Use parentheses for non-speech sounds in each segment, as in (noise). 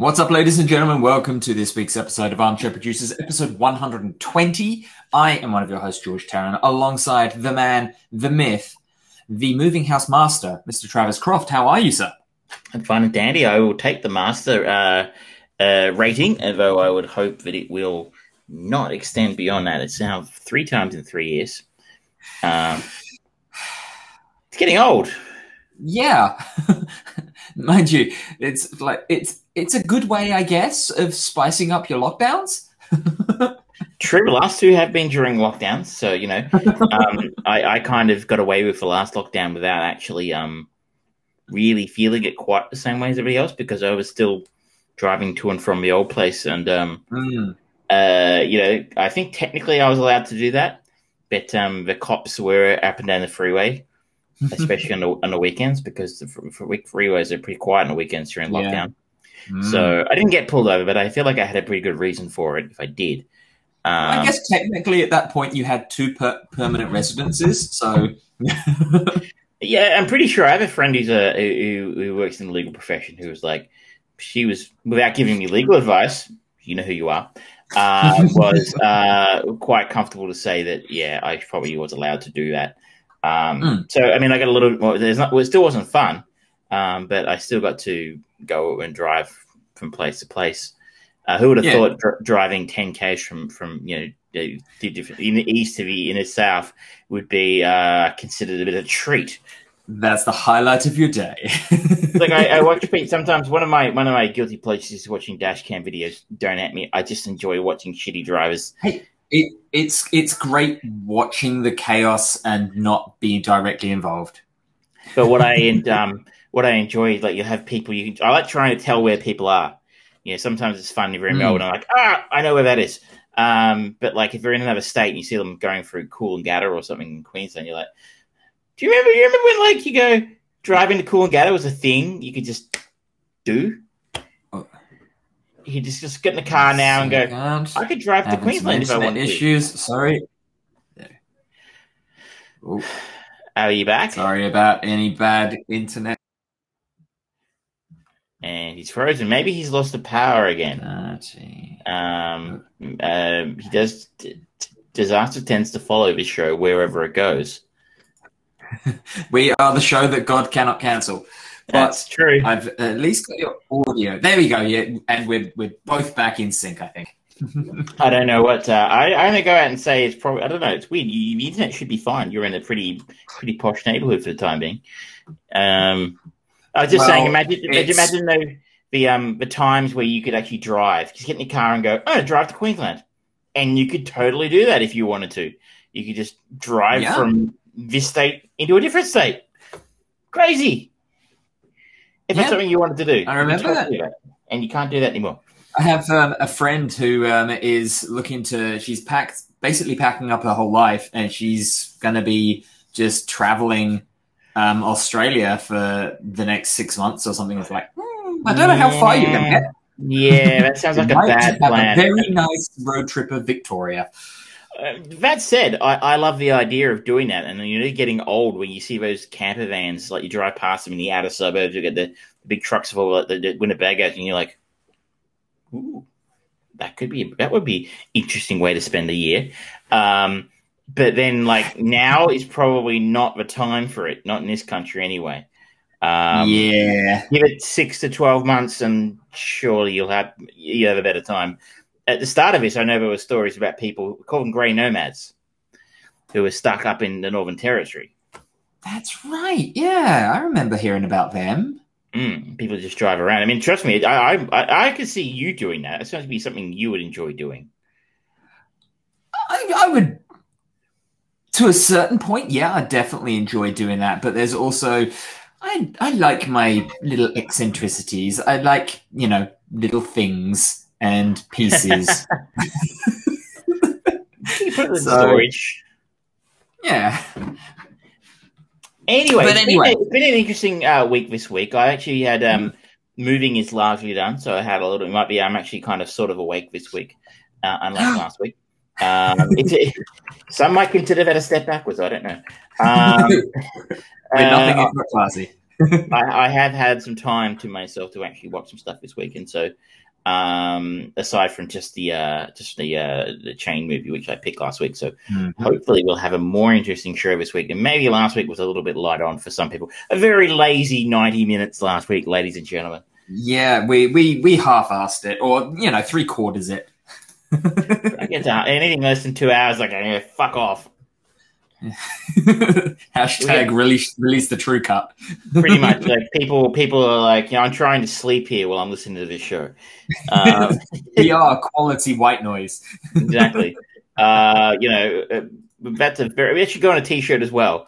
What's up, ladies and gentlemen? Welcome to this week's episode of Armchair Producers, episode 120. I am one of your hosts, George Tarrant, alongside the man, the myth, the moving house master, Mr. Travis Croft. How are you, sir? I'm fine and dandy. I will take the master uh, uh, rating, although I would hope that it will not extend beyond that. It's now three times in three years. Um, it's getting old. Yeah. (laughs) Mind you, it's like it's it's a good way, I guess, of spicing up your lockdowns. (laughs) True, the last two have been during lockdowns, so you know, um, I, I kind of got away with the last lockdown without actually um, really feeling it quite the same way as everybody else because I was still driving to and from the old place, and um, Mm. uh, you know, I think technically I was allowed to do that, but um, the cops were up and down the freeway, (laughs) especially on the on the weekends because the fr- freeways are pretty quiet on the weekends during Yeah. Lockdown. Mm. So I didn't get pulled over, but I feel like I had a pretty good reason for it if I did. Um, I guess technically at that point you had two per- permanent residences, so (laughs) Yeah, I'm pretty sure I have a friend who's a who, who works in the legal profession who was like, she was without giving me legal advice. You know who you are. Uh, (laughs) was uh, quite comfortable to say that yeah, I probably was allowed to do that. Um, Mm. So I mean, I got a little. Well, there's not. Well, it still wasn't fun, um, but I still got to go and drive from place to place. Uh, who would have Yeah. thought dr- driving 10 k's from from you know the, the different in the east to be in the inner south would be uh, considered a bit of a treat. that's the highlight of your day. like I, I (laughs) watch sometimes one of my one of my guilty pleasures is watching dash cam videos. Don't at me. I just enjoy watching shitty drivers. it, it's it's great watching the chaos and not being directly involved. But what I and um (laughs) what I enjoy is like you have people you can. I like trying to tell where people are. You know, sometimes it's fun if you're in Mm. Melbourne. I'm like, ah, I know where that is. Um, but like if you're in another state and you see them going through cool and Coolangatta or something in Queensland, you're like, do you remember? You remember when like you go driving to cool and Coolangatta was a thing you could just do. Oh. You just just get in the car now and go. I could drive to Queensland if I want to. issues. Sorry. There. (sighs) Oh, Are you back? sorry about any bad internet. And he's frozen. Maybe he's lost the power again. Thirty. Um, um, he does. D- disaster tends to follow this show wherever it goes. (laughs) We are the show that God cannot cancel. That's true. I've at least got your audio. There we go. Yeah, and we're we're both back in sync. I think. (laughs) I don't know what. Uh, I I only go out and say it's probably. I don't know. It's weird. You, the internet should be fine. You're in a pretty pretty posh neighborhood for the time being. Um, I was just Well, saying. Imagine imagine the the um the times where you could actually drive. Just get in your car and go. To drive to Queensland, and you could totally do that if you wanted to. You could just drive Yeah. from this state into a different state. Crazy. If Yeah. it's something you wanted to do, I remember You could totally do that. and you can't do that anymore. I have um, a friend who um, is looking to. She's packed, basically packing up her whole life, and she's going to be just traveling um, Australia for the next six months or something. It's like, hmm, I don't know how far you're going to get. Yeah, that sounds like a bad plan. A very nice road trip of Victoria. Uh, that said, I, I love the idea of doing that, and you know, getting old when you see those camper vans, like you drive past them in the outer suburbs, you get the, the big trucks full of the, the Winnebagos, and you're like, "Ooh, that could be that would be interesting way to spend a year." Um, but then, like now is probably not the time for it, not in this country anyway. Um, yeah, give it six to twelve months, and surely you'll have you have a better time. At the start of this, I know there were stories about people called them grey nomads who were stuck up in the Northern Territory. that's right. Yeah, I remember hearing about them. Mm, people just drive around. I mean, trust me, I I, I, could see you doing that. It sounds to be something you would enjoy doing. I, I would, to a certain point, yeah, I definitely enjoy doing that. But there's also, I I like my little eccentricities. I like you know little things and pieces. (laughs) You put it in So- storage. yeah, Anyway, But anyway. it's been an interesting uh, week this week. I actually had um, moving is largely done, so I had a little. It might be I'm actually kind of sort of awake this week, uh, unlike (gasps) last week. Um, it's a, some might consider that a step backwards. I don't know. Um, (laughs) nothing uh, classy. (laughs) I, I, have had some time to myself to actually watch some stuff this week, and so um, aside from just the uh, just the uh, the chain movie which I picked last week, so mm-hmm. hopefully we'll have a more interesting show this week. And maybe last week was a little bit light on for some people. A very lazy ninety minutes last week, ladies and gentlemen. Yeah, we we we half-assed it, or you know, three quarters it. I get to anything less than two hours, like yeah, fuck off. (laughs) Hashtag release release the true cut. Pretty (laughs) much, like people people are like, you know, I'm trying to sleep here while I'm listening to this show. Um, (laughs) we are quality white noise. exactly. Uh, you know, uh, that's a very. We should go on a T-shirt as well.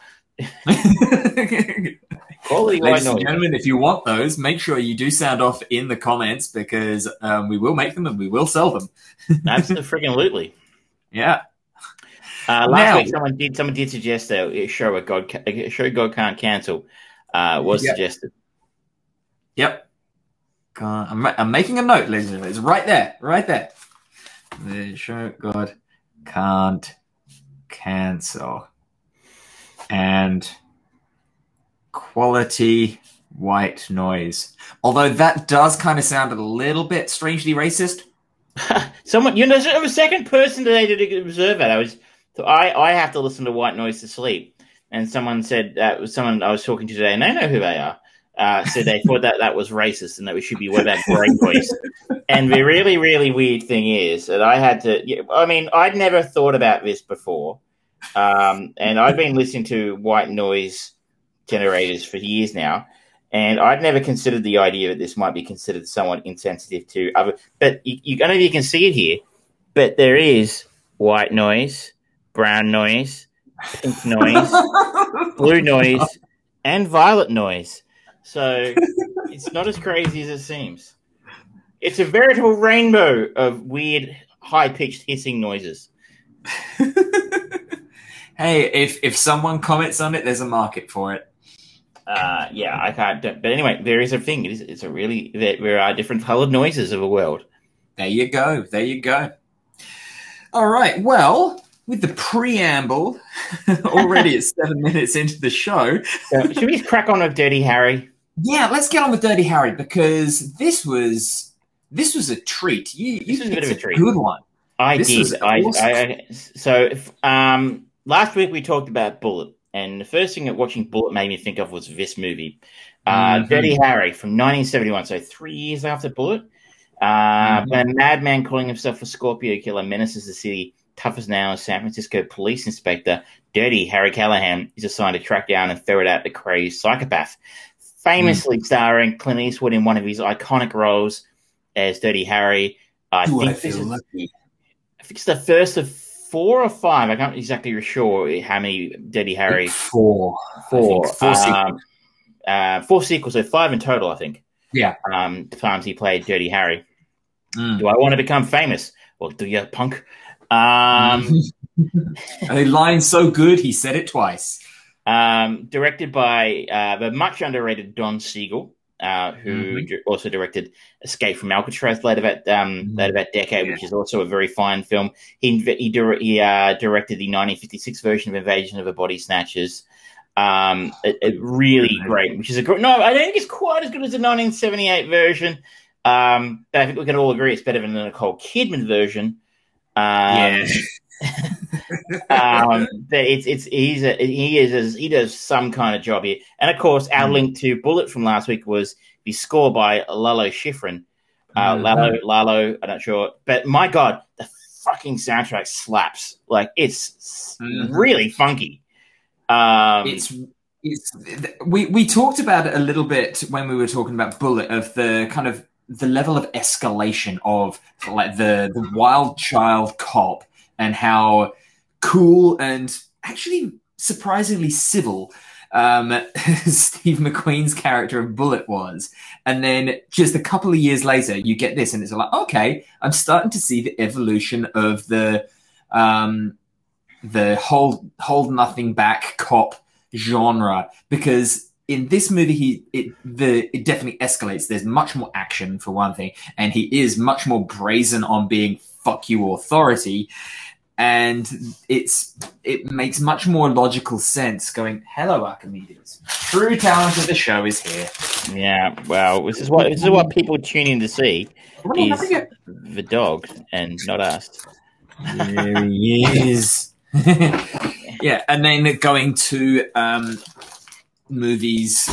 Quality Ladies and gentlemen, if you want those, make sure you do sound off in the comments because um, we will make them and we will sell them. (laughs) Absolutely, freaking lootly. Yeah. Uh, last now, week, someone did someone did suggest a show a God a show God can't cancel uh, was yep. suggested. Yep. I'm, I'm making a note, ladies and gentlemen. It's right there, right there. The show God can't cancel, and quality white noise. Although that does kind of sound a little bit strangely racist. (laughs) Someone, you know, there was second person today to observe that. I was so I, I have to listen to white noise to sleep. And someone said that was someone I was talking to today, and they know who they are. Uh, said they thought that that was racist and that we should be what about gray noise. And the really, really weird thing is that I had to. I mean, I'd never thought about this before, um, and I've been listening to white noise generators for years now, and I'd never considered the idea that this might be considered somewhat insensitive to other. But you, you I don't know if you can see it here, but there is white noise brown noise, pink noise, (laughs) blue noise, and violet noise. So it's not as crazy as it seems. It's a veritable rainbow of weird, high pitched hissing noises. (laughs) hey, if if someone comments on it, there's a market for it. Uh, yeah, I can't. But anyway, there is a thing. It is, it's a really there are different colored noises of a world. There you go. There you go. All right. Well, with the preamble (laughs) already at (laughs) seven minutes into the show. should we crack on with Dirty Harry? Yeah, let's get on with Dirty Harry because this was this was a treat. You, you this was a bit of a treat. Good one. I this did. I, awesome. I, so um, last week we talked about Bullitt, and the first thing that watching Bullitt made me think of was this movie, uh, mm-hmm. Dirty Harry from 1971. So three years after Bullitt, uh, mm-hmm. when a madman calling himself a Scorpio killer menaces the city tough as nails San Francisco police inspector Dirty Harry Callahan is assigned to track down and ferret out the crazed psychopath. Famously mm. starring Clint Eastwood in one of his iconic roles as Dirty Harry. I think I feel is, lucky? I think it's the first of four or five. I can't exactly sure how many Dirty Harry. Four, four, four, um, sequels. Uh, four sequels, so five in total, I think. Yeah. Um, the times he played Dirty Harry. Mm. Do I want to become famous? Well, do you, punk? Um, (laughs) a line so good, he said it twice. Um, directed by uh, the much underrated Don Siegel, uh, who mm-hmm. also directed Escape from Alcatraz later that um, mm-hmm. later that decade, yeah. which is also a very fine film. He he, he uh, directed the 1956 version of Invasion of the Body Snatchers. Um, it, it really great, which is a great. No, I don't think it's quite as good as the 1978 version. Um, but I think we can all agree it's better than the Nicole Kidman version. Um, yeah. (laughs) (laughs) um, it's it's he's a, he is he does some kind of job here, and of course our mm. link to Bullitt from last week was the score by Lalo Schifrin. Uh, mm. Lalo, Lalo, I'm not sure, but my god, the fucking soundtrack slaps. Like it's mm. really funky. Um, it's it's we we talked about it a little bit when we were talking about Bullitt of the kind of the level of escalation of like the the wild child cop and how cool and actually surprisingly civil um, (laughs) Steve McQueen's character of Bullitt was. And then just a couple of years later, you get this, and it's like, okay, I'm starting to see the evolution of the um, the hold hold nothing back cop genre because in this movie he it the it definitely escalates there's much more action for one thing and he is much more brazen on being fuck you authority and it's it makes much more logical sense going hello archimedes true talent of the show is here Yeah, well, this is what this is what people tune in to see is the dog and not us. There he is. (laughs) yeah, and then going to um, movies,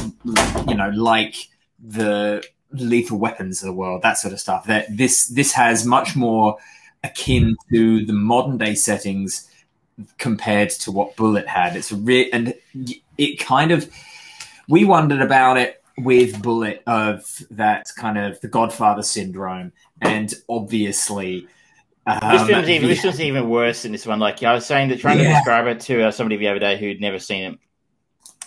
you know, like the Lethal Weapons of the world, that sort of stuff. That this this has much more akin to the modern day settings compared to what Bullitt had. It's a re- and it kind of we wondered about it with Bullitt of that kind of the Godfather syndrome, and obviously. This um, film's even the- this film's even worse than this one. Like I was saying, that trying to describe it to uh, somebody the other day who'd never seen it.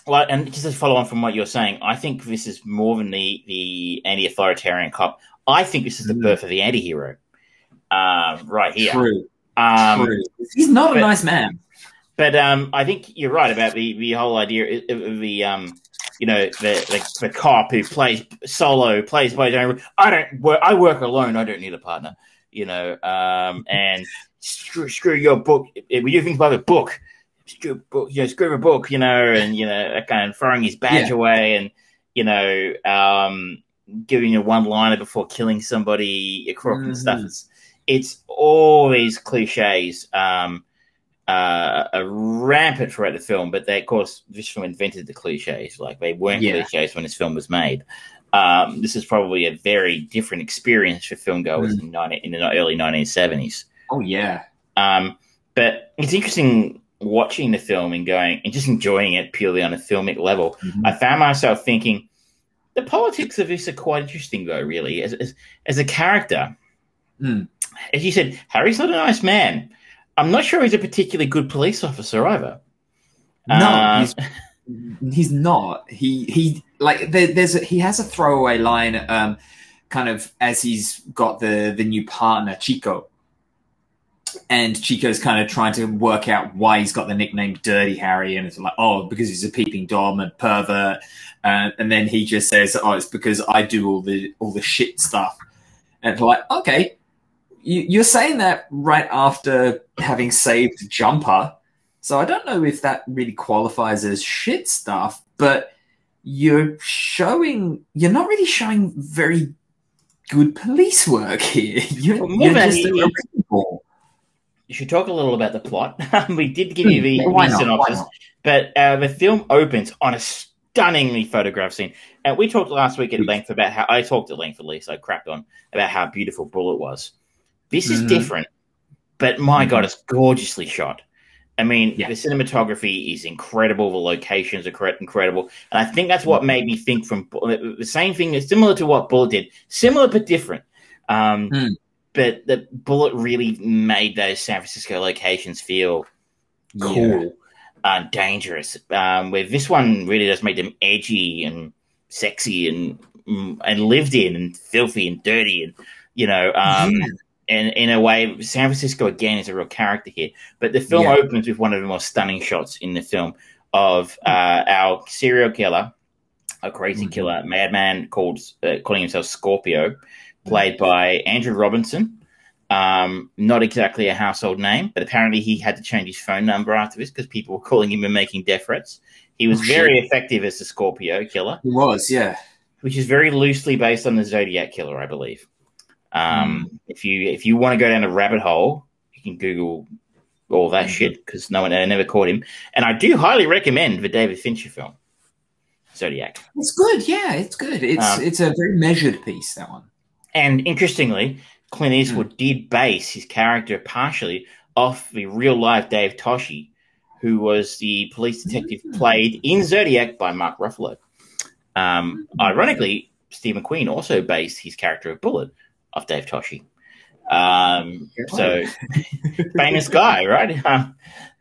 Well, and just to follow on from what you're saying, I think this is more than the the anti-authoritarian cop. I think this is the Mm. birth of the anti-hero. Um, right here. True, Um, true. He's not a nice man. But um, I think you're right about the, the whole idea of, of the um, you know the, the the cop who plays solo plays by his own. I don't work. I work alone. I don't need a partner. You know, um, and screw, screw your book. If you think about a book, screw book, you know, screw a book. You know, and you know, that kind of throwing his badge Yeah. away, and you know, um, giving a one liner before killing somebody, a crook and stuff. Mhm. It's it's all these cliches. Um, uh, are rampant throughout the film, but they, of course, this film invented the cliches. Like they weren't Yeah. cliches when this film was made. Um, this is probably a very different experience for film goers in, 19, in the early 1970s. Oh yeah, Um, but it's interesting watching the film and going and just enjoying it purely on a filmic level. Mhm. I found myself thinking the politics of this are quite interesting, though. Really, as as, as a character, Mm. As you said, Harry's not a nice man. I'm not sure he's a particularly good police officer either. no, Uh, he's, he's not. He he like there, there's a, he has a throwaway line, um, kind of as he's got the the new partner Chico, and Chico's kind of trying to work out why he's got the nickname Dirty Harry, and it's like, oh, because he's a peeping dom and pervert, uh, and then he just says, oh, it's because I do all the all the shit stuff, and it's like, okay, you, you're saying that right after having saved Jumper, so I don't know if that really qualifies as shit stuff, but you're showing you're not really showing very good police work here. (laughs) You're, Well, you're just a he- you should talk a little about the plot. (laughs) we did give you the, Yeah, the synopsis, but uh, the film opens on a stunningly photographed scene. And we talked last week at length about how I talked at length at least. I crapped on about how beautiful Bullitt was. This is Mhm. different, but my Mhm. god, it's gorgeously shot. I mean, Yeah. the cinematography is incredible. The locations are incredible, and I think that's what made me think from the same thing. is similar to what Bullitt did, similar but different. Um, Mm. But the Bullitt really made those San Francisco locations feel cool and dangerous. Um, where this one really does make them edgy and sexy and mm, and lived in and filthy and dirty and you know um, Yeah. And in a way, San Francisco again is a real character here. But the film Yeah. opens with one of the most stunning shots in the film of uh, our serial killer, a crazy Mhm. killer, madman called uh, calling himself Scorpio, played by Andrew Robinson. Um, not exactly a household name, but apparently he had to change his phone number after this because people were calling him and making death threats. He was Oh, very effective as the Scorpio killer He was, yeah. which is very loosely based on the Zodiac killer, I believe. Um, If you if you want to go down a rabbit hole, you can Google all that Mhm. shit because no one I never caught him. And I do highly recommend the David Fincher film, Zodiac. It's good, yeah, it's good. It's Um, it's a very measured piece, that one. And interestingly, Clint Eastwood did base his character partially off the real life Dave Toschi, who was the police detective played in Zodiac by Mark Ruffalo. Um, ironically, Steve McQueen also based his character of Bullitt off Dave Toschi. Um, so famous guy, right? (laughs)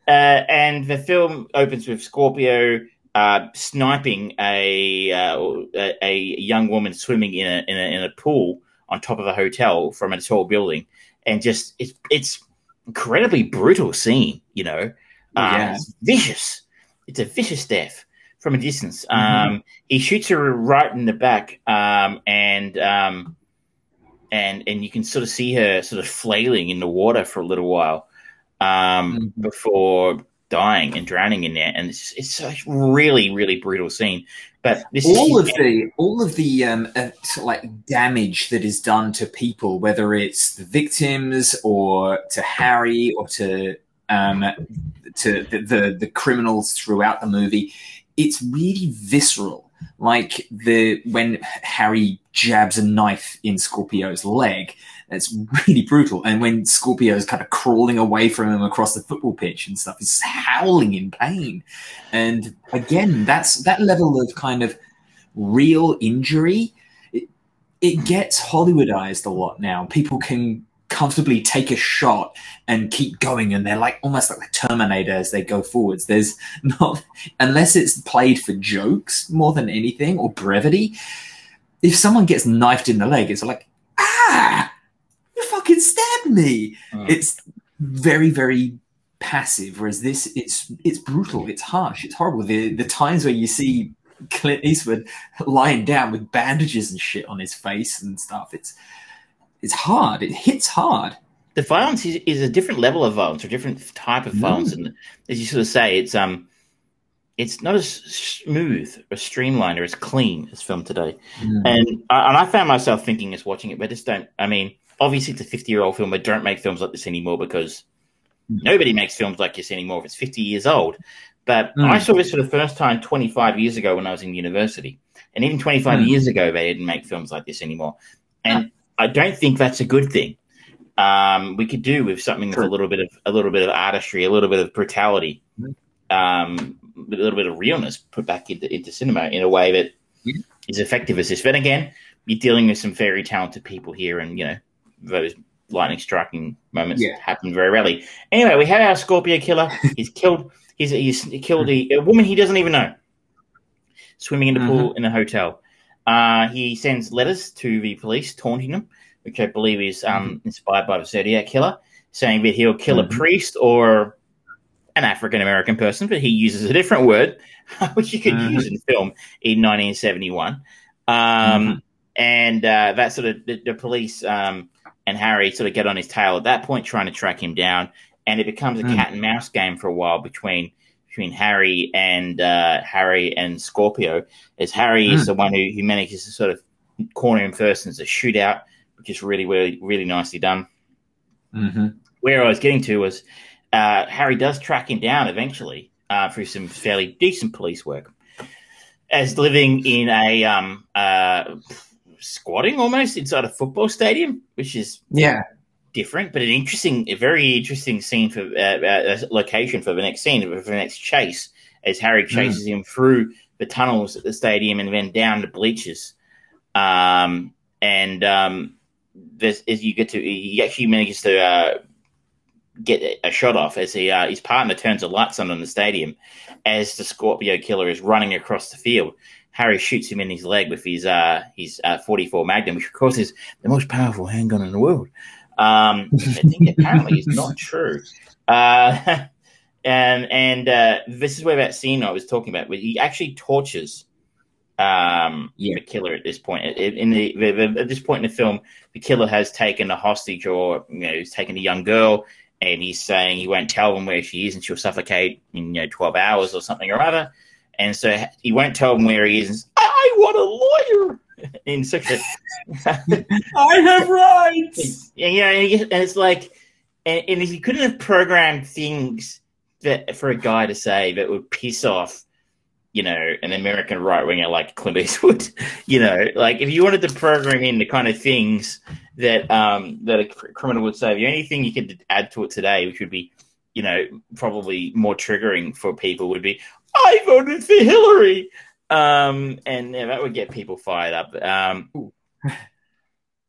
Uh, and the film opens with Scorpio uh, sniping a, uh, a young woman swimming in a, in a in a pool on top of a hotel from a tall building, and just it's it's incredibly brutal scene. You know, um, Yeah. it's vicious. It's a vicious death from a distance. Mhm. Um, he shoots her right in the back, um, and um, and and you can sort of see her sort of flailing in the water for a little while. um, Mhm. before dying and drowning in there, and it's it's a really really brutal scene. But this all is of the all of the um, uh, like damage that is done to people, whether it's the victims or to Harry or to um, to the, the the criminals throughout the movie, it's really visceral. Like the when Harry jabs a knife in Scorpio's leg, it's really brutal. And when Scorpio's kind of crawling away from him across the football pitch and stuff, he's howling in pain. And again, that's that level of kind of real injury. It, it gets Hollywoodized a lot now. People can comfortably take a shot and keep going, and they're like almost like the Terminator as they go forwards. There's (laughs) not unless it's played for jokes more than anything or brevity. If someone gets knifed in the leg, it's like ah, you fucking stabbed me. Mm. It's very very passive, whereas this it's it's brutal, it's harsh, it's horrible. The the times where you see Clint Eastwood lying down with bandages and shit on his face and stuff, it's it's hard. It hits hard. the violence is, is a different level of violence or a different type of Mm. violence, and as you sort of say, it's um, it's not as smooth or streamlined or as clean as film today. Mm. And I, and I found myself thinking as watching it, but I just don't. I mean, obviously it's a fifty-year-old film, but don't make films like this anymore because Mm. nobody makes films like this anymore if it's fifty years old. But Mm. I saw this for the first time twenty-five years ago when I was in university, and even twenty-five Mm. years ago they didn't make films like this anymore. And I don't think that's a good thing. Um, we could do with something with a little bit of a little bit of artistry, a little bit of brutality, Mm. um, a little bit of realness put back into, into cinema in a way that Yeah. is effective as this. But again, you're dealing with some very talented people here, and you know those lightning striking moments Yeah. happen very rarely. Anyway, we have our Scorpio killer. (laughs) He's killed. He's he's killed a, a woman he doesn't even know, swimming in the pool in a hotel. Uh, he sends letters to the police taunting them, which I believe is um, inspired by the Zodiac killer, saying that he'll kill a priest or an African American person, but he uses a different word, (laughs) which you could Mhm. use in film in 1971. Um, And uh, that sort of the, the police um, and Harry sort of get on his tail at that point, trying to track him down, and it becomes a Mm. cat and mouse game for a while between between Harry and uh, Harry and Scorpio, as Harry is Mm. the one who, who manages to sort of corner him first, and it's a shootout, which is really, really, really nicely done. hmm Where I was getting to was uh, Harry does track him down eventually uh, through some fairly decent police work, as living in a um, uh, squatting almost inside a football stadium, which is Yeah. Different, but an interesting, a very interesting scene for uh, uh, location for the next scene, for the next chase, as Harry chases him through the tunnels at the stadium and then down the bleachers. Um, and um, this, as you get to, he actually manages to uh, get a shot off as he, uh, his partner turns the lights on in the stadium as the Scorpio killer is running across the field. Harry shoots him in his leg with his uh, his uh, 44 Magnum, which of course is the most powerful handgun in the world. Um, I think apparently is not (laughs) true. Uh, and (laughs) and uh, this is where that scene I was talking about, where he actually tortures um, Yeah. the killer at this point. In the, the, at this point in the film, the killer has taken a hostage, or you know, he's taken a young girl, and he's saying he won't tell them where she is, and she'll suffocate in you know 12 hours or something or other. And so he won't tell them where he is. I want a lawyer (laughs) in such (laughs) a I have rights. and, and it's like, and, and if you couldn't have programmed things that for a guy to say that would piss off, you know, an American right winger like Clint Eastwood, (laughs) you know, like if you wanted to program in the kind of things that um that a criminal would say, the only thing you could add to it today, which would be, you know, probably more triggering for people, would be, I voted for Hillary. Um, and yeah, that would get people fired up. Um, (laughs)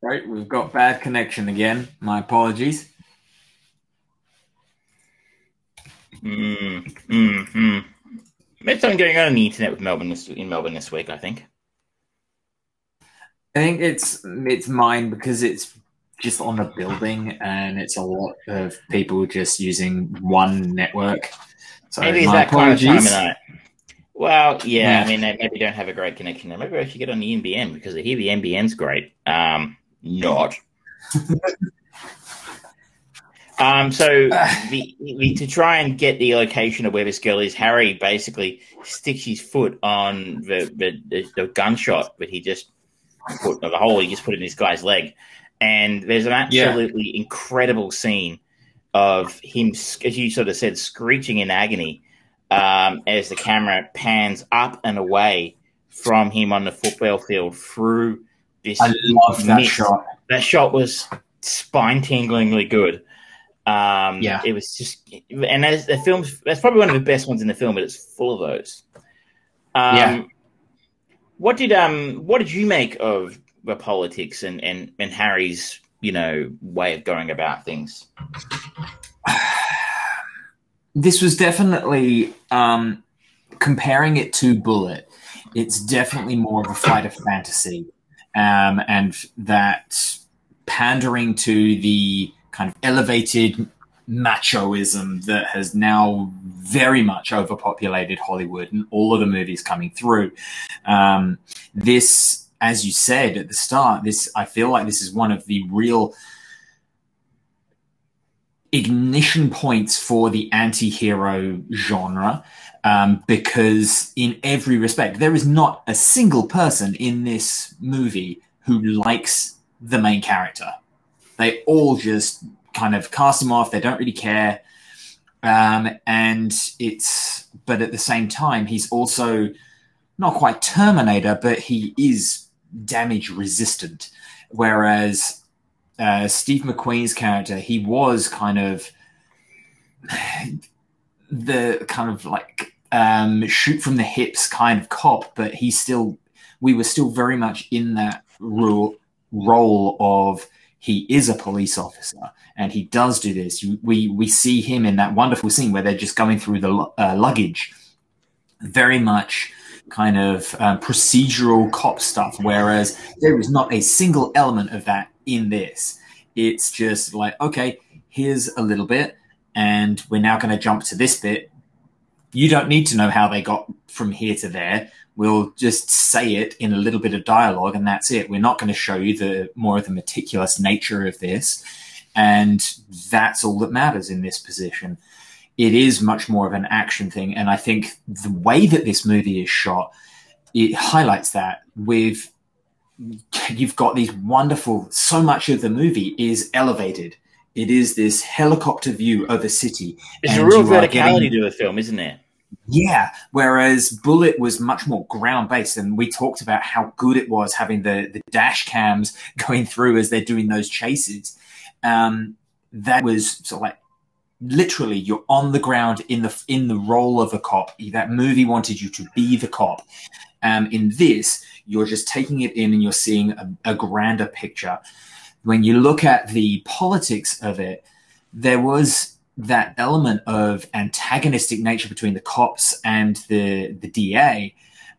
Right, we've got bad connection again. My apologies. Mm, mm, mm. There's something going on the internet with Melbourne this, in Melbourne this week. I think. I think it's it's mine because it's just on a building and it's a lot of people just using one network. So it's my that kind of Well, yeah. I mean, they maybe don't have a great connection there. Maybe I should get on the NBN because I hear the NBN's great. Um, not. (laughs) Um, so (sighs) the, the, to try and get the location of where this girl is, Harry basically sticks his foot on the, the, the gunshot, but he just put the hole. He just put it in this guy's leg, and there's an absolutely yeah. incredible scene of him, as you sort of said, screeching in agony um, as the camera pans up and away from him on the football field through this. I love that shot. That shot was spine tinglingly good. Um, yeah, it was just, and that's, the film's that's probably one of the best ones in the film, but it's full of those. Um, yeah. What did um what did you make of the politics and and and Harry's you know way of going about things? (sighs) This was definitely um, comparing it to Bullitt. It's definitely more of a fight of fantasy, um, and that pandering to the kind of elevated machoism that has now very much overpopulated Hollywood and all of the movies coming through. Um, this, as you said at the start, this I feel like this is one of the real ignition points for the anti-hero genre um, because in every respect there is not a single person in this movie who likes the main character they all just kind of cast him off. They don't really care. Um, and it's, but at the same time, he's also not quite Terminator, but he is damage resistant. Whereas uh, Steve McQueen's character, he was kind of the kind of like um, shoot from the hips kind of cop, but he still, we were still very much in that role, role of he is a police officer and he does do this. We we see him in that wonderful scene where they're just going through the uh, luggage, very much kind of um, procedural cop stuff. Whereas there is not a single element of that in this. It's just like okay, here's a little bit, and we're now going to jump to this bit. You don't need to know how they got from here to there we'll just say it in a little bit of dialogue and that's it. We're not going to show you the more of the meticulous nature of this. And that's all that matters in this position. It is much more of an action thing. And I think the way that this movie is shot, it highlights that with you've got these wonderful so much of the movie is elevated. It is this helicopter view of a city. It's a real verticality getting, to the film, isn't it? Yeah, whereas Bullitt was much more ground based, and we talked about how good it was having the the dash cams (laughs) going through as they're doing those chases. Um, that was sort of like literally you're on the ground in the in the role of a cop. That movie wanted you to be the cop. Um, in this, you're just taking it in and you're seeing a, a grander picture. When you look at the politics of it, there was that element of antagonistic nature between the cops and the the DA.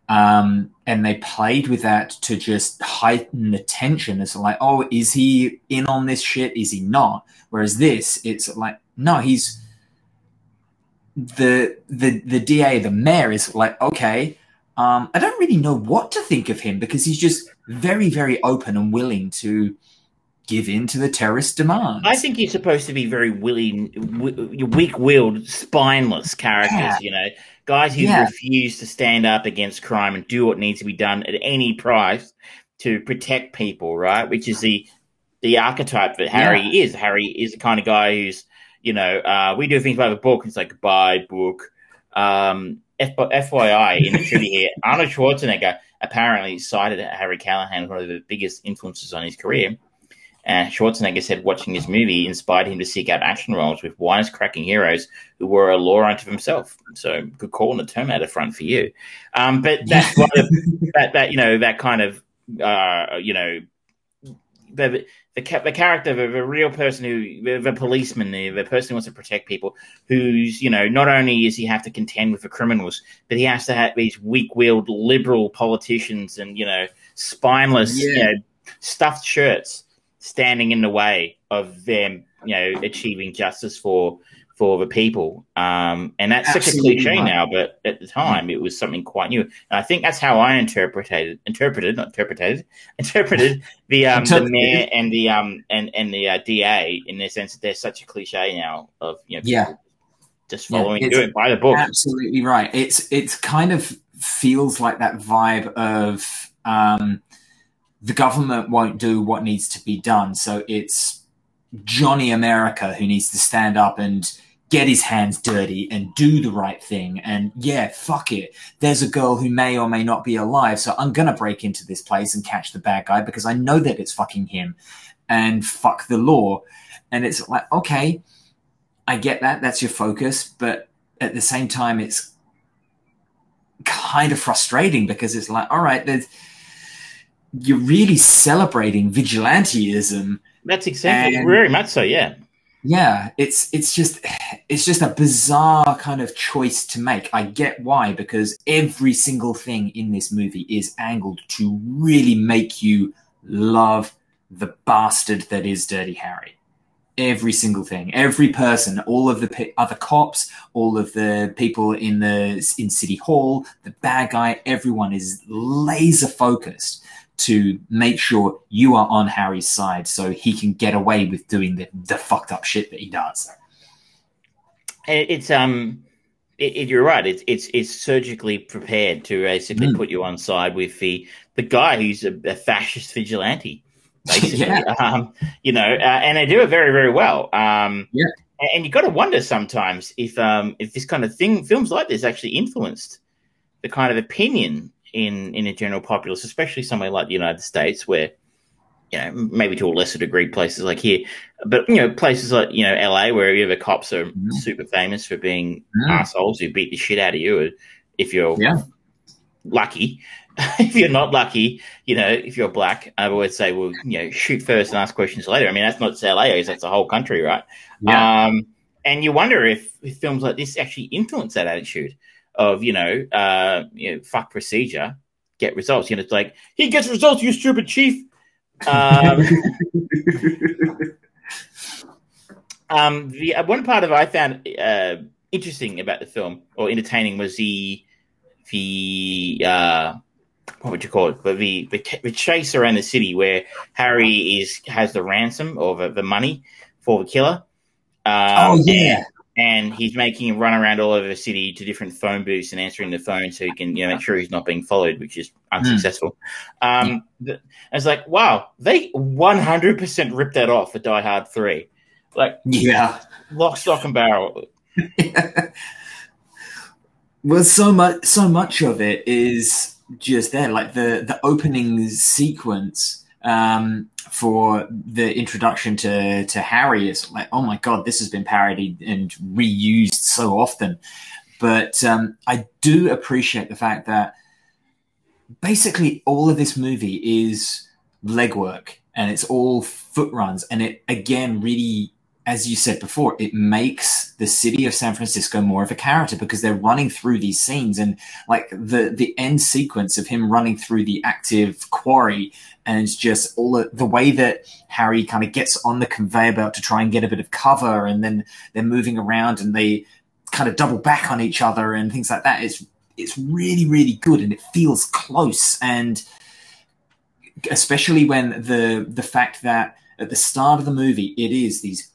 Um, and they played with that to just heighten the tension. It's like, oh, is he in on this shit? Is he not? Whereas this, it's like, no, he's the the the DA, the mayor is like, okay, um, I don't really know what to think of him because he's just very, very open and willing to give in to the terrorist demands. I think he's supposed to be very willing, weak-willed, spineless characters. Yeah. You know, guys who yeah. refuse to stand up against crime and do what needs to be done at any price to protect people. Right, which is the the archetype that Harry yeah. is. Harry is the kind of guy who's, you know, uh, we do things by the book. It's like buy book. Um, F- FYI, in the trivia here, (laughs) Arnold Schwarzenegger apparently cited Harry Callahan as one of the biggest influences on his career. And Schwarzenegger said watching this movie inspired him to seek out action roles with wisecracking heroes who were a law unto themselves. So good call on the Terminator front for you. Um, but that's (laughs) of, that that you know that kind of uh, you know the the, the character of a, real person who the policeman, the, the person who wants to protect people, who's you know not only does he have to contend with the criminals, but he has to have these weak-willed liberal politicians and you know spineless yeah. you know stuffed shirts standing in the way of them, you know, achieving justice for for the people. Um, and that's Absolutely such a cliche right. now, but at the time it was something quite new. And I think that's how I interpreted, interpreted, not interpreted, (laughs) interpreted the um, the mayor and the um and and the uh, DA in the sense that they're such a cliche now of you know yeah just following yeah, it by the book. Absolutely right. It's it's kind of feels like that vibe of um, the government won't do what needs to be done, so it's Johnny America who needs to stand up and get his hands dirty and do the right thing. And yeah, fuck it. There's a girl who may or may not be alive. So I'm going to break into this place and catch the bad guy because I know that it's fucking him and fuck the law. And it's like, okay, I get that. That's your focus. But at the same time, it's kind of frustrating because it's like, all right, there's, you're really celebrating vigilanteism. That's exactly very much so, yeah. Yeah it's it's just it's just a bizarre kind of choice to make. I get why because every single thing in this movie is angled to really make you love the bastard that is dirty harry. Every single thing every person all of the other cops all of the people in the in city hall the bad guy everyone is laser focused to make sure you are on Harry's side so he can get away with doing the, the fucked up shit that he does. It's um it, it, you're right. It's it's it's surgically prepared to basically mm. put you on side with the the guy who's a, a fascist vigilante, (laughs) basically. yeah. um, you know, uh, and they do it very very well. Um, yeah. And, and you got to wonder sometimes if um if this kind of thing films like this actually influenced the kind of opinion in in a general populace, especially somewhere like the United States, where you know maybe to a lesser degree places like here, but you know places like you know LA, where the cops are mm. super famous for being mm. assholes who beat the shit out of you if you're yeah. lucky. (laughs) if you're not lucky, you know, if you're black, I would say, well, you know, shoot first and ask questions later. I mean, that's not just LA, that's the whole country, right? Yeah. Um, and you wonder if, if films like this actually influence that attitude of you know, uh, you know, fuck procedure, get results. You know, it's like he gets results, you stupid chief. Um, (laughs) um, the uh, one part of I found uh, interesting about the film or entertaining was the the uh, what would you call it? But the, the, the chase around the city where Harry is has the ransom or the, the money for the killer. Um, oh yeah, and he's making him run around all over the city to different phone booths and answering the phone so he can you know make sure he's not being followed, which is unsuccessful. Mm. Um. I was like, wow, they 100% ripped that off for Die Hard 3. Like, yeah, lock, stock, and barrel. (laughs) well, so much, so much of it is just there, like the the opening sequence um, for the introduction to to Harry is like, oh my god, this has been parodied and reused so often. But um, I do appreciate the fact that basically all of this movie is legwork and it's all foot runs, and it again really as you said before, it makes the city of San Francisco more of a character because they're running through these scenes and like the the end sequence of him running through the active quarry and it's just all the, the way that Harry kind of gets on the conveyor belt to try and get a bit of cover and then they're moving around and they kind of double back on each other and things like that. It's it's really really good and it feels close and especially when the the fact that at the start of the movie it is these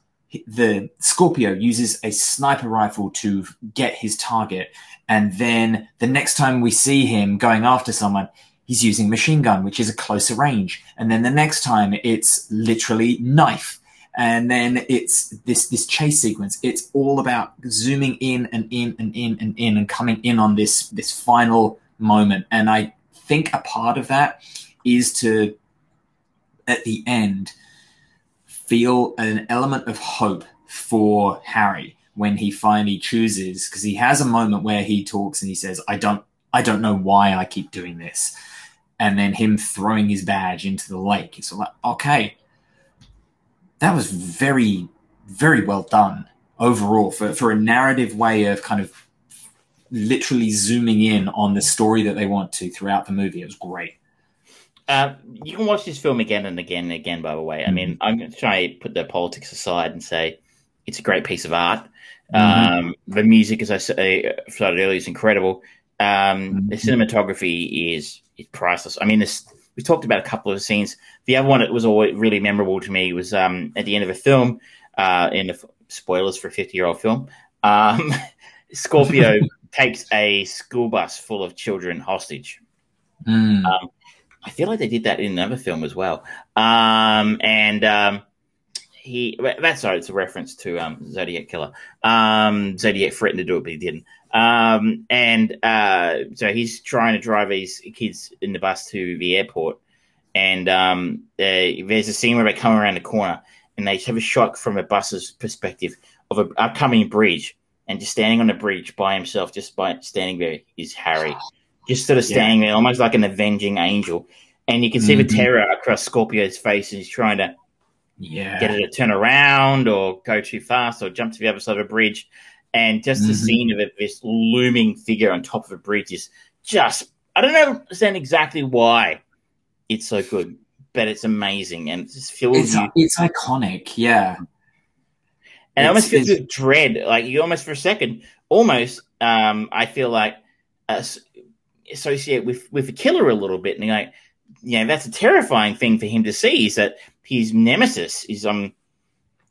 the Scorpio uses a sniper rifle to get his target. And then the next time we see him going after someone, he's using machine gun, which is a closer range. And then the next time it's literally knife. And then it's this, this chase sequence. It's all about zooming in and in and in and in and coming in on this, this final moment. And I think a part of that is to, at the end, feel an element of hope for Harry when he finally chooses because he has a moment where he talks and he says, "I don't, I don't know why I keep doing this," and then him throwing his badge into the lake. It's like, okay, that was very, very well done overall for for a narrative way of kind of literally zooming in on the story that they want to throughout the movie. It was great. Uh, you can watch this film again and again and again. By the way, I mean, I'm going to try to put the politics aside and say it's a great piece of art. Mm-hmm. Um, the music, as I say, started earlier, is incredible. Um, the mm-hmm. cinematography is is priceless. I mean, this we talked about a couple of scenes. The other one that was always really memorable to me was um, at the end of a film, uh, in the spoilers for a fifty year old film. Um, (laughs) Scorpio (laughs) takes a school bus full of children hostage. Mm. Um, I feel like they did that in another film as well. Um, and um, he that's sorry, it's a reference to um, Zodiac Killer. Um, Zodiac threatened to do it, but he didn't. Um, and uh, so he's trying to drive these kids in the bus to the airport. And um, uh, there's a scene where they come around the corner and they have a shot from a bus's perspective of an upcoming bridge. And just standing on the bridge by himself, just by standing there, is Harry. Just sort of standing yeah. there, almost like an avenging angel. And you can see mm-hmm. the terror across Scorpio's face, and he's trying to yeah. get it to turn around or go too fast or jump to the other side of a bridge. And just mm-hmm. the scene of it, this looming figure on top of a bridge is just, I don't understand exactly why it's so good, but it's amazing. And it just feels it's, you. It's iconic, yeah. And it almost feels with dread. Like you almost, for a second, almost, um, I feel like uh, associate with, with the killer a little bit. And you're like, yeah, that's a terrifying thing for him to see is that his nemesis is um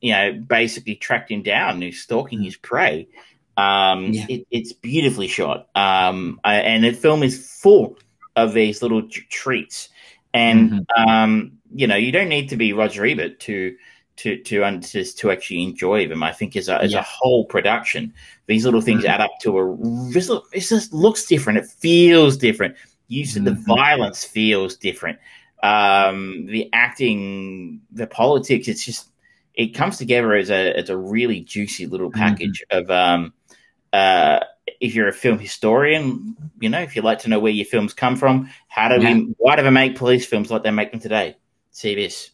you know basically tracked him down and he's stalking his prey. Um, yeah. it, it's beautifully shot, um, I, and the film is full of these little t- treats. And mm-hmm. um, you know, you don't need to be Roger Ebert to to to to, to actually enjoy them. I think as a as yeah. a whole production, these little things mm-hmm. add up to a. This, this just looks different. It feels different. You said mm-hmm. the violence feels different um, the acting, the politics. It's just it comes together as a as a really juicy little mm-hmm. package mm-hmm. of um, uh, if you're a film historian, you know, if you like to know where your films come from, how do yeah. we, why do they make police films like they make them today? See this.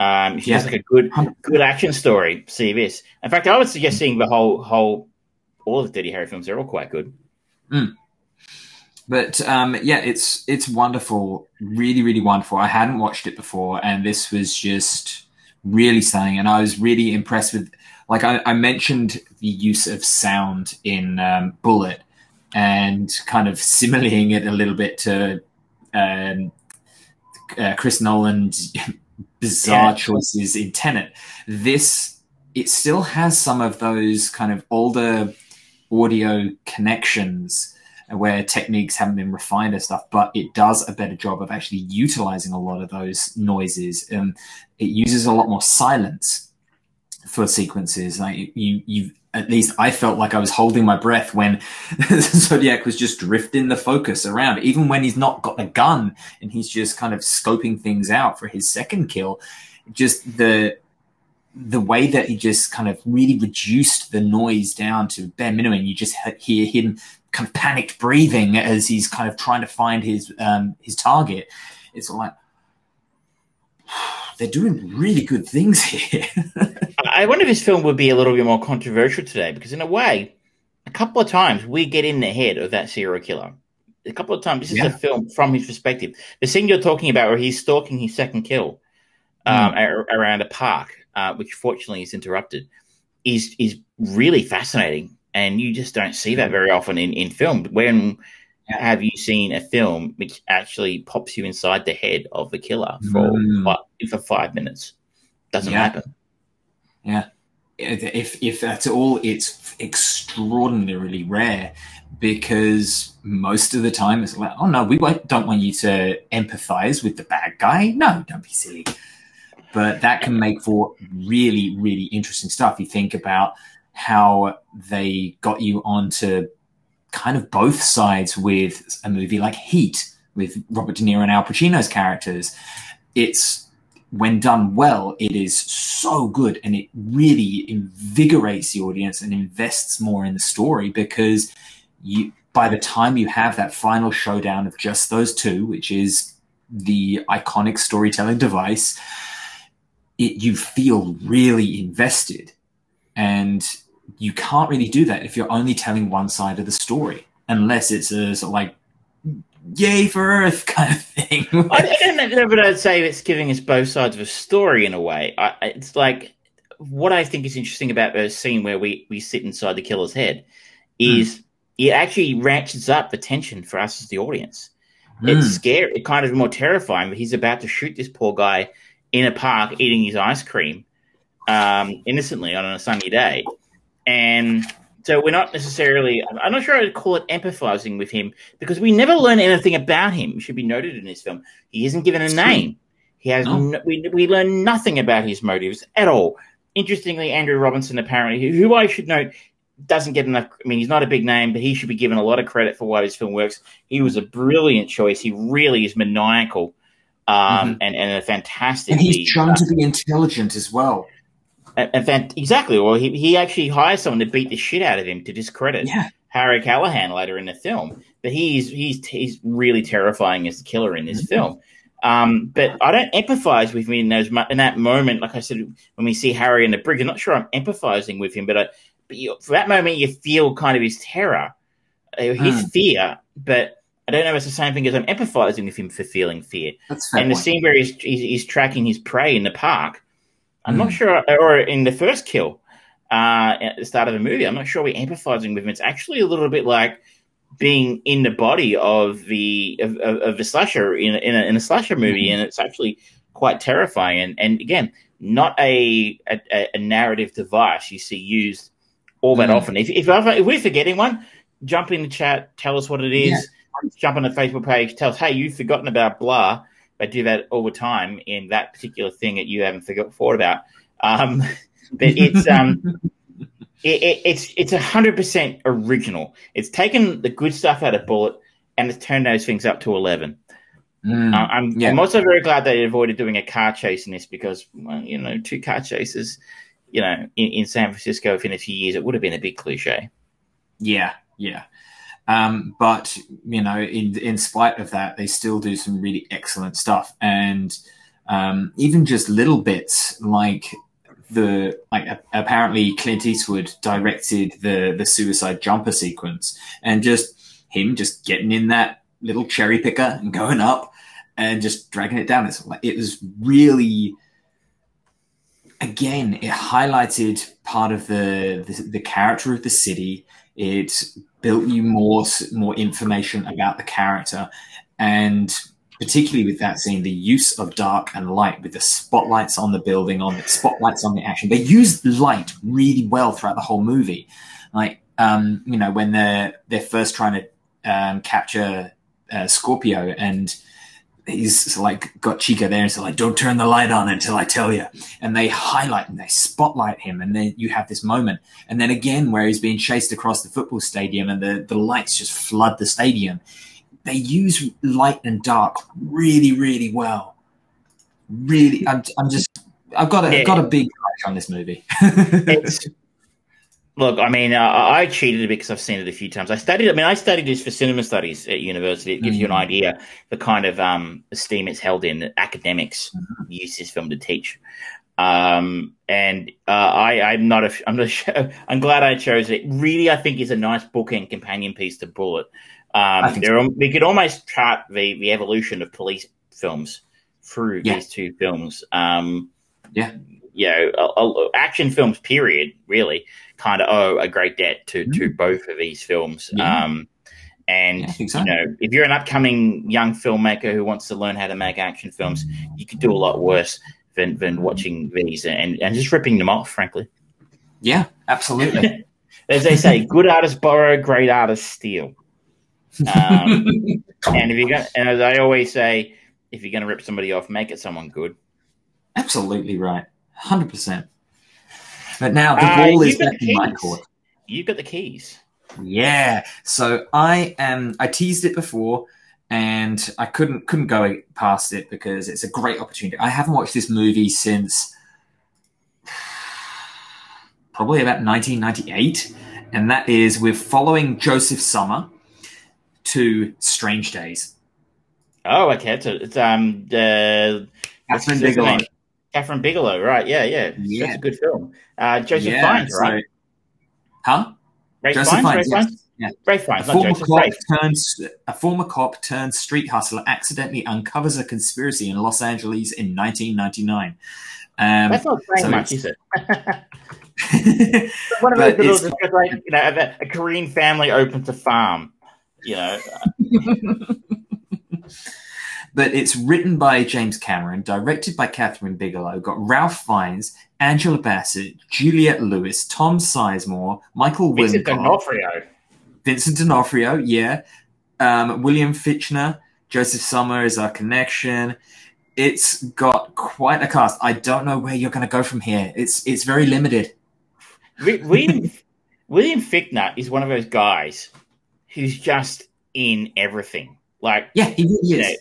Um, it's yeah. just like a good, good action story. See this. In fact, I would suggest seeing the whole, whole, all of the Dirty Harry films. They're all quite good. Mm. But um, yeah, it's it's wonderful, really, really wonderful. I hadn't watched it before, and this was just really stunning. And I was really impressed with, like I, I mentioned, the use of sound in um, Bullitt, and kind of simulating it a little bit to um, uh, Chris Nolan's (laughs) bizarre yeah. choices in Tenet. This it still has some of those kind of older audio connections where techniques haven't been refined and stuff, but it does a better job of actually utilizing a lot of those noises. Um, it uses a lot more silence for sequences. Like you, you, at least I felt like I was holding my breath when (laughs) Zodiac was just drifting the focus around, even when he's not got the gun and he's just kind of scoping things out for his second kill. Just the the way that he just kind of really reduced the noise down to bare minimum, you just hear him kind of panicked breathing as he's kind of trying to find his um, his target. It's like (sighs) they're doing really good things here. (laughs) I wonder if this film would be a little bit more controversial today because, in a way, a couple of times we get in the head of that serial killer. A couple of times, this yeah. is a film from his perspective. The scene you're talking about, where he's stalking his second kill um, mm. around a park, uh, which fortunately is interrupted, is is really fascinating and you just don't see that very often in, in film. When have you seen a film which actually pops you inside the head of the killer for mm. five, for five minutes? Doesn't yeah. happen. Yeah, if if that's all, it's extraordinarily rare because most of the time it's like, oh no, we don't want you to empathize with the bad guy. No, don't be silly. But that can make for really, really interesting stuff. You think about how they got you onto kind of both sides with a movie like Heat with Robert De Niro and Al Pacino's characters. It's when done well, it is so good and it really invigorates the audience and invests more in the story because you by the time you have that final showdown of just those two, which is the iconic storytelling device, it you feel really invested. And you can't really do that if you're only telling one side of the story, unless it's a sort of like yay for Earth (laughs) kind of thing. I don't know, but I'd say it's giving us both sides of a story in a way. I, it's like what I think is interesting about the scene where we we sit inside the killer's head is mm. it actually ratchets up the tension for us as the audience. Mm. It's scary, it kind of more terrifying. But he's about to shoot this poor guy in a park eating his ice cream um, innocently on a sunny day, and so we're not necessarily. I'm not sure I'd call it empathizing with him because we never learn anything about him. It should be noted in this film. He isn't given a name. He has. No. No, we we learn nothing about his motives at all. Interestingly, Andrew Robinson apparently, who, who I should note, doesn't get enough. I mean, he's not a big name, but he should be given a lot of credit for why this film works. He was a brilliant choice. He really is maniacal, um, mm-hmm. and and a fantastic. And he's trying uh, to be intelligent as well. And, and exactly. Well, he, he actually hires someone to beat the shit out of him to discredit yeah. Harry Callahan later in the film. But he's he's he's really terrifying as the killer in this mm-hmm. film. Um, but I don't empathize with him in those in that moment. Like I said, when we see Harry in the brig, I'm not sure I'm empathizing with him, but, I, but you, for that moment, you feel kind of his terror, uh, his mm. fear. But I don't know. If it's the same thing as I'm empathizing with him for feeling fear. That's and the scene where he's, he's, he's tracking his prey in the park I'm mm. not sure, or in the first kill uh, at the start of the movie, I'm not sure we're empathizing with him. It's actually a little bit like being in the body of the of, of, of the slasher in, in, a, in a slasher movie, mm. and it's actually quite terrifying. And, and again, not a, a, a narrative device you see used all that mm. often. If, if, if, we're forgetting one, jump in the chat, tell us what it is. Yeah. Jump on the Facebook page, tell us, hey, you've forgotten about blah. I do that all the time in that particular thing that you haven't forgot, thought about. Um, but it's um, (laughs) it, it, it's it's hundred percent original. It's taken the good stuff out of Bullitt and it's turned those things up to eleven. Mm, uh, I'm, yeah. I'm also very glad they avoided doing a car chase in this because well, you know two car chases, you know, in, in San Francisco within a few years it would have been a big cliche. Yeah, yeah. Um, but you know, in in spite of that, they still do some really excellent stuff, and um, even just little bits like the like apparently Clint Eastwood directed the the suicide jumper sequence, and just him just getting in that little cherry picker and going up and just dragging it down. It's like it was really again it highlighted part of the, the, the character of the city it built you more more information about the character, and particularly with that scene, the use of dark and light with the spotlights on the building, on the spotlights on the action. They used light really well throughout the whole movie. Like um, you know when they're they're first trying to um, capture uh, Scorpio and he's like got Chico there and so like, don't turn the light on until I tell you. And they highlight and they spotlight him. And then you have this moment. And then again, where he's being chased across the football stadium and the, the lights just flood the stadium. They use light and dark really, really well. Really, I'm, I'm just, I've got a, yeah. Got a big crush on this movie. (laughs) it's, Look, I mean, uh, I cheated because I've seen it a few times. I studied. I mean, I studied this for cinema studies at university. It gives mm-hmm. you an mm. idea the kind of um, esteem it's held in. Academics mm-hmm. use this film to teach, um, and uh, I, I'm not. A, (laughs) I'm not. Sure, I'm glad I chose it. Really, I think is a nice bookend companion piece to Bullitt. Um, so. we could almost chart the the evolution of police films through yeah. these two films. Um, yeah, you know, action films. Period. Really kind of owe a great debt to mm. to both of these films. Yeah. Um, and yeah, so. you know, if you're an upcoming young filmmaker who wants to learn how to make action films, you could do a lot worse than than watching these and and just ripping them off. Frankly, yeah, absolutely. (laughs) As they say, good artists borrow, great artists steal. Um, (laughs) and if you're going, and as I always say, if you're going to rip somebody off, make it someone good. Absolutely right, hundred percent. But now the uh, ball is back in my court. You've got the keys. Yeah. So I am. I teased it before, and I couldn't couldn't go past it because it's a great opportunity. I haven't watched this movie since probably about 1998, and that is we're following Josef Sommer to Strange Days. Oh, okay. It's, it's um the Kathryn Bigelow. Kathryn Bigelow, right? Yeah, yeah. yeah. That's a good film. Uh, Joseph yeah, Fiennes, right? Huh? Ray Joseph Fiennes, Fiennes. Fiennes? Yeah. Ray Fiennes, a former, cop turns, a former cop turned street hustler accidentally uncovers a conspiracy in Los Angeles in 1999. Um, That's not saying so much, is it? (laughs) One of those little, just like you know, a, a Korean family opens a farm. You know, (laughs) but it's written by James Cameron, directed by Kathryn Bigelow, got Ralph Fiennes, Angela Bassett, Juliette Lewis, Tom Sizemore, Michael Vincent Wincott, D'Onofrio. Vincent D'Onofrio, yeah, um, William Fichtner, Josef Sommer is our connection. It's got quite a cast. I don't know where you're going to go from here. It's it's very limited. William William Fichtner is one of those guys who's just in everything. Like, Yeah, he really you know,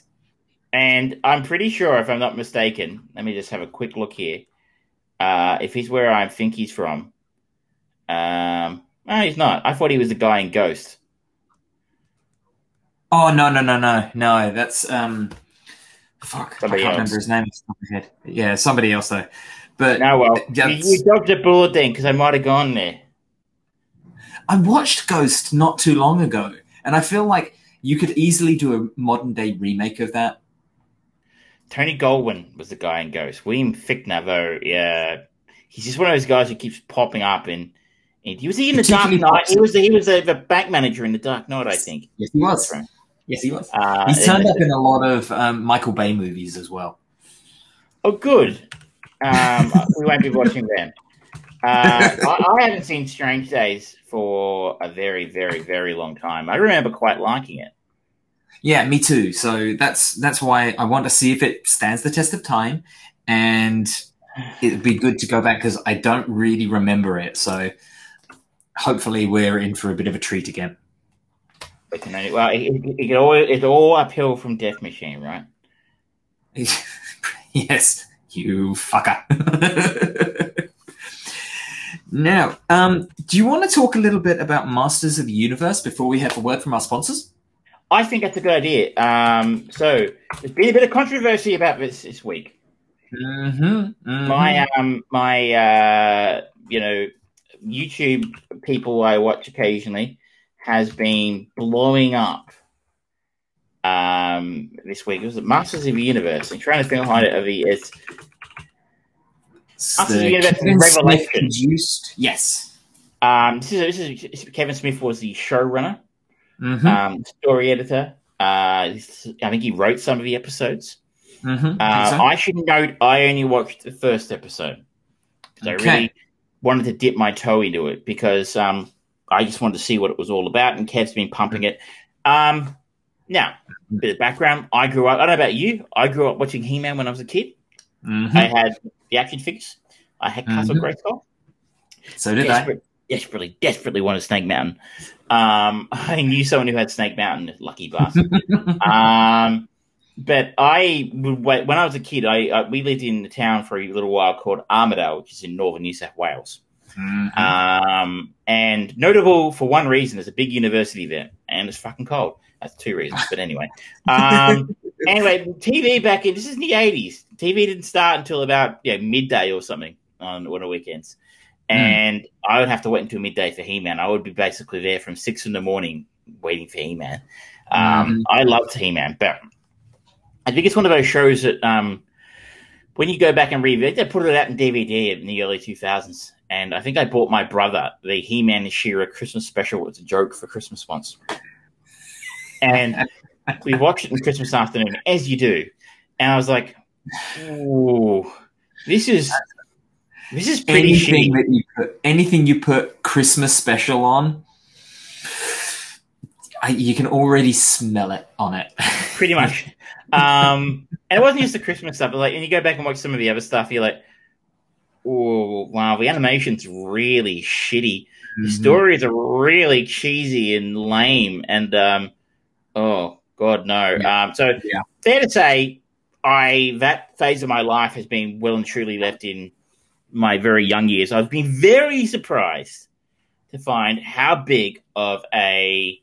and I'm pretty sure, if I'm not mistaken, let me just have a quick look here. Uh, if he's where I think he's from, um, no, he's not. I thought he was the guy in Ghost. Oh no no no no no! That's um, fuck. Somebody I can't else. remember his name. It's top of my head. Yeah, somebody else though. But No, well, you, That's- you dodged a bullet then because I might have gone there. I watched Ghost not too long ago, and I feel like you could easily do a modern day remake of that. Tony Goldwyn was the guy in Ghost. William Fichtner, though, yeah, he's just one of those guys who keeps popping up. And, and he was he in the Dark Knight. He was he was the, the bank manager in the Dark Knight, I think. Yes, he was. Yes, he was. Uh, He's turned up in a lot of um, Michael Bay movies as well. Oh, good. Um, (laughs) we won't be watching them. Uh, I, I haven't seen Strange Days for a very, very, very long time. I remember quite liking it. Yeah, me too. So that's that's why I want to see if it stands the test of time, and it'd be good to go back because I don't really remember it. So hopefully we're in for a bit of a treat again. But, you know, well, it, it, it all, it's all uphill from Death Machine, right? (laughs) yes, you fucker. (laughs) now, um, do you want to talk a little bit about Masters of the Universe before we have a word from our sponsors? I think that's a good idea. Um, so there's been a bit of controversy about this this week. Mm-hmm. My um, my uh, you know YouTube people I watch occasionally has been blowing up. Um, this week it was Masters of the Universe. I'm trying to think behind it. Of the it's Masters of the Universe Smith Revelation. produced. Yes. um, this is this is Kevin Smith was the showrunner, Mm-hmm. um, story editor. Uh, I think he wrote some of the episodes. mm-hmm. Uh, I should note I only watched the first episode because Okay. I really wanted to dip my toe into it because um, I just wanted to see what it was all about, and Kev's been pumping it. Um, now, bit of background: I grew up. I don't know about you. I grew up watching He-Man when I was a kid. Mhm. I had the action figures. I had Castle Mhm. Grayskull. So did I. Desperate, desperately, desperately wanted Snake Mountain. Um, (laughs) I knew someone who had Snake Mountain. Lucky bastard. (laughs) um, but I would wait when I was a kid. I, I we lived in a town for a little while called Armidale, which is in northern New South Wales. Mhm. Um, and notable for one reason, it's a big university there, and it's fucking cold. That's two reasons, but anyway. Um, (laughs) anyway, TV back in this is in the '80s. TV didn't start until about yeah midday or something on on the weekends, and I would have to wait until midday for He-Man. I would be basically there from six in the morning waiting for He-Man. Um, Mhm. I loved He-Man, but I think it's one of those shows that um, when you go back and revisit, they put it out in DVD in the early 2000s. And I think I bought my brother the He Man and She-Ra Christmas special. It's a joke for Christmas once. And (laughs) we watched it on Christmas afternoon, as you do. And I was like, ooh, this is. This is pretty anything shitty. that you put, anything you put Christmas special on, I, you can already smell it on it. (laughs) pretty much. Um, and it wasn't just the Christmas stuff. But like, and you go back and watch some of the other stuff, you're like, oh wow, the animation's really shitty. The Mhm. stories are really cheesy and lame, and um, oh god, no. Um, so Yeah. fair to say, I that phase of my life has been well and truly left in my very young years. I've been very surprised to find how big of a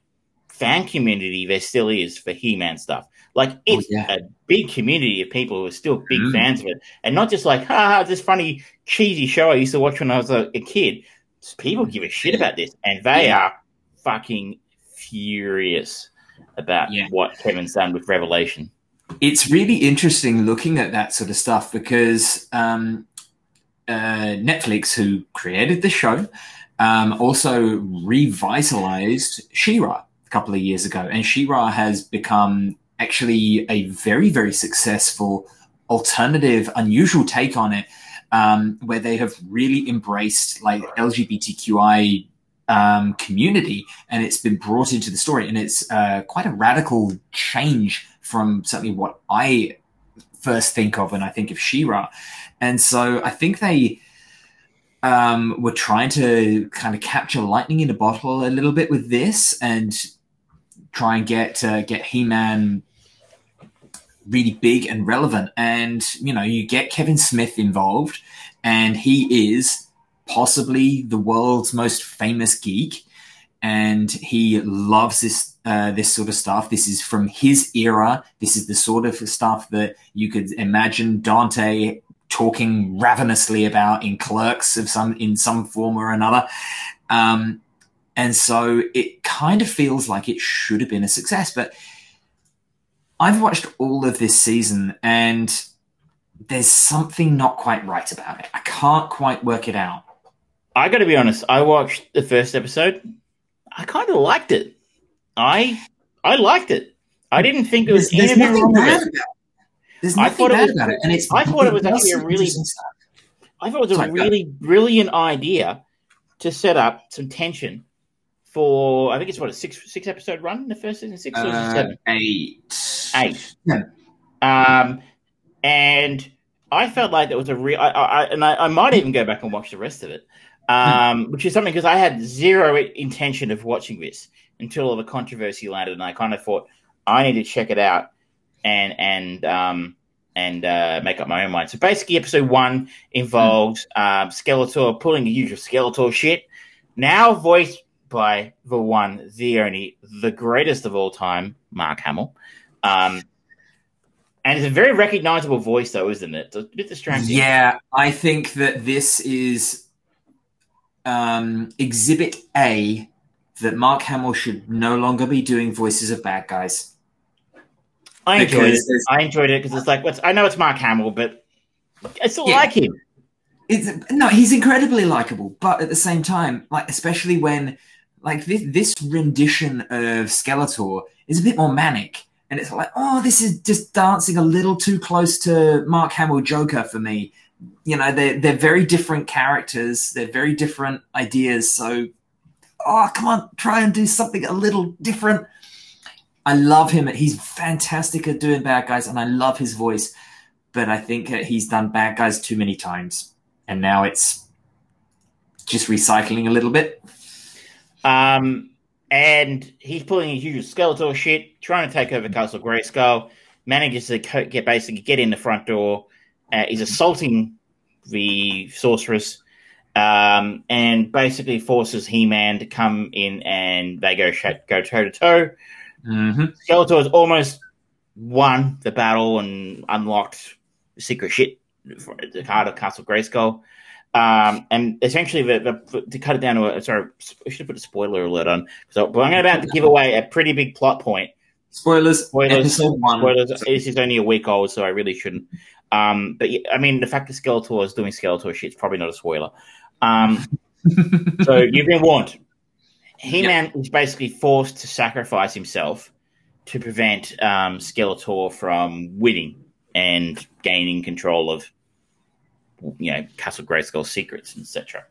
fan community there still is for He-Man stuff. Like it's Oh, yeah. a big community of people who are still big Mm. fans of it, and not just like, ha, ha, this funny cheesy show I used to watch when I was a, a kid. People give a shit about this, and they Yeah. are fucking furious about Yeah. what Kevin's done with Revelation. it's really interesting looking at that sort of stuff because um, uh, Netflix, who created the show, um, also revitalized She-Ra a couple of years ago, and She-Ra has become actually a very, very successful alternative, unusual take on it, um, where they have really embraced like LGBTQI um, community, and it's been brought into the story, and it's uh, quite a radical change from certainly what I first think of when I think of She-Ra, and so I think they um, were trying to kind of capture lightning in a bottle a little bit with this, and try and get uh, get He Man really big and relevant. And you know, you get Kevin Smith involved, and he is possibly the world's most famous geek, and he loves this uh, this sort of stuff. This is from his era. This is the sort of stuff that you could imagine Dante talking ravenously about in Clerks of some in some form or another. Um, and so it kind of feels like it should have been a success, but I've watched all of this season and there's something not quite right about it. I can't quite work it out. I got to be honest. I watched the first episode. I kind of liked it. I I liked it. I didn't think it was there's, anything wrong with it. There's nothing bad was- about it, and it's. I thought it was actually a really- I thought it was a Sorry, go really brilliant idea to set up some tension for. I think it's what a six six episode run in the first season, six or Uh, seven, eight. eight. Yeah. Um, and I felt like there was a real. I, I, and I, I might even go back and watch the rest of it, um, which is something because I had zero intention of watching this until all the controversy landed, and I kind of thought I need to check it out and and um, and uh, make up my own mind. So basically, episode one involves um, Skeletor pulling the usual Skeletor shit. Now voiced by the one, the only, the greatest of all time, Mark Hamill. Um, and it's a very recognizable voice, though, isn't it? It's a bit distracting. Yeah, I think that this is um, exhibit A that Mark Hamill should no longer be doing voices of bad guys. I enjoyed it. because I enjoyed it because it's like, what's, I know it's Mark Hamill, but I still Yeah. like him. It's no, he's incredibly likable, but at the same time, like especially when like this this rendition of Skeletor is a bit more manic, and it's like, oh, this is just dancing a little too close to Mark Hamill Joker for me. You know, they're they're very different characters, they're very different ideas. So, oh, come on, try and do something a little different. I love him. He's fantastic at doing bad guys, and I love his voice. But I think he's done bad guys too many times and now it's just recycling a little bit. Um, and he's pulling his usual Skeletor shit, trying to take over Castle Grayskull. Manages to get basically get in the front door. Uh, assaulting the sorceress, um, and basically forces He Man to come in, and they go sh- go toe to toe. Mm-hmm. Skeletor has almost won the battle and unlocked secret shit for the heart of Castle Grayskull. Um, and essentially, the, the, to cut it down to a sorry, I should have put a spoiler alert on. So, but I'm about to give away a pretty big plot point. Spoilers, Spoilers. episode one. Spoilers. This is only a week old, so I really shouldn't. Um, but I mean, the fact that Skeletor is doing Skeletor shit is probably not a spoiler. Um, (laughs) so you've been warned. He Man is basically forced to sacrifice himself to prevent um, Skeletor from winning and gaining control of, you know, Castle Grayskull's secrets, etc.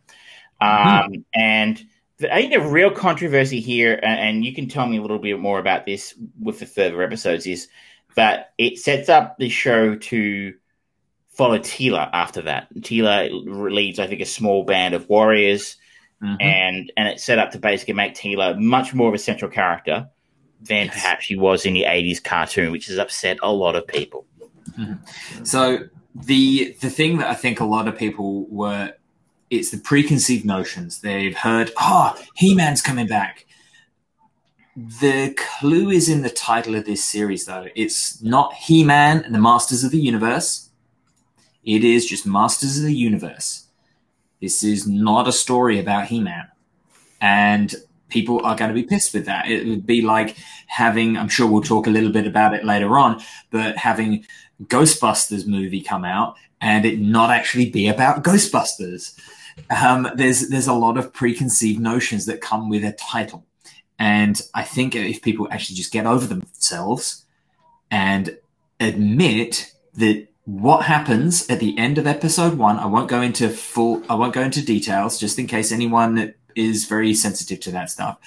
Um, And the, I think the real controversy here, and, and you can tell me a little bit more about this with the further episodes, is that it sets up the show to follow Teela after that. Teela leads, I think, a small band of warriors Mhm. and and it's set up to basically make Teela much more of a central character than Yes. perhaps she was in the '80s cartoon, which has upset a lot of people. So the the thing that I think a lot of people were it's the preconceived notions. They've heard, oh, He-Man's coming back. The clue is in the title of this series, though. It's not He-Man and the Masters of the Universe. It is just Masters of the Universe. This is not a story about He-Man. And people are going to be pissed with that. It would be like having, I'm sure we'll talk a little bit about it later on, but having Ghostbusters movie come out and it not actually be about Ghostbusters. Um, there's there's a lot of preconceived notions that come with a title, and I think if people actually just get over themselves and admit that what happens at the end of episode one, I won't go into full, I won't go into details, just in case anyone is very sensitive to that stuff.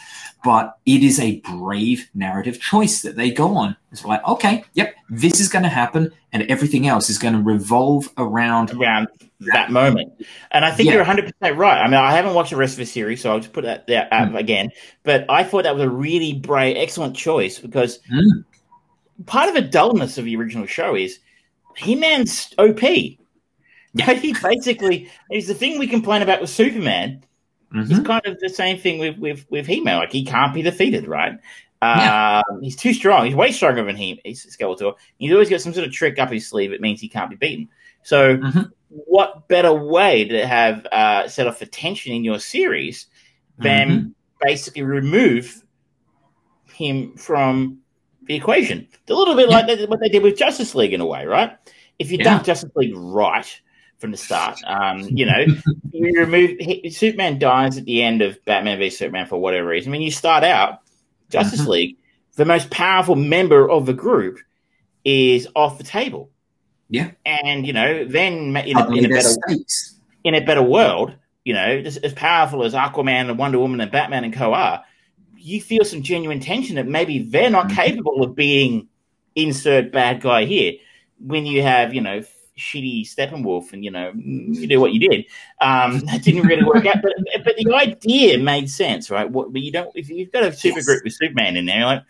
But it is a brave narrative choice that they go on. It's like, okay, yep, this is going to happen, and everything else is going to revolve around around that moment. And I think yeah. you're 100 percent right. I mean, I haven't watched the rest of the series, so I'll just put that there mm. again. But I thought that was a really brave, excellent choice because mm. part of the dullness of the original show is He Man's OP. Yeah. He basically is the thing we complain about with Superman Mm-hmm. It's kind of the same thing with with with He-Man. Like he can't be defeated, right? Yeah. Um, he's too strong. He's way stronger than he. He's Skeletor. He's always got some sort of trick up his sleeve. It means he can't be beaten. So, mm-hmm. what better way to have uh, set off the tension in your series than mm-hmm. basically remove him from the equation? It's a little bit like what they did with Justice League in a way, right? If you yeah. done Justice League right, from the start. Um, you know, (laughs) you remove he, Superman dies at the end of Batman v Superman for whatever reason. When you start out Justice mm-hmm. League, the most powerful member of the group is off the table. Yeah, and you know, then in a, in a better in a better world, you know, as, as powerful as Aquaman and Wonder Woman and Batman and Co are, you feel some genuine tension that maybe they're not mm-hmm. capable of being insert bad guy here. When you have, you know, shitty Steppenwolf, and you know, you do what you did. Um, (laughs) that didn't really work out, but but the idea made sense, right? What, but you don't if you've got a super yes. group with Superman in there, like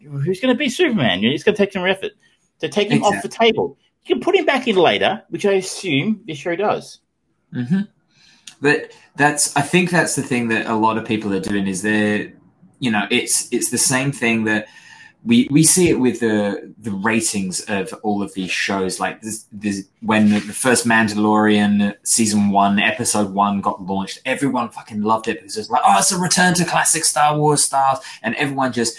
who's going to be Superman? It's going to take some effort to take him exactly. off the table. You can put him back in later, which I assume this show does. Mm-hmm. But that's I think that's the thing that a lot of people are doing is they're you know it's it's the same thing that we we see it with the the ratings of all of these shows. Like this, this when the first Mandalorian season one episode one got launched, everyone fucking loved it because it's like, oh, it's a return to classic Star Wars stuff, and everyone just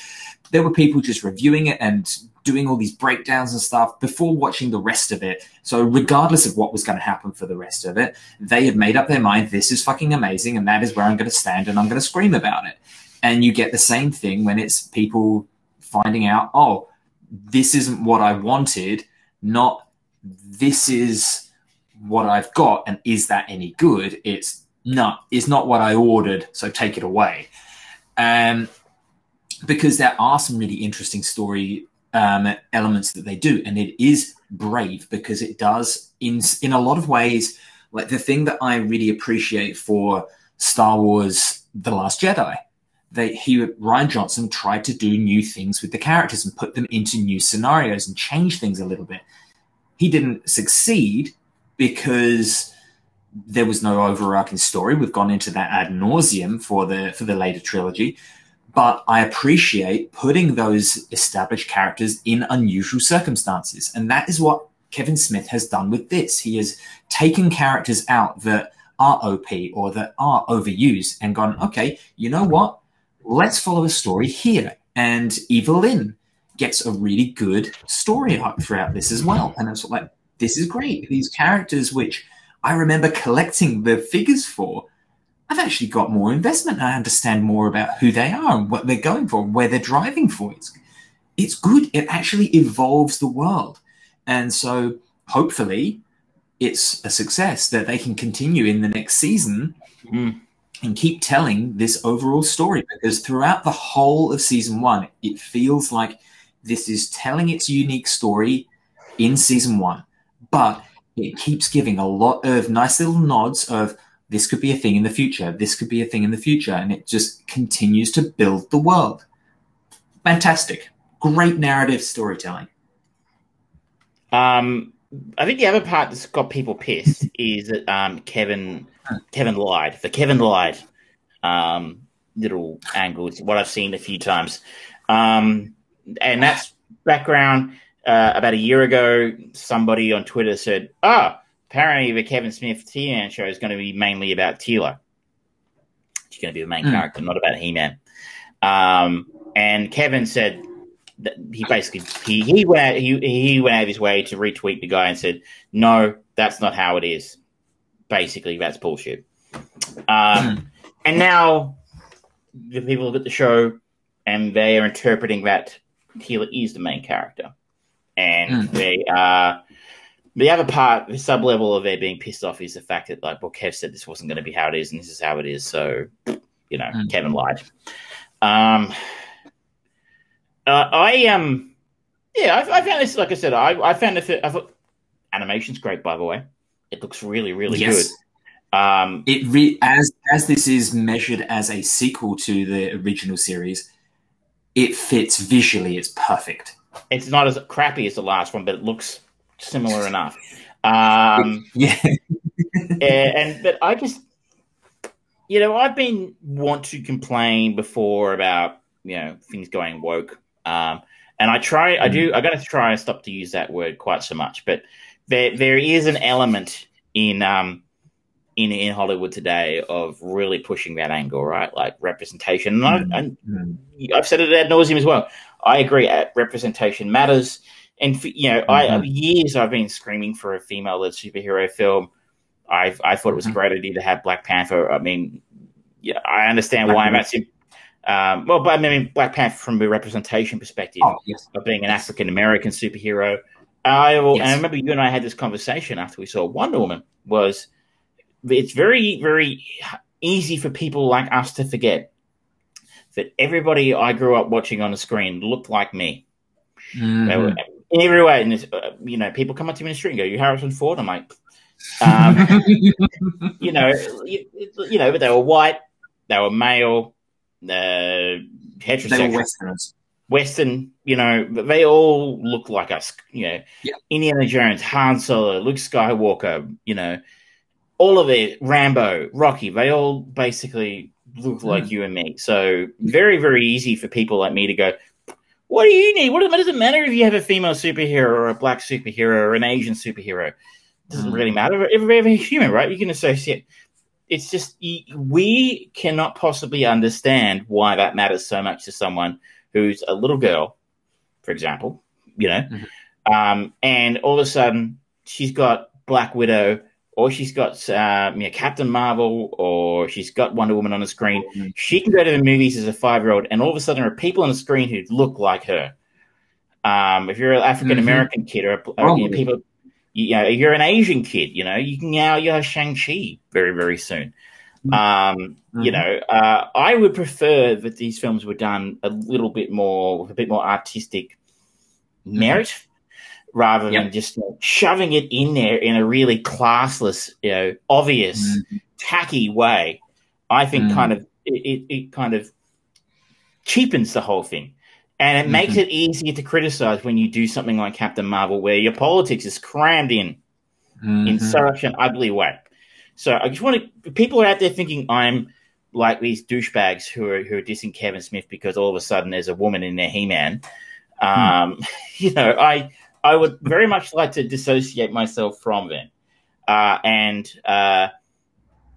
there were people just reviewing it and doing all these breakdowns and stuff before watching the rest of it. So regardless of what was going to happen for the rest of it, they had made up their mind. This is fucking amazing, and that is where I'm going to stand and I'm going to scream about it. And you get the same thing when it's people finding out, oh, this isn't what I wanted, not this is what I've got, and is that any good? It's not, it's not what I ordered, so take it away. Um, because there are some really interesting story um, elements that they do, and it is brave because it does in in a lot of ways. Like the thing that I really appreciate for Star Wars: The Last Jedi they, he Rian Johnson tried to do new things with the characters and put them into new scenarios and change things a little bit. He didn't succeed because there was no overarching story. We've gone into that ad nauseum for the for the later trilogy, but I appreciate putting those established characters in unusual circumstances, and that is what Kevin Smith has done with this. He has taken characters out that are OP or that are overused and gone, okay, you know what? Let's follow a story here. And Evil-Lyn gets a really good story arc throughout this as well. And it's like, this is great. These characters, which I remember collecting the figures for, I've actually got more investment. I understand more about who they are and what they're going for, where they're driving for. It's, it's good. It actually evolves the world. And so hopefully it's a success that they can continue in the next season. Mm and keep telling this overall story because throughout the whole of season one, it feels like this is telling its unique story in season one, but it keeps giving a lot of nice little nods of this could be a thing in the future, this could be a thing in the future, and it just continues to build the world. Fantastic. Great narrative storytelling. Um, I think the other part that's got people pissed is that um, Kevin Kevin lied. The Kevin lied um, little angles. What I've seen a few times, um, and that's background. Uh, about a year ago, somebody on Twitter said, "Ah, oh, apparently the Kevin Smith He-Man show is going to be mainly about Teela. She's going to be the main mm. character, not about He-Man." Um, and Kevin said, he basically he he went out, he he went out of his way to retweet the guy and said, "No, that's not how it is." Basically, that's bullshit. Um, hmm. and now the people look at the show and they are interpreting that Teela is the main character, and mm. they are. The other part, the sub level of their being pissed off is the fact that, like, well, Kev said this wasn't going to be how it is, and this is how it is. So, you know, mm. Kevin lied. Um, uh, I um, yeah, I, I, found this. Like I said, I, I found it. I thought animation's great. By the way, it looks really, really yes. good. Um, it re- as as this is measured as a sequel to the original series, it fits visually. It's perfect. It's not as crappy as the last one, but it looks similar (laughs) enough. Um, yeah, (laughs) and, and but I just, you know, I've been want to complain before about you know things going woke, um, and I try, I do, mm. I got to try and stop to use that word quite so much, but there there is an element in um in in Hollywood today of really pushing that angle, right? Like representation. And, mm-hmm. I, have said it ad nauseum as well. I agree. Uh, representation matters. And for, you know, mm-hmm. I years I've been screaming for a female-led superhero film. I I thought it was mm-hmm. a great idea to have Black Panther. I mean, yeah, I understand Black why I'm actually. Um, well, but I mean, Black Panther from a representation perspective oh, yes. of being an African American superhero. I, will, yes. I remember you and I had this conversation after we saw Wonder Woman. Was it's very, very easy for people like us to forget that everybody I grew up watching on the screen looked like me. Mm-hmm. in every way, and uh, you know, people come up to me in the street and go, "You Harrison Ford?" I'm like, um, (laughs) you know, you, you, know, but they were white, they were male, uh, heterosexual, they were Westerners. Western, you know, they all look like us. You know, yeah. Indiana Jones, Han Solo, Luke Skywalker. You know, all of it, Rambo, Rocky, they all basically look mm. like you and me. So very, very easy for people like me to go, what do you need? What, does it matter if you have a female superhero or a black superhero or an Asian superhero? It doesn't mm. really matter. Everybody's human, right? You can associate. It's just we cannot possibly understand why that matters so much to someone who's a little girl, for example, you know, mm-hmm. um, and all of a sudden she's got Black Widow or she's got uh, you know, Captain Marvel, or she's got Wonder Woman on the screen. Mm-hmm. She can go to the movies as a five year old, and all of a sudden, there are people on the screen who look like her. Um, if you're an African American mm-hmm. kid, or, or you know, people, you know, if you're an Asian kid, you know, you can now you're Shang Chi very very soon. Mm-hmm. Um. You know, uh, I would prefer that these films were done a little bit more with a bit more artistic mm-hmm. merit rather yep. than just you know, shoving it in there in a really classless, you know, obvious, mm. tacky way. I think mm. kind of it, it, kind of cheapens the whole thing. And it mm-hmm. makes it easier to criticize when you do something like Captain Marvel, where your politics is crammed in mm-hmm. in such an ugly way. So I just want to people are out there thinking I'm like these douchebags who are who are dissing Kevin Smith because all of a sudden there's a woman in their He Man. Hmm. Um, (laughs) You know, I I would very much like to dissociate myself from them. Uh, and uh,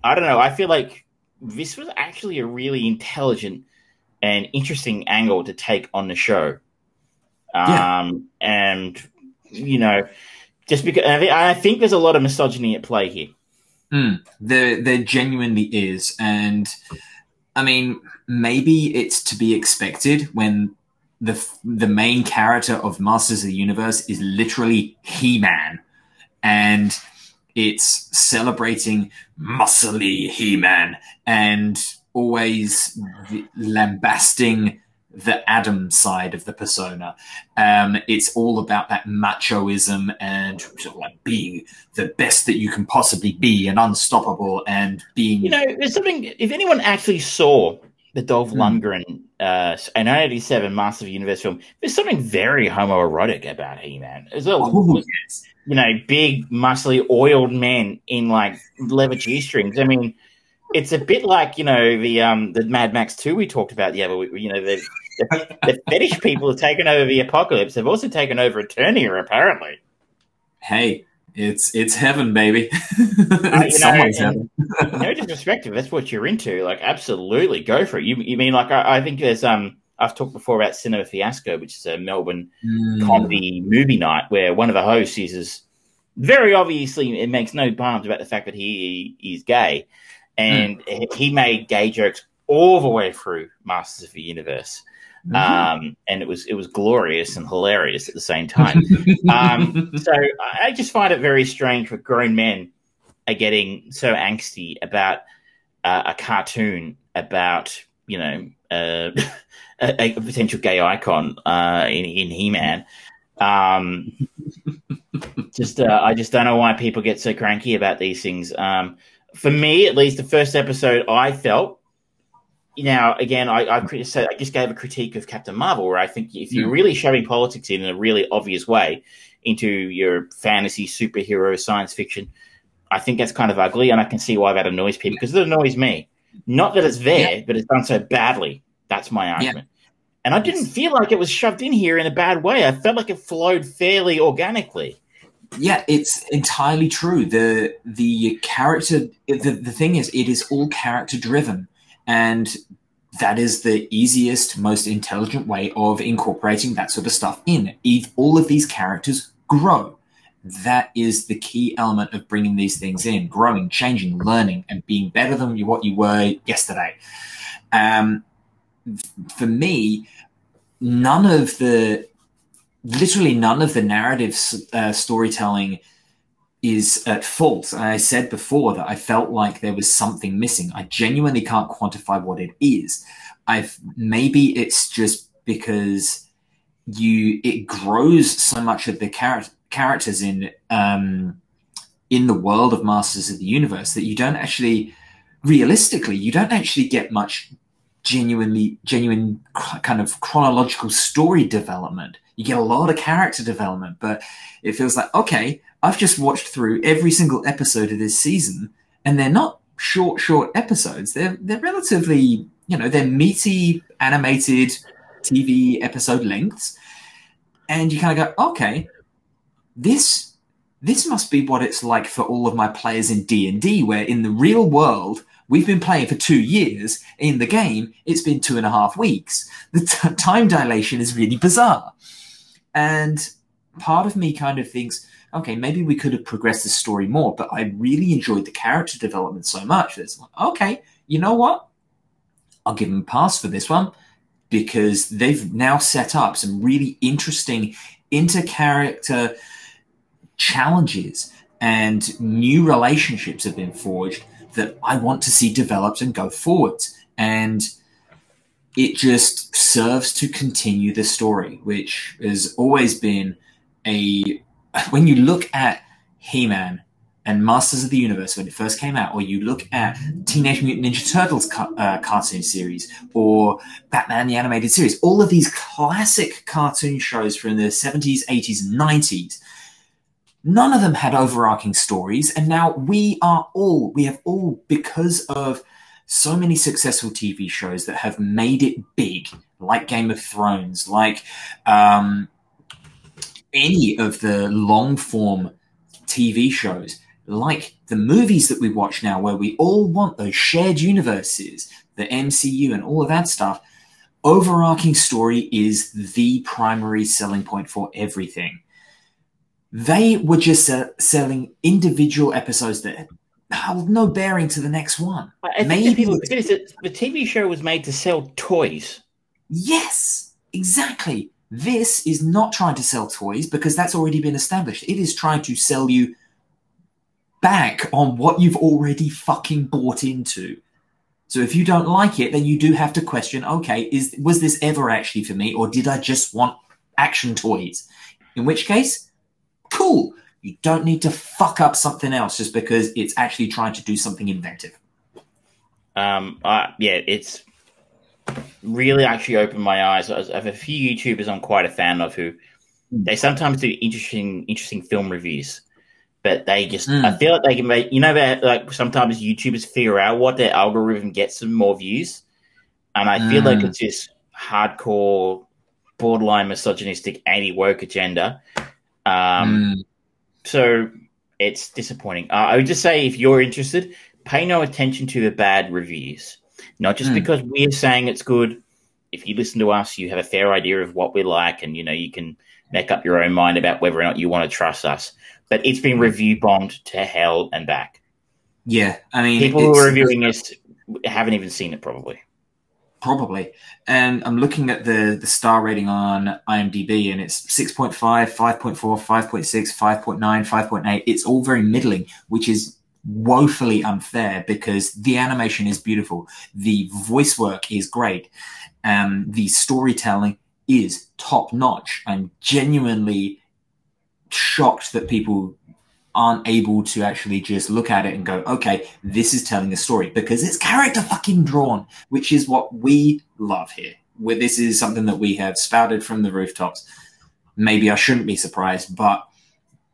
I don't know. I feel like this was actually a really intelligent and interesting angle to take on the show. Um, yeah. And, you know, just because I think there's a lot of misogyny at play here. Mm, there, there genuinely is. And I mean, maybe it's to be expected when the the main character of Masters of the Universe is literally He Man, and it's celebrating muscly He Man and always lambasting the Adam side of the persona. Um, it's all about that machoism and sort of like being the best that you can possibly be and unstoppable and being. You know, there's something. If anyone actually saw the Dolph mm. Lundgren uh, an 1987 Master Universe film. There's something very homoerotic about He Man. There's a, oh, yes. you know, big, muscly, oiled men in like leather G strings. I mean, it's a bit like you know the um the Mad Max 2 we talked about the other week. You know, the, the, the fetish people have taken over the apocalypse. They've also taken over Eternia, apparently. Hey, it's it's heaven, baby. (laughs) uh, Someone's heaven. no disrespect if that's what you're into. Like, absolutely, go for it. You you mean like I, I think there's um I've talked before about Cinema Fiasco, which is a Melbourne Mm. comedy movie night where one of the hosts is, very obviously it makes no bones about the fact that he is gay, and he made gay jokes all the way through Masters of the Universe, Mhm. um, and it was it was glorious and hilarious at the same time. um, (laughs) so I I just find it very strange that grown men are getting so angsty about uh, a cartoon about you know uh, (laughs) a, a potential gay icon uh, in in He Man. Um, just uh, I just don't know why people get so cranky about these things. Um, for me, at least, the first episode I felt. Now, again, I, I, said- I just gave a critique of Captain Marvel, where I think if you're Mm. really shoving politics in, in a really obvious way into your fantasy, superhero, science fiction, I think that's kind of ugly, and I can see why that annoys people because it annoys me. Not that it's there, but it's done so badly. That's my argument. And I didn't feel like it was shoved in here in a bad way. I felt like it flowed fairly organically. Yeah, it's entirely true. The the character the, the thing is it is all character driven and that is the easiest, most intelligent way of incorporating that sort of stuff in. If all of these characters grow. That is the key element of bringing these things in, growing, changing, learning, and being better than what you were yesterday. Um, for me, none of the literally none of the narrative uh, storytelling is at fault. I said before that I felt like there was something missing. I genuinely can't quantify what it is. I've maybe it's just because you it grows so much of the char- characters in um, in the world of Masters of the Universe that you don't actually realistically you don't actually get much genuinely genuine kind of chronological story development you get a lot of character development but it feels like okay i've just watched through every single episode of this season and they're not short short episodes. They're they're relatively you know they're meaty animated tv episode lengths. And you kind of go okay this this must be what it's like for all of my players in d&d where in the real world we've been playing for two years in the game it's been two and a half weeks. The t- time dilation is really bizarre. And part of me kind of thinks okay maybe we could have progressed the story more but i really enjoyed the character development so much that it's like okay you know what i'll give them a pass for this one because they've now set up some really interesting inter-character challenges and new relationships have been forged that I want to see developed and go forwards. And it just serves to continue the story, which has always been a. When you look at He Man and Masters of the Universe when it first came out, or you look at Teenage Mutant Ninja Turtles ca- uh, cartoon series, or Batman the Animated Series, all of these classic cartoon shows from the 70s, 80s, and 90s none of them had overarching stories. And now we are all we have all because of so many successful tv shows that have made it big like game of thrones like um, any of the long form tv shows like the movies that we watch now where we all want those shared universes the mcu and all of that stuff overarching story is the primary selling point for everything they were just uh, selling individual episodes that have no bearing to the next one. I Maybe people it's- forget is that the TV show was made to sell toys. Yes, exactly. This is not trying to sell toys because that's already been established. It is trying to sell you back on what you've already fucking bought into. So if you don't like it, then you do have to question, okay, is was this ever actually for me or did I just want action toys? In which case, cool. You don't need to fuck up something else just because it's actually trying to do something inventive. Um, uh, yeah, it's really actually opened my eyes. I have a few YouTubers I'm quite a fan of who they sometimes do interesting, interesting film reviews, but they just Mm. I feel like they can make you know that like sometimes YouTubers figure out what their algorithm gets them more views, and I feel like Mm. it's this hardcore, borderline misogynistic, anti woke agenda. Um, Mm. so it's disappointing. Uh, I would just say if you're interested, pay no attention to the bad reviews. Not just Mm. because we're saying it's good. if you listen to us, you have a fair idea of what we're like, and you know you can make up your own mind about whether or not you want to trust us. But it's been review bombed to hell and back. Yeah, I mean, People who are reviewing this haven't even seen it, probably. Probably. And I'm looking at the, the star rating on IMDb and it's 6.5, 5.4, 5.6, 5.9, 5.8. It's all very middling, which is woefully unfair because the animation is beautiful. The voice work is great. Um, the storytelling is top notch. I'm genuinely shocked that people aren't able to actually just look at it and go, okay, this is telling a story because it's character fucking drawn, which is what we love here. Where this is something that we have spouted from the rooftops. Maybe I shouldn't be surprised, but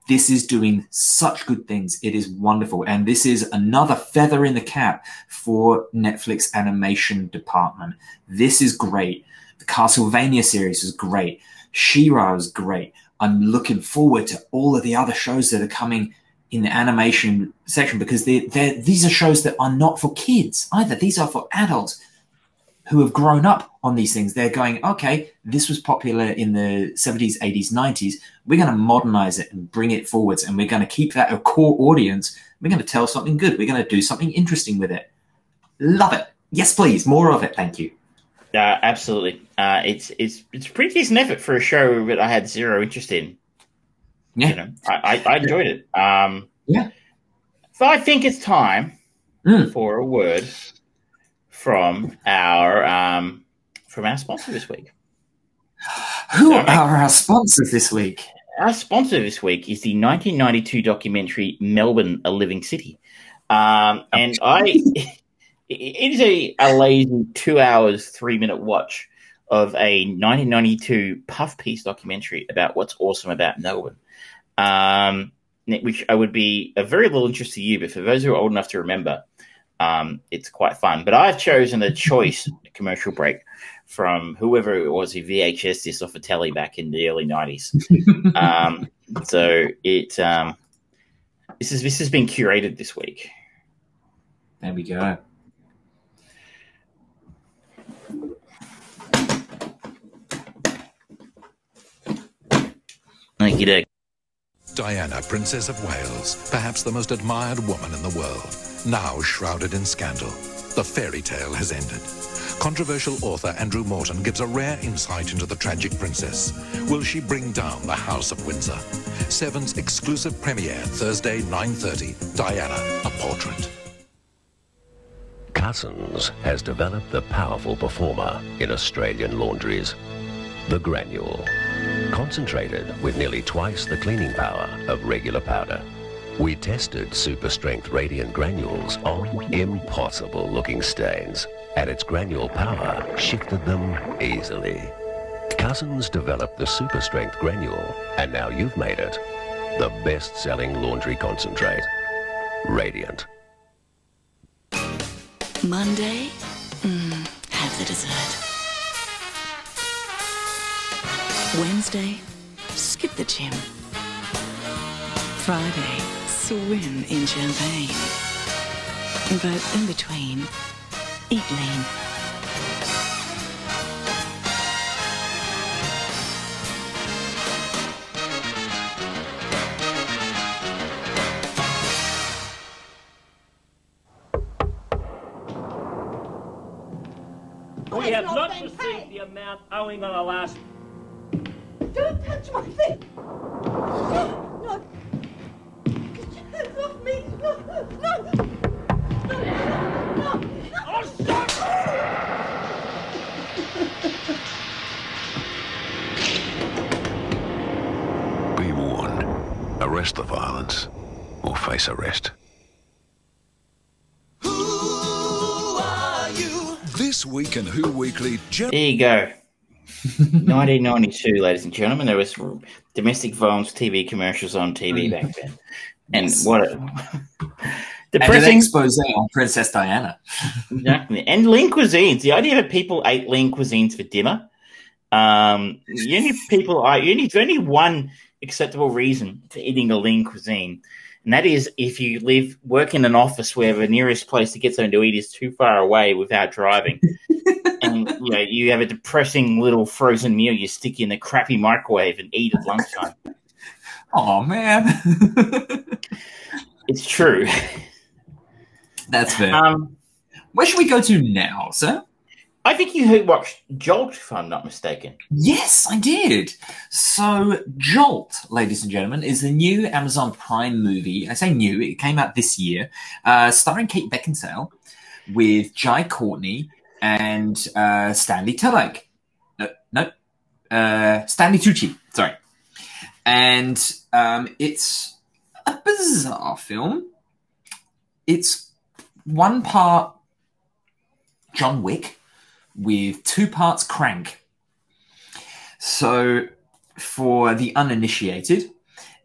this is doing such good things. It is wonderful. And this is another feather in the cap for Netflix animation department. This is great. The Castlevania series is great. She-Ra is great. I'm looking forward to all of the other shows that are coming in the animation section because they're, they're, these are shows that are not for kids either. These are for adults who have grown up on these things. They're going, okay, this was popular in the 70s, 80s, 90s. We're going to modernize it and bring it forwards, and we're going to keep that a core audience. We're going to tell something good. We're going to do something interesting with it. Love it. Yes, please. More of it. Thank you. Uh, absolutely. Uh, it's it's it's a pretty decent effort for a show that I had zero interest in. Yeah, you know, I, I, I enjoyed it. Um, yeah. So I think it's time Mm. for a word from our um, from our sponsor this week. Who Sorry. are our sponsors this week? Our sponsor this week is the 1992 documentary Melbourne: A Living City, um, and I. (laughs) It is a, a lazy two hours, three minute watch of a 1992 puff piece documentary about what's awesome about Melbourne, um, which I would be of very little interest to you, but for those who are old enough to remember, um, it's quite fun. But I've chosen a choice commercial break from whoever it was who VHS this off a telly back in the early 90s. (laughs) um, so it um, this is this has been curated this week. There we go. Thank you, Dick. Diana, Princess of Wales, perhaps the most admired woman in the world, now shrouded in scandal. The fairy tale has ended. Controversial author Andrew Morton gives a rare insight into the tragic princess. Will she bring down the House of Windsor? Seven's exclusive premiere Thursday, 9:30. Diana, a portrait. Cussons has developed the powerful performer in Australian laundries, the granule. Concentrated with nearly twice the cleaning power of regular powder. We tested super strength radiant granules on impossible looking stains, and its granule power shifted them easily. Cussons developed the super strength granule, and now you've made it the best selling laundry concentrate. Radiant. Monday, mm, have the dessert. Wednesday, skip the gym. Friday, swim in champagne. But in between, eat lean. We have not not received paid. the amount owing on our last. Don't touch my face! No! No! Get your hands off me! No! No! No! No! no. Oh, stop! Be warned. Arrest the violence or face arrest. Who are you? This week in Who Weekly, Jerry. There you go. (laughs) 1992, ladies and gentlemen, there was domestic violence TV commercials on TV back then, and Yes. what a (laughs) depressing. expose on Princess Diana. Exactly. And lean cuisines. The idea that people ate lean cuisines for dinner. Um, the only people I only there's only one acceptable reason for eating a lean cuisine, and that is if you live work in an office where the nearest place to get something to eat is too far away without driving, (laughs) and you know you have a depressing little frozen meal you stick in the crappy microwave and eat at lunchtime. Oh man, It's true. that's fair. Um, Where should we go to now, sir? I think you watched Jolt, if I'm not mistaken. Yes, I did. So, Jolt, ladies and gentlemen, is the new Amazon Prime movie. I say new; it came out this year, uh, starring Kate Beckinsale, with Jai Courtney and uh, Stanley Tudyk. No, no, uh, Stanley Tucci. Sorry, and um, it's a bizarre film. It's one part John Wick with two parts crank. So, for the uninitiated,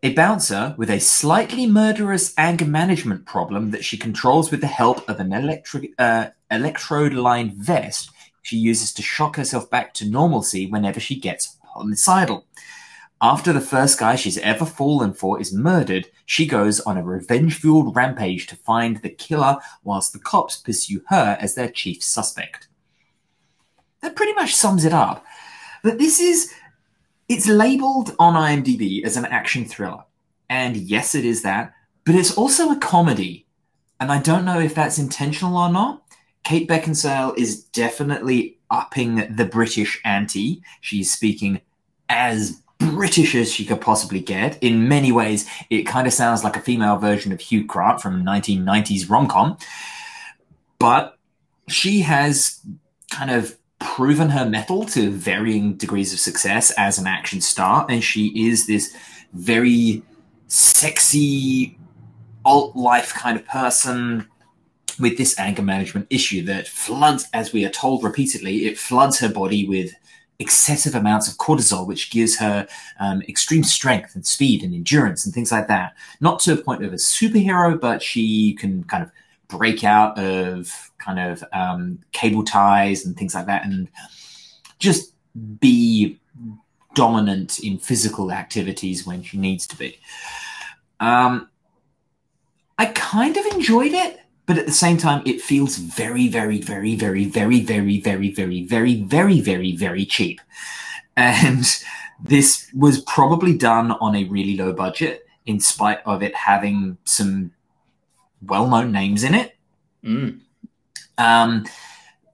a bouncer with a slightly murderous anger management problem that she controls with the help of an electric uh, electrode lined vest she uses to shock herself back to normalcy whenever she gets homicidal. After the first guy she's ever fallen for is murdered, she goes on a revenge fueled rampage to find the killer whilst the cops pursue her as their chief suspect. That pretty much sums it up. But this is, it's labeled on IMDb as an action thriller. And yes, it is that, but it's also a comedy. And I don't know if that's intentional or not. Kate Beckinsale is definitely upping the British ante. She's speaking as British as she could possibly get. In many ways, it kind of sounds like a female version of Hugh Grant from 1990s rom com. But she has kind of proven her mettle to varying degrees of success as an action star, and she is this very sexy alt life kind of person with this anger management issue that floods, as we are told repeatedly, it floods her body with excessive amounts of cortisol, which gives her um, extreme strength and speed and endurance and things like that. Not to a point of a superhero, but she can kind of break out of kind of um, cable ties and things like that and just be dominant in physical activities when she needs to be. Um, I kind of enjoyed it but at the same time, it feels very, very, very, very, very, very, very, very, very, very, very, very cheap. And this was probably done on a really low budget, in spite of it having some well-known names in it. Mm. Um,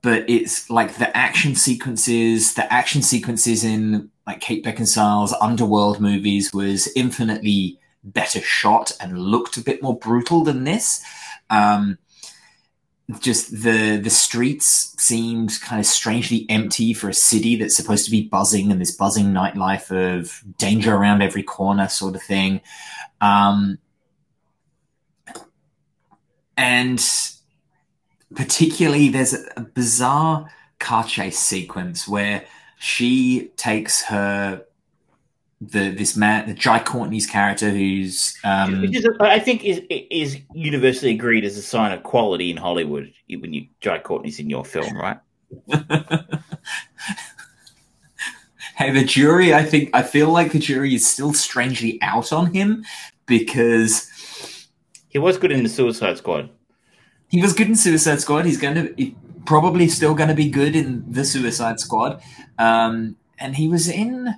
but it's like the action sequences, the action sequences in like Kate Beckinsale's Underworld movies was infinitely better shot and looked a bit more brutal than this. Um, just the the streets seemed kind of strangely empty for a city that's supposed to be buzzing and this buzzing nightlife of danger around every corner sort of thing. Um, and particularly there's a, a bizarre car chase sequence where she takes her the this man, the Jai Courtney's character, who's um, Which is, I think, is is universally agreed as a sign of quality in Hollywood when you Jai Courtney's in your film, right? (laughs) hey, the jury. I think I feel like the jury is still strangely out on him because he was good in the Suicide Squad. He was good in Suicide Squad. He's going to he, probably still going to be good in the Suicide Squad, um, and he was in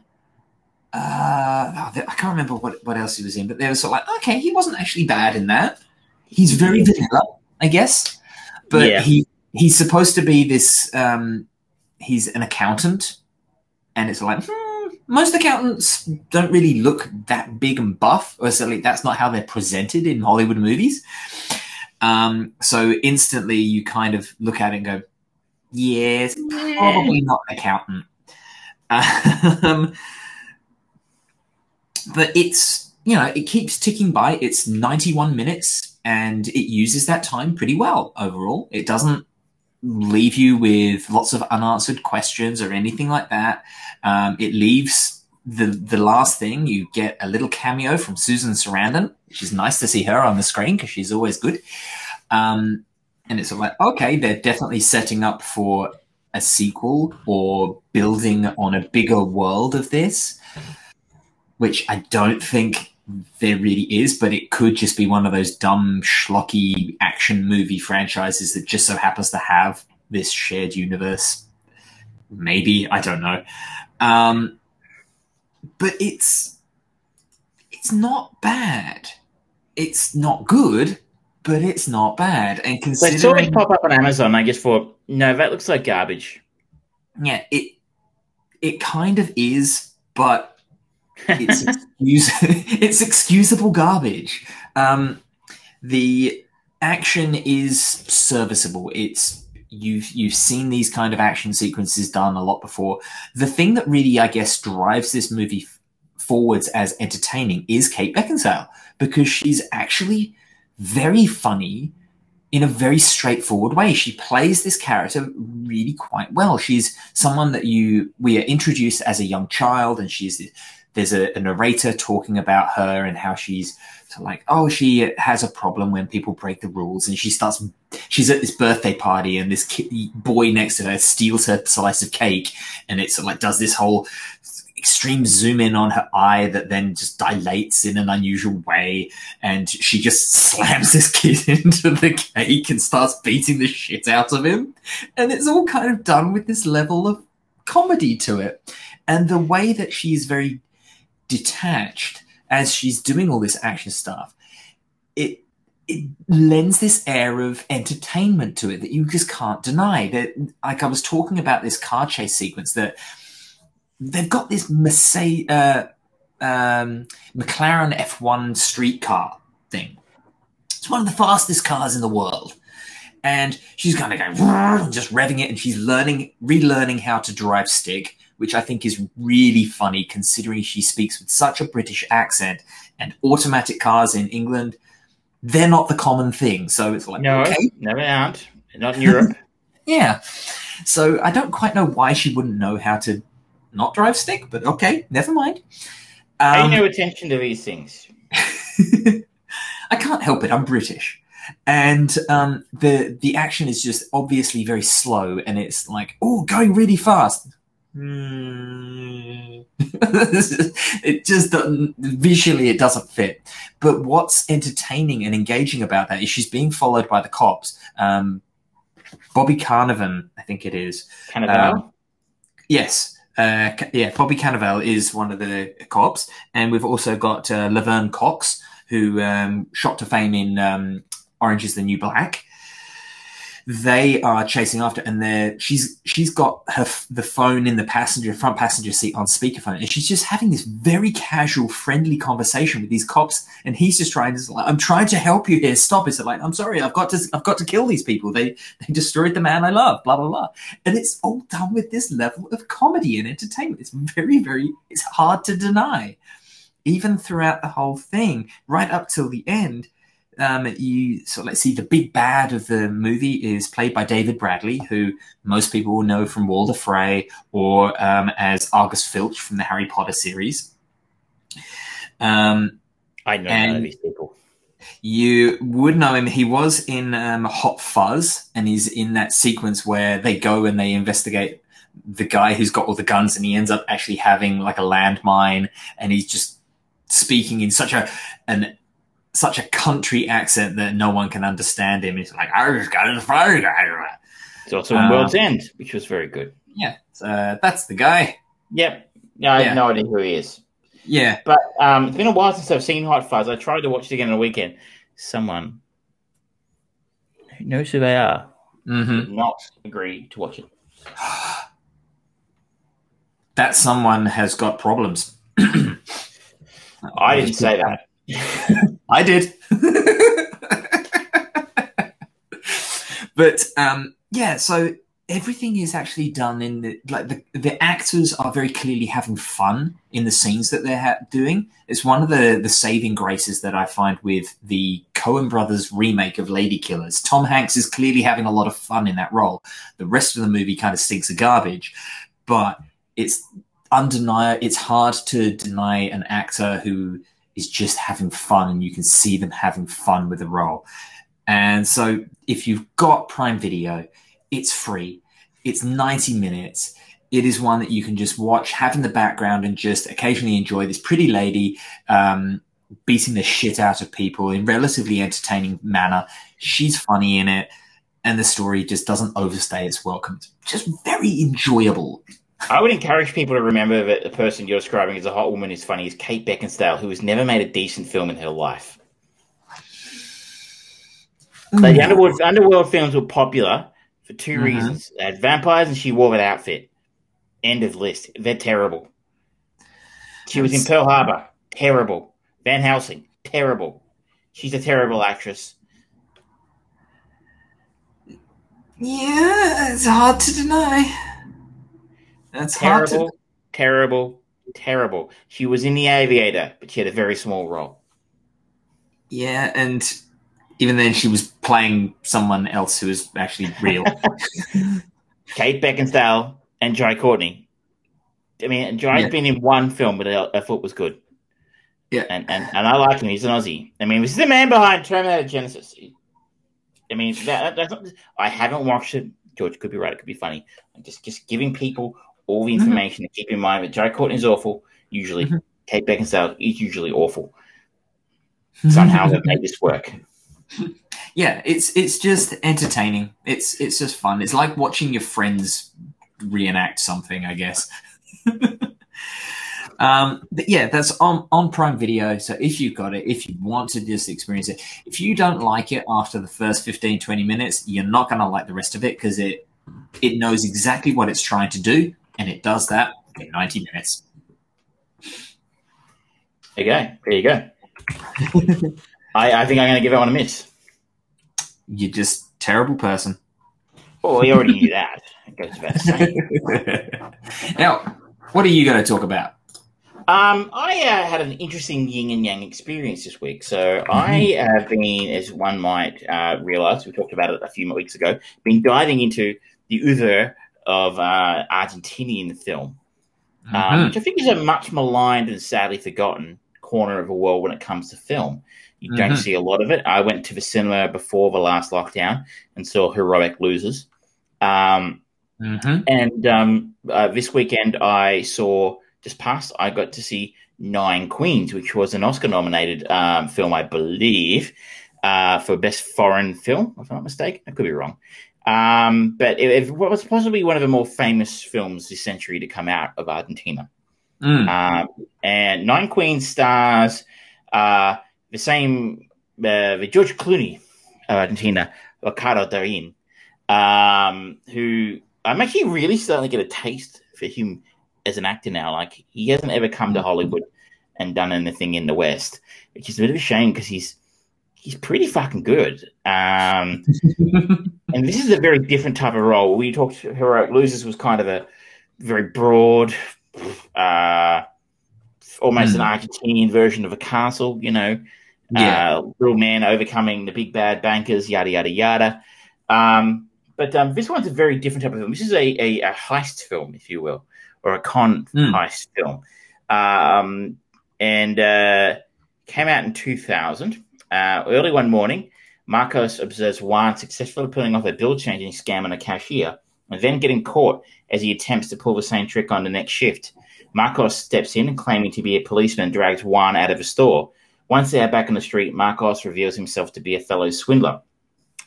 uh, oh, I can't remember what, what else he was in, but they were sort of like, okay, he wasn't actually bad in that. He's very vanilla, I guess, but Yeah. he he's supposed to be this. Um, he's an accountant, and it's like hmm, most accountants don't really look that big and buff, or certainly that's not how they're presented in Hollywood movies. Um, so instantly, you kind of look at it and go, "Yeah, it's probably not an accountant." (laughs) Um, but it's you know it keeps ticking by. It's 91 minutes and it uses that time pretty well overall. It doesn't leave you with lots of unanswered questions or anything like that. Um, it leaves the the last thing you get a little cameo from susan sarandon. Which is nice to see her on the screen because she's always good. Um, and it's like okay they're definitely setting up for a sequel or building on a bigger world of this which I don't think there really is, but it could just be one of those dumb, schlocky action movie franchises that just so happens to have this shared universe maybe I don't know. Um, but it's it's not bad. It's not good, but it's not bad. And So I saw it considering, pop up on Amazon. I just thought, no, that looks like garbage. yeah, it it kind of is, but it's (laughs) excuse it's excusable garbage. Um, the action is serviceable. It's you've you've seen these kind of action sequences done a lot before. The thing that really, I guess, drives this movie forwards as entertaining is Kate Beckinsale because she's actually very funny in a very straightforward way. She plays this character really quite well. She's someone that you we are introduced as a young child, and she's there's a, a narrator talking about her and how she's like, oh, she has a problem when people break the rules, and she starts. She's at this birthday party, and this boy next to her steals her slice of cake, and it's like does this whole extreme zoom in on her eye that then just dilates in an unusual way, and she just slams this kid (laughs) into the cake and starts beating the shit out of him, and it's all kind of done with this level of comedy to it, and the way that she's very detached as she's doing all this action stuff, it it lends this air of entertainment to it that you just can't deny. That like I was talking about this car chase sequence that they've got this Mercedes, uh, um, McLaren F1 street car thing. It's one of the fastest cars in the world. And she's kind of going, just revving it, and she's learning, relearning how to drive stick, which I think is really funny considering she speaks with such a British accent. And automatic cars in England, they're not the common thing. So it's like, No, okay, no, they aren't. Not in Europe. (laughs) yeah. So I don't quite know why she wouldn't know how to not drive stick, but okay, never mind. Pay Um, no attention to these things. (laughs) I can't help it. I'm British, and um, the the action is just obviously very slow, and it's like oh, going really fast. Hmm. (laughs) it just doesn't visually it doesn't fit. But what's entertaining and engaging about that is she's being followed by the cops. Um, Bobby Carnavan, I think it is. Cannavale? Um, Yes. Uh, yeah, Bobby Cannavale is one of the cops. And we've also got uh, Laverne Cox, who um, shot to fame in um, Orange is the New Black. They are chasing after, and they're she's she's got her the phone in the passenger front passenger seat on speakerphone, and she's just having this very casual, friendly conversation with these cops, and he's just trying to like, I'm trying to help you here. Stop! It's like I'm sorry, I've got to I've got to kill these people. They they destroyed the man I love. Blah blah blah and it's all done with this level of comedy and entertainment. It's very, very, it's hard to deny. Even throughout the whole thing, right up till the end, um, you so let's see, the big bad of the movie is played by David Bradley, who most people will know from Walder Frey or um, as Argus Filch from the Harry Potter series. Um, I know none of these people. you would know him. He was in um, Hot Fuzz, and he's in that sequence where they go and they investigate the guy who's got all the guns, and he ends up actually having like a landmine, and he's just speaking in such a an such a country accent that no one can understand him. It's like I just got a fire guy. It's also in Uh, World's End, which was very good. Yeah, so, uh, that's the guy. Yep. Yeah, I Yeah. have no idea who he is. Yeah, But um, it's been a while since I've seen Hot Fuzz. I tried to watch it again on the weekend. Someone who knows who they are hmm did not agree to watch it. that someone has got problems. (clears throat) I didn't say that. I did. but um, yeah, so everything is actually done in the like the the actors are very clearly having fun in the scenes that they're ha- doing. It's one of the the saving graces that I find with the Coen Brothers remake of Lady Killers. Tom Hanks is clearly having a lot of fun in that role. The rest of the movie kind of stinks of garbage, but it's undeniable. It's hard to deny an actor who is just having fun and you can see them having fun with the role. And so if you've got Prime Video, it's free. It's 90 minutes. It is one that you can just watch, have in the background, and just occasionally enjoy this pretty lady um, beating the shit out of people in relatively entertaining manner. She's funny in it. and the story just doesn't overstay its welcome. It's just very enjoyable. I would encourage people to remember that the person you're describing as a hot woman is funny is Kate Beckinsale, who has never made a decent film in her life. So the underworld, underworld films were popular for 2 Mhm. reasons: they had vampires, and she wore that outfit. End of list. They're terrible. She was in Pearl Harbor. Terrible. Van Helsing. Terrible. She's a terrible actress. Yeah, it's hard to deny. That's Terrible. to. Terrible. Terrible. She was in The Aviator, but she had a very small role. Yeah, and even then, she was playing someone else who was actually real. (laughs) (laughs) Kate Beckinsale and Jai Courtney. I mean, Jai's Yeah. been in one film, but I, I thought was good. Yeah. and, and and I like him. He's an Aussie. I mean, this is the man behind Terminator Genisys. I mean, that, that's not, I haven't watched it. George could be right. It could be funny. I'm just just giving people all the Mm-hmm. information to keep in mind that Jai is awful. Usually, Mhm. Kate Beckinsale is usually awful. Somehow they've made this work. (laughs) yeah, it's it's just entertaining. It's it's just fun. It's like watching your friends reenact something, I guess. (laughs) um, but yeah, that's on on Prime Video. So if you've got it, if you want to just experience it, if you don't like it after the first 15, 20 minutes, you're not going to like the rest of it because it it knows exactly what it's trying to do, and it does that in 90 minutes. There you go. There you go. (laughs) I, I think I'm going to give that one a miss. You're just terrible person. Oh, we already knew that. It goes without saying. (laughs) now, what are you going to talk about? Um, I uh, had an interesting yin and yang experience this week. So I have been, as one might uh, realize, we talked about it a few weeks ago, been diving into the oeuvre of uh, Argentinian film, um, Mhm. which I think is a much maligned and sadly forgotten corner of the world when it comes to film. You don't Mhm. see a lot of it. I went to the cinema before the last lockdown and saw Heroic Losers. Um, Mhm. and um, uh, this weekend, I saw just past. I got to see Nine Queens, which was an Oscar-nominated um, film, I believe, uh, for best foreign film. If I'm not mistaken, I could be wrong. Um, but it, it was possibly one of the more famous films this century to come out of Argentina. Mm. Um, and Nine Queens stars uh, the same, uh, the George Clooney of Argentina, Ricardo Darin, um, who I'm actually really starting to get a taste for him as an actor now. Like he hasn't ever come to Hollywood and done anything in the West, which is a bit of a shame because he's he's pretty fucking good. Um, (laughs) and this is a very different type of role. We talked Heroic Losers was kind of a very broad, uh, almost an Argentinian version of a castle, you know, Yeah. uh, real man overcoming the big bad bankers, yada yada yada. Um, but um, this one's a very different type of film. This is a, a, a heist film, if you will, or a con Mm. heist film, um, and uh, came out in 2000. Uh, early one morning, Marcos observes Juan successfully pulling off a bill changing scam on a cashier and then getting caught as he attempts to pull the same trick on the next shift. Marcos steps in claiming to be a policeman drags Juan out of the store. Once they are back on the street, Marcos reveals himself to be a fellow swindler.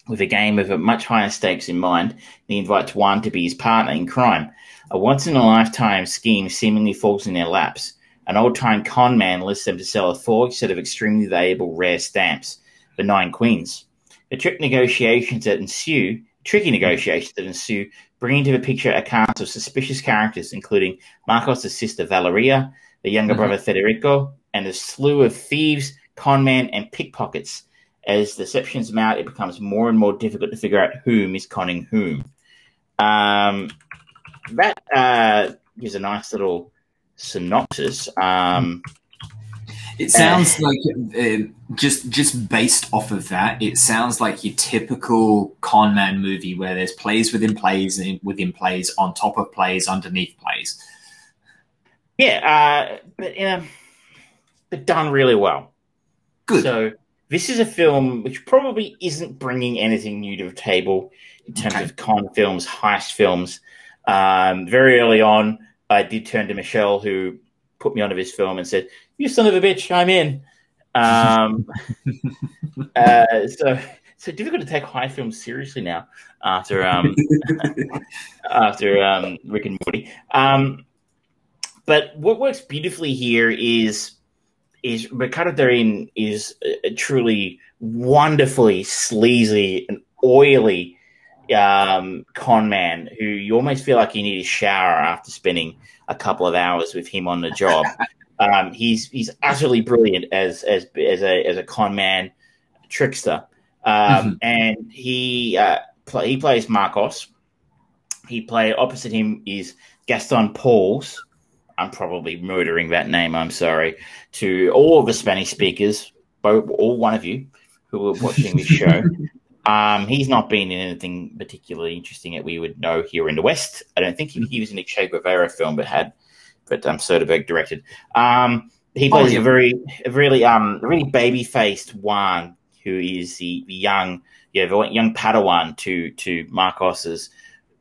With a game of a much higher stakes in mind, he invites Juan to be his partner in crime. A once in a lifetime scheme seemingly falls in their laps. An old time con man lists them to sell a forged set of extremely valuable rare stamps, the Nine Queens. The trick negotiations that ensue, tricky negotiations that ensue, bring into the picture a cast of suspicious characters, including Marcos' sister Valeria, the younger Mhm. brother Federico, and a slew of thieves, conmen, and pickpockets. As deceptions mount, it becomes more and more difficult to figure out whom is conning whom. Um, that uh, gives a nice little synopsis. Um, It sounds like uh, just just based off of that, it sounds like your typical con man movie where there's plays within plays and within plays on top of plays underneath plays. yeah, uh, but you know, but done really well. Good. So this is a film which probably isn't bringing anything new to the table in terms Okay. of con films, heist films. Um, very early on, I did turn to Michelle, who put me onto this film and said, "You son of a bitch, I'm in." Um, (laughs) uh, so so difficult to take high films seriously now after um (laughs) after um Rick and Morty. Um, but what works beautifully here is is Ricardo Darín is a, a truly wonderfully sleazy and oily um, con man who you almost feel like you need a shower after spending a couple of hours with him on the job. (laughs) Um, he's he's utterly brilliant as as as a as a con man trickster, um, and he uh, pl- he plays Marcos. He play opposite him is Gaston Pauls. I'm probably murdering that name. I'm sorry to all of the Spanish speakers, both all one of you who are watching this show. (laughs) Um, he's not been in anything particularly interesting that we would know here in the West. I don't think he, he was in a Che Guevara film, but had, but um, Soderbergh directed. Um, he plays yeah. a very, a really, um, really baby faced Juan, who is the, the young, yeah, the young Padawan to to Marcos's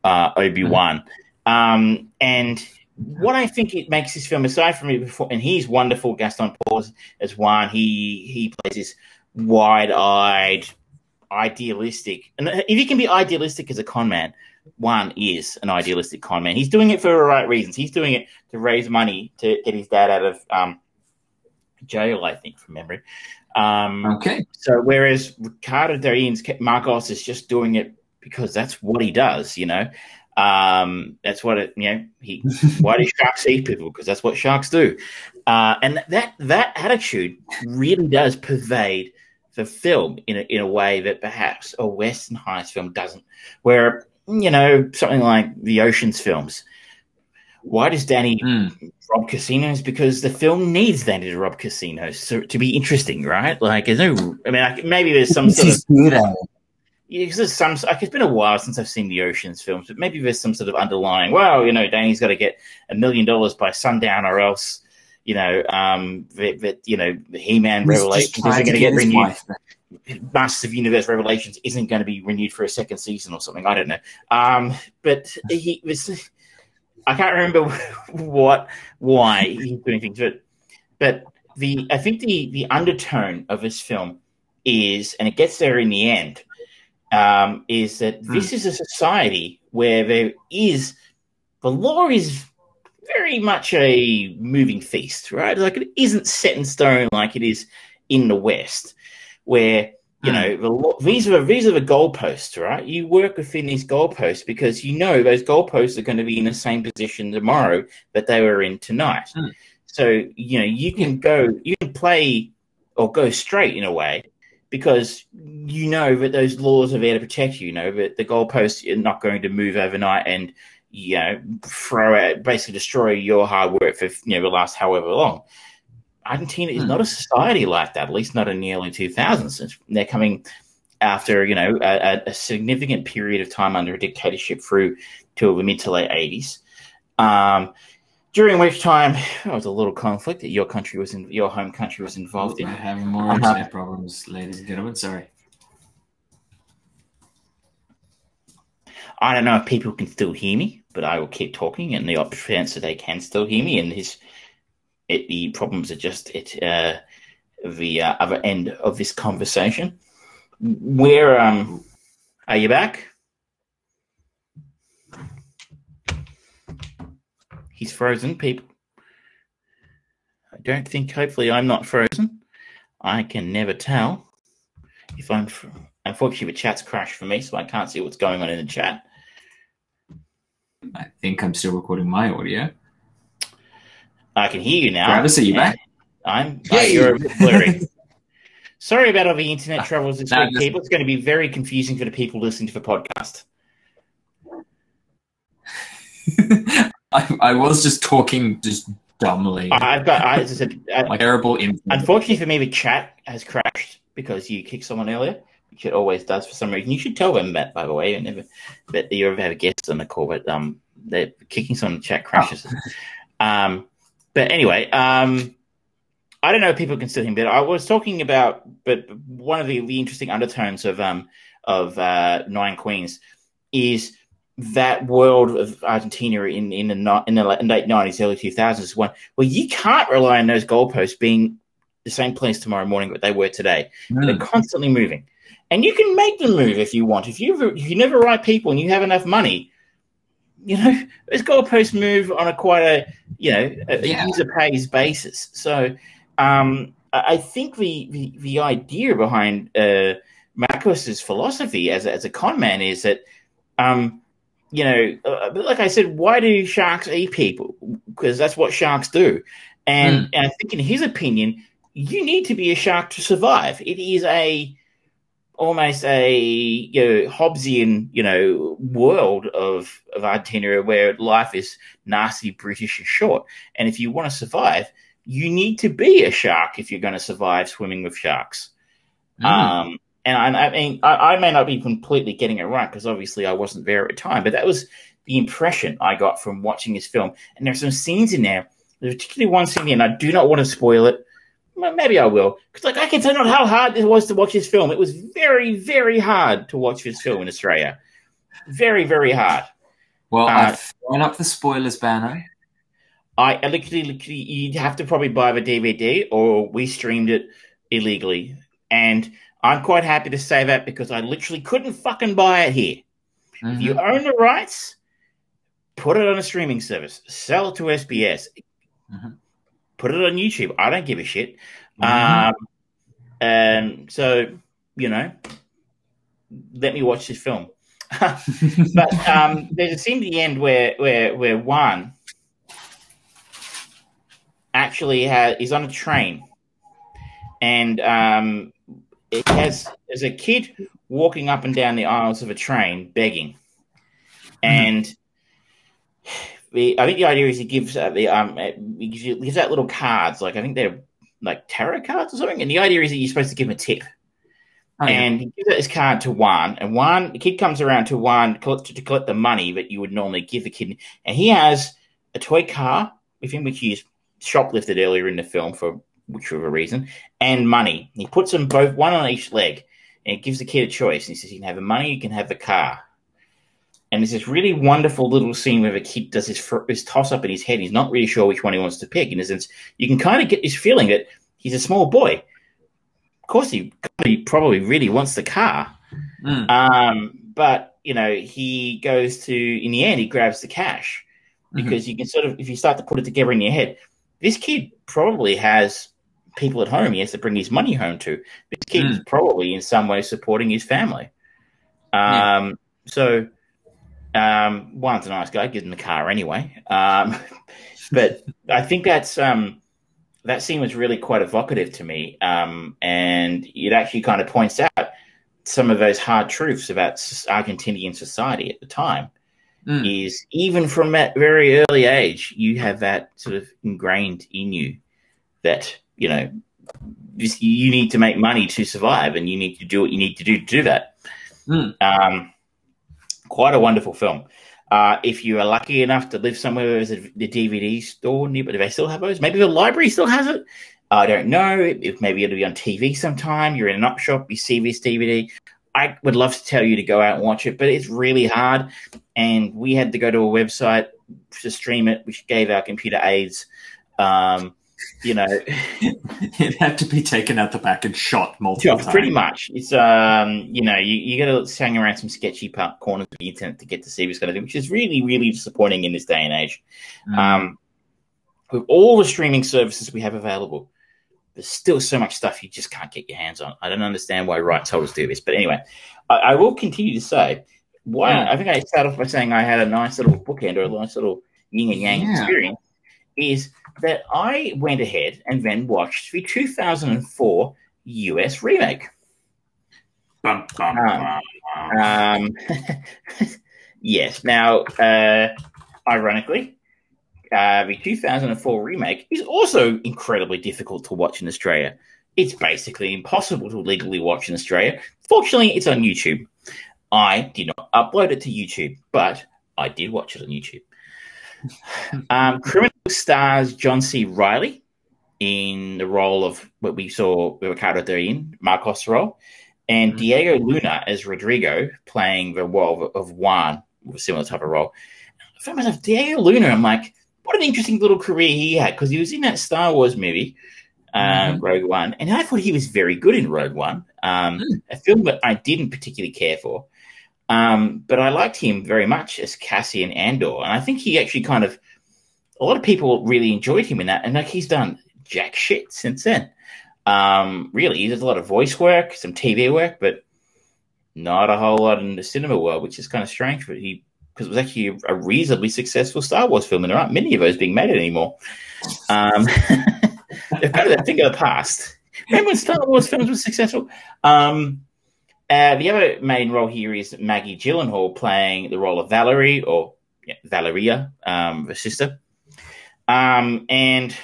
uh, Obi Wan, um, and what I think it makes this film, aside from it before, and he's wonderful, Gaston Pauls as Juan. He he plays this wide eyed, idealistic, and if he can be idealistic as a con man, Juan is an idealistic con man. He's doing it for the right reasons. He's doing it to raise money to get his dad out of um, jail, I think, from memory. Um, Okay. so whereas Ricardo Darín's Marcos is just doing it because that's what he does, you know. Um, that's what it, you know. He (laughs) why do sharks eat people? Because that's what sharks do. Uh, and that that attitude really does pervade the film in a, in a way that perhaps a Western heist film doesn't. Where you know something like the Ocean's films. Why does Danny Mm. rob casinos? Because the film needs Danny to rob casinos to, to be interesting, right? Like, there's no. I mean, like, maybe there's some sort of He's good at it. yeah, 'cause there's some. Like, it's been a while since I've seen the Ocean's films, but maybe there's some sort of underlying. Well, you know, Danny's got to get a million dollars by sundown, or else, you know, um, that, that you know, the He-Man Revelations isn't going to get renewed. Masters of Universe Revelations isn't going to be renewed for a second season or something. I don't know. Um, but he was. I can't remember (laughs) what, why he's doing things, but but the I think the the undertone of this film is, and it gets there in the end, um, is that this is a society where there is the law is very much a moving feast, right? Like it isn't set in stone like it is in the West, where you know the these are these are the goalposts, right? You work within these goalposts because you know those goalposts are going to be in the same position tomorrow that they were in tonight. Hmm. So you know you can go, you can play or go straight in a way because you know that those laws are there to protect you. You know that the goalposts are not going to move overnight and you know throw out, basically destroy your hard work for you know the last however long. Argentina is Hmm. not a society like that, at least not in the early 2000s. They're coming after you know a, a significant period of time under a dictatorship through to the mid to late 80s. Um, during which time there was a little conflict that your country was in, your home country was involved in. We're having more Uh-huh. problems, ladies and gentlemen. Sorry. I don't know if people can still hear me, but I will keep talking, and the opposite answer they can still hear me. And his, it, the problems are just at uh, the uh, other end of this conversation. Where um, are you back? He's frozen, people. I don't think. Hopefully, I'm not frozen. I can never tell if I'm. Fr- Unfortunately, the chat's crashed for me, so I can't see what's going on in the chat. I think I'm still recording my audio. I can hear you now. Travis, are you back? I'm. Uh, you're a bit blurry. (laughs) Sorry about all the internet troubles this No, week, people. It's going to be very confusing for the people listening to the podcast. (laughs) I, I was just talking just dumbly. I've got. I, as I said, terrible internet. unfortunately for me, the chat has crashed because you kicked someone earlier, it always does for some reason. You should tell them that, by the way, and never that you ever have a guest on the call, but um, they're kicking someone in the chat crashes. (laughs) Um, but anyway, um, I don't know if people can still hear me, but I was talking about, but one of the, the interesting undertones of um of uh, Nine Queens is that world of Argentina in in the in the late nineties, early two thousands, one where you can't rely on those goalposts being the same place tomorrow morning that they were today. They're Mm. constantly moving, and you can make the move if you want. If you if you never right people and you have enough money, you know, (laughs) those goalposts move on a quite a you know a, Yeah. user pays basis. So um, I think the, the the idea behind uh, Marcos's philosophy as a, as a con man is that um, you know, uh, like I said, why do sharks eat people? Because that's what sharks do. And, and I think, in his opinion, you need to be a shark to survive. It is a almost a you know Hobbesian you know world of of Argentina where life is nasty, brutish, and short. And if you want to survive, you need to be a shark if you're going to survive swimming with sharks. Um, and I, I mean, I, I may not be completely getting it right because obviously I wasn't there at the time, but that was the impression I got from watching this film. And there's some scenes in there, there's particularly one scene, and I do not want to spoil it. Maybe I will, because like I can tell you how hard it was to watch this film. It was very, very hard to watch this film in Australia. Very, very hard. Well, Uh, I've thrown up the spoilers banner. I I literally, literally, you'd have to probably buy the DVD, or we streamed it illegally. And I'm quite happy to say that because I literally couldn't fucking buy it here. If you Mhm. own the rights, put it on a streaming service, sell it to SBS, Mhm. Put it on YouTube. I don't give a shit. Mhm. Um, and so, you know, let me watch this film. (laughs) but um, there's a scene at the end where where where one actually has is on a train, and um, it has there's a kid walking up and down the aisles of a train begging, and the, I think the idea is he gives uh, the um uh, he gives, you, gives out little cards like I think they're like tarot cards or something, and the idea is that you're supposed to give him a tip. Oh, yeah. And he gives out his card to Juan, and Juan, the kid comes around to Juan to collect, to collect the money that you would normally give a kid, and he has a toy car with him, which he's shoplifted earlier in the film for whichever reason, and money. He puts them both one on each leg, and it gives the kid a choice. And he says, "You can have the money, you can have the car." And there's this really wonderful little scene where the kid does his, his toss up in his head. He's not really sure which one he wants to pick. In a sense, you can kind of get this feeling that he's a small boy. Of course, he, he probably really wants the car. Mm. Um, but you know, he goes to in the end, he grabs the cash because you can sort of, if you start to put it together in your head, this kid probably has people at home he has to bring his money home to. This kid is probably in some way supporting his family. Um, so um, Juan's a nice guy, gives him the car anyway. Um, (laughs) but I think that's um, that scene was really quite evocative to me, um, and it actually kind of points out some of those hard truths about Argentinian society at the time. Mm. Is even from that very early age, you have that sort of ingrained in you that you know just, you need to make money to survive, and you need to do what you need to do to do that. Mm. Quite a wonderful film. Uh, if you are lucky enough to live somewhere where there's a, DVD store nearby, do they still have those? Maybe the library still has it. I don't know. If maybe it'll be on TV sometime. You're in an up shop, you see this DVD. I would love to tell you to go out and watch it, but it's really hard. And we had to go to a website to stream it, which gave our computer aids. Um, you know, (laughs) it had to be taken out the back and shot multiple times. pretty much. It's um, you know, you, you got to hang around some sketchy part corners of the internet to get to see this kind of thing, which is really, really disappointing in this day and age. Mm. Um, with all the streaming services we have available, there's still so much stuff you just can't get your hands on. I don't understand why rights holders do this, but anyway, I, I will continue to say why. Yeah. I think I started off by saying I had a nice little bookend or a nice little yin and yang Yeah. experience. Is that I went ahead and then watched the 2004 US remake. Bum, bum, Um, bum. Um, (laughs) yes. Now, uh, ironically, uh, the 2004 remake is also incredibly difficult to watch in Australia. It's basically impossible to legally watch in Australia. Fortunately, it's on YouTube. I did not upload it to YouTube, but I did watch it on YouTube. Um, Criminal stars John C. Reilly in the role of what we saw with Ricardo Darín, Marcos role, and Mhm. Diego Luna as Rodrigo playing the role of, of Juan with a similar type of role. I found myself Diego Luna. I'm like, what an interesting little career he had because he was in that Star Wars movie uh, Mhm. Rogue One, and I thought he was very good in Rogue One, um, Mm. a film that I didn't particularly care for. Um, but I liked him very much as Cassian Andor, and I think he actually kind of a lot of people really enjoyed him in that, and like he's done jack shit since then. Um, really, he does a lot of voice work, some TV work, but not a whole lot in the cinema world, which is kind of strange. But he because it was actually a reasonably successful Star Wars film, and there aren't many of those being made anymore. Um, (laughs) they're kind of a thing of the past. Remember when Star Wars films were successful? Um, uh, the other main role here is Maggie Gyllenhaal playing the role of Valerie or yeah, Valeria, um, the sister. Um, and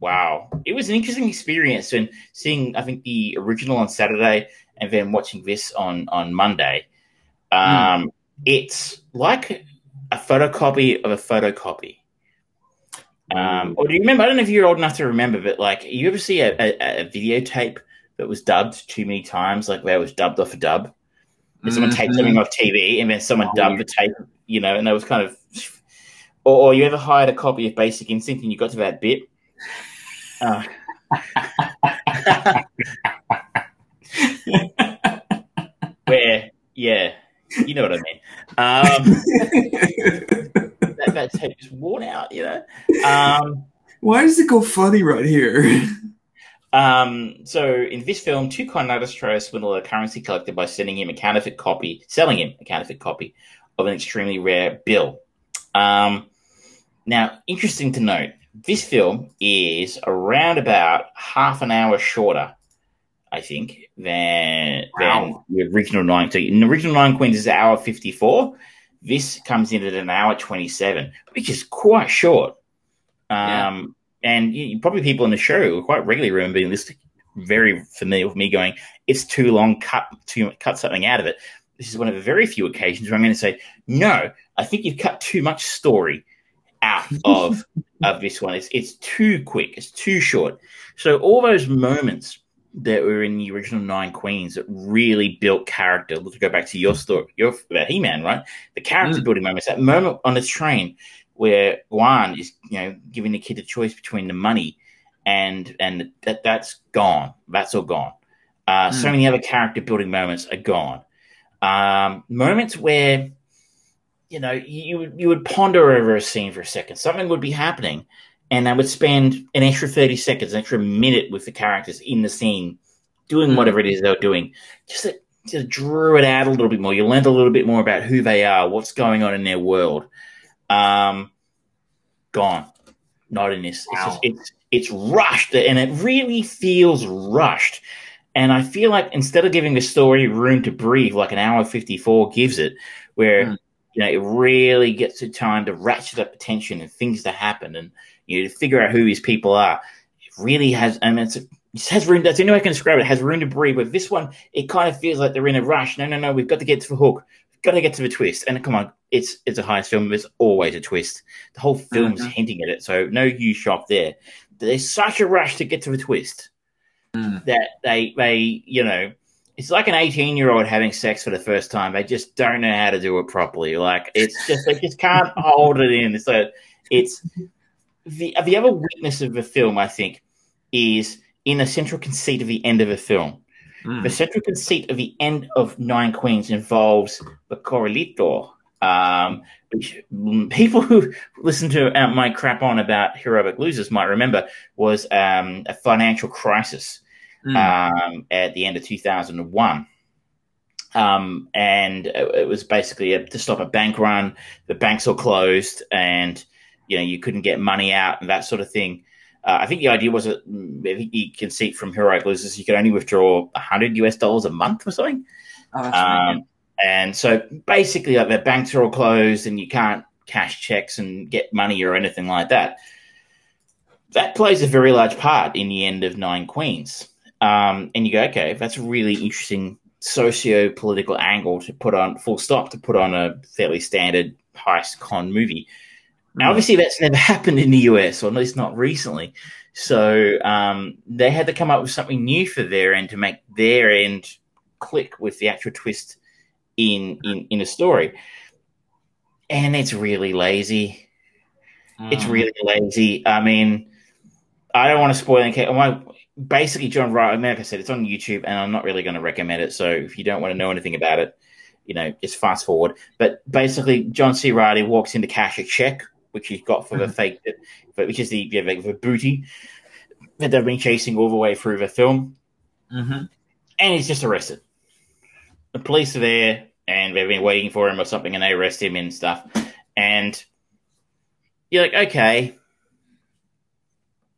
wow, it was an interesting experience. And seeing, I think, the original on Saturday and then watching this on on Monday. Um, It's like a photocopy of a photocopy. Um, or do you remember? I don't know if you're old enough to remember, but like, you ever see a, a, a videotape that was dubbed too many times, like where it was dubbed off a dub? And someone taped Mhm. something off TV, and then someone Oh, dubbed the tape, you know, and that was kind of. Or, or you ever hired a copy of Basic Instinct and you got to that bit? Uh, (laughs) where, yeah, you know what I mean. Um, that, that tape is worn out, you know. Um, Why does it go funny right here? (laughs) Um, so in this film, two con artists try to swindle a currency collector by sending him a counterfeit copy, selling him a counterfeit copy of an extremely rare bill. Um, now, interesting to note, this film is around about half an hour shorter, I think, than Wow. than the original Nine. So in the original Nine Queens is hour fifty four. This comes in at an hour twenty seven, which is quite short. Um, and you, probably people in the show quite regularly remember being this very familiar with me going, "It's too long. Cut to cut something out of it." This is one of the very few occasions where I'm going to say, "No, I think you've cut too much story out (laughs) of of this one. It's it's too quick. It's too short." So all those moments that were in the original Nine Queens that really built character. Let's go back to your story, your about He Man, right? The character Mm. building moments. That moment on the train where Juan is, you know, giving the kid a choice between the money and and that that's gone. That's all gone. Uh, So Mm. many other character building moments are gone. Um, moments where you know you would you would ponder over a scene for a second. Something would be happening, and I would spend an extra thirty seconds, an extra minute with the characters in the scene, doing Mm. whatever it is they're doing, just to, to drew it out a little bit more. You learned a little bit more about who they are, what's going on in their world. Um, gone, not in this. It's Wow. just it's it's rushed, and it really feels rushed. And I feel like instead of giving the story room to breathe, like an hour fifty four gives it, where Mm. you know it really gets the time to ratchet up the tension and things to happen, and you know to figure out who these people are. It really has, and it's it has room. That's the only way I can describe it. It has room to breathe. With this one, it kind of feels like they're in a rush. No, no, no. We've got to get to the hook. We've got to get to the twist. And come on, it's it's a heist film. There's always a twist. The whole film's Mhm. hinting at it, so no huge shock there. There's such a rush to get to the twist Mm. that they they you know it's like an 18 year old having sex for the first time they just don't know how to do it properly like it's just they just can't (laughs) hold it in so it's the the other weakness of the film i think is in the central conceit of the end of the film Mm. the central conceit of the end of Nine Queens involves the Corralito, um, which people who (laughs) listen to uh, my crap on about heroic losers might remember was um, a financial crisis Mm. um, at the end of 2001. Um, and it it was basically a, to stop a bank run. The banks were closed, and you know you couldn't get money out and that sort of thing. Uh, I think the idea was that I think you can see from heroic losers you could only withdraw 100 US dollars a month or something. Oh, right. Um, and so basically, like their banks are all closed, and you can't cash checks and get money or anything like that. That plays a very large part in the end of Nine Queens. Um, and you go, okay, that's a really interesting socio political angle to put on, full stop, to put on a fairly standard heist con movie. Now, Mm. obviously, that's never (laughs) happened in the US, or at least not recently. So um, they had to come up with something new for their end to make their end click with the actual twist in in, in a story. And it's really lazy. It's Mm. really lazy. I mean, I don't want to spoil anything. My, basically John Wright. I mean, like I said, it's on YouTube, and I'm not really going to recommend it. So if you don't want to know anything about it, you know, just fast forward. But basically, John C. Reilly walks in to cash a check, which he's got for the fake, which is the yeah, like the booty that they've been chasing all the way through the film, Mm-hmm. and he's just arrested. The police are there, and they've been waiting for him or something, and they arrest him and stuff. And you're like, okay,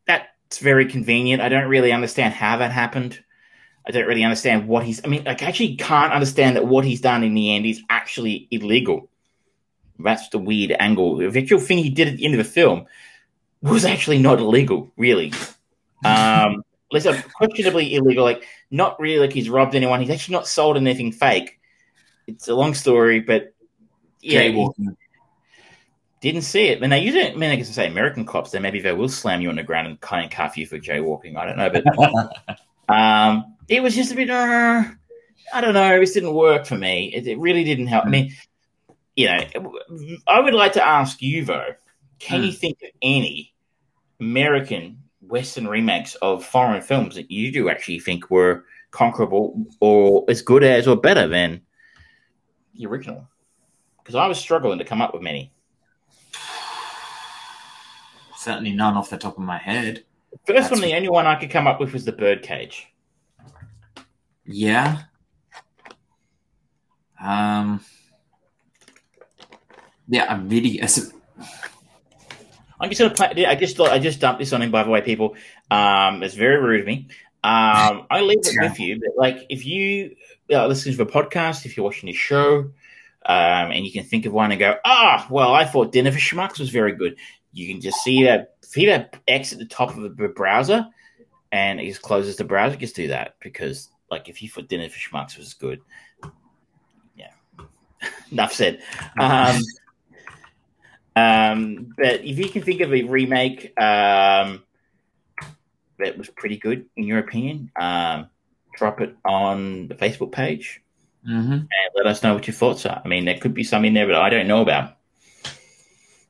that's very convenient. I don't really understand how that happened. I don't really understand what he's. I mean, like, I actually can't understand that what he's done in the end is actually illegal. That's the weird angle. The actual thing he did at the end of the film was actually not illegal, really. Um, (laughs) let's questionably illegal, like not really like he's robbed anyone. He's actually not sold anything fake. It's a long story, but yeah, didn't see it. And they usually, I mean, I guess I say American cops, then maybe they will slam you on the ground and kind of cuff you for jaywalking. I don't know, but (laughs) um, it was just a bit. Uh, I don't know. This didn't work for me. It, it really didn't help. I mean, you know, I would like to ask you though. Can you think of any American Western remakes of foreign films that you do actually think were conquerable or as good as or better than the original? Because I was struggling to come up with many. Certainly none off the top of my head. First one, the only one I could come up with was the Birdcage. Yeah. Um. Yeah, I'm really. as- I'm just gonna play. I just thought I just dumped this on him. By the way, people, um, it's very rude of me. Um, I leave it with you, but like if you uh, listen to the podcast, if you're watching this show, um, and you can think of one and go, ah, well, I thought Dinner for Schmucks was very good. You can just see that see that X at the top of the browser, and it just closes the browser. Just do that because, like, if you thought Dinner for Schmucks was good, yeah. (laughs) Enough said. Um, um, but if you can think of a remake um, that was pretty good in your opinion, um, drop it on the Facebook page Mhm. and let us know what your thoughts are. I mean, there could be some in there that I don't know about.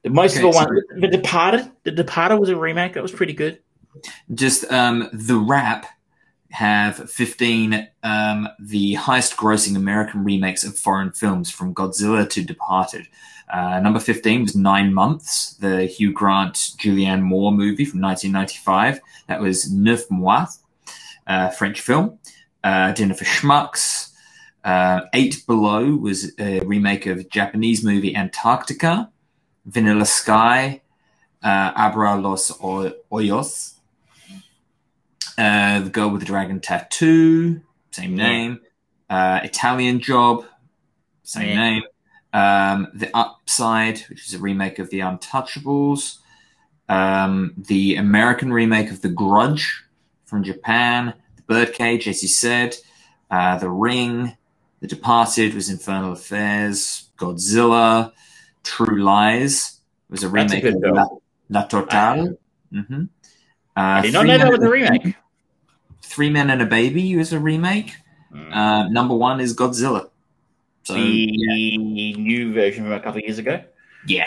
The most Okay, of the so- one, The Departed. The Departed was a remake that was pretty good. Just um, the Wrap have 15 um, the highest grossing American remakes of foreign films from Godzilla to Departed. Uh, number 15 was Nine Months, the Hugh Grant Julianne Moore movie from 1995. That was Neuf Mois, uh, French film. Uh, Dinner for Schmucks. Uh, Eight Below was a remake of Japanese movie Antarctica. Vanilla Sky. Uh, Abre los Ojos. Uh, the Girl with the Dragon Tattoo, same name. Uh, Italian Job, same name. Um, the Upside, which is a remake of The Intouchables. Um, the American remake of The Grudge from Japan. The Birdcage, as you said. Uh, the Ring. The Departed was Infernal Affairs. Godzilla. True Lies was a a remake good of. La, La Totale. hmm I Uh, did not know that was a remake. Three Men and a Baby was a remake. Mm. Uh, number one is Godzilla. So the yeah, new version from a couple of years ago. yeah,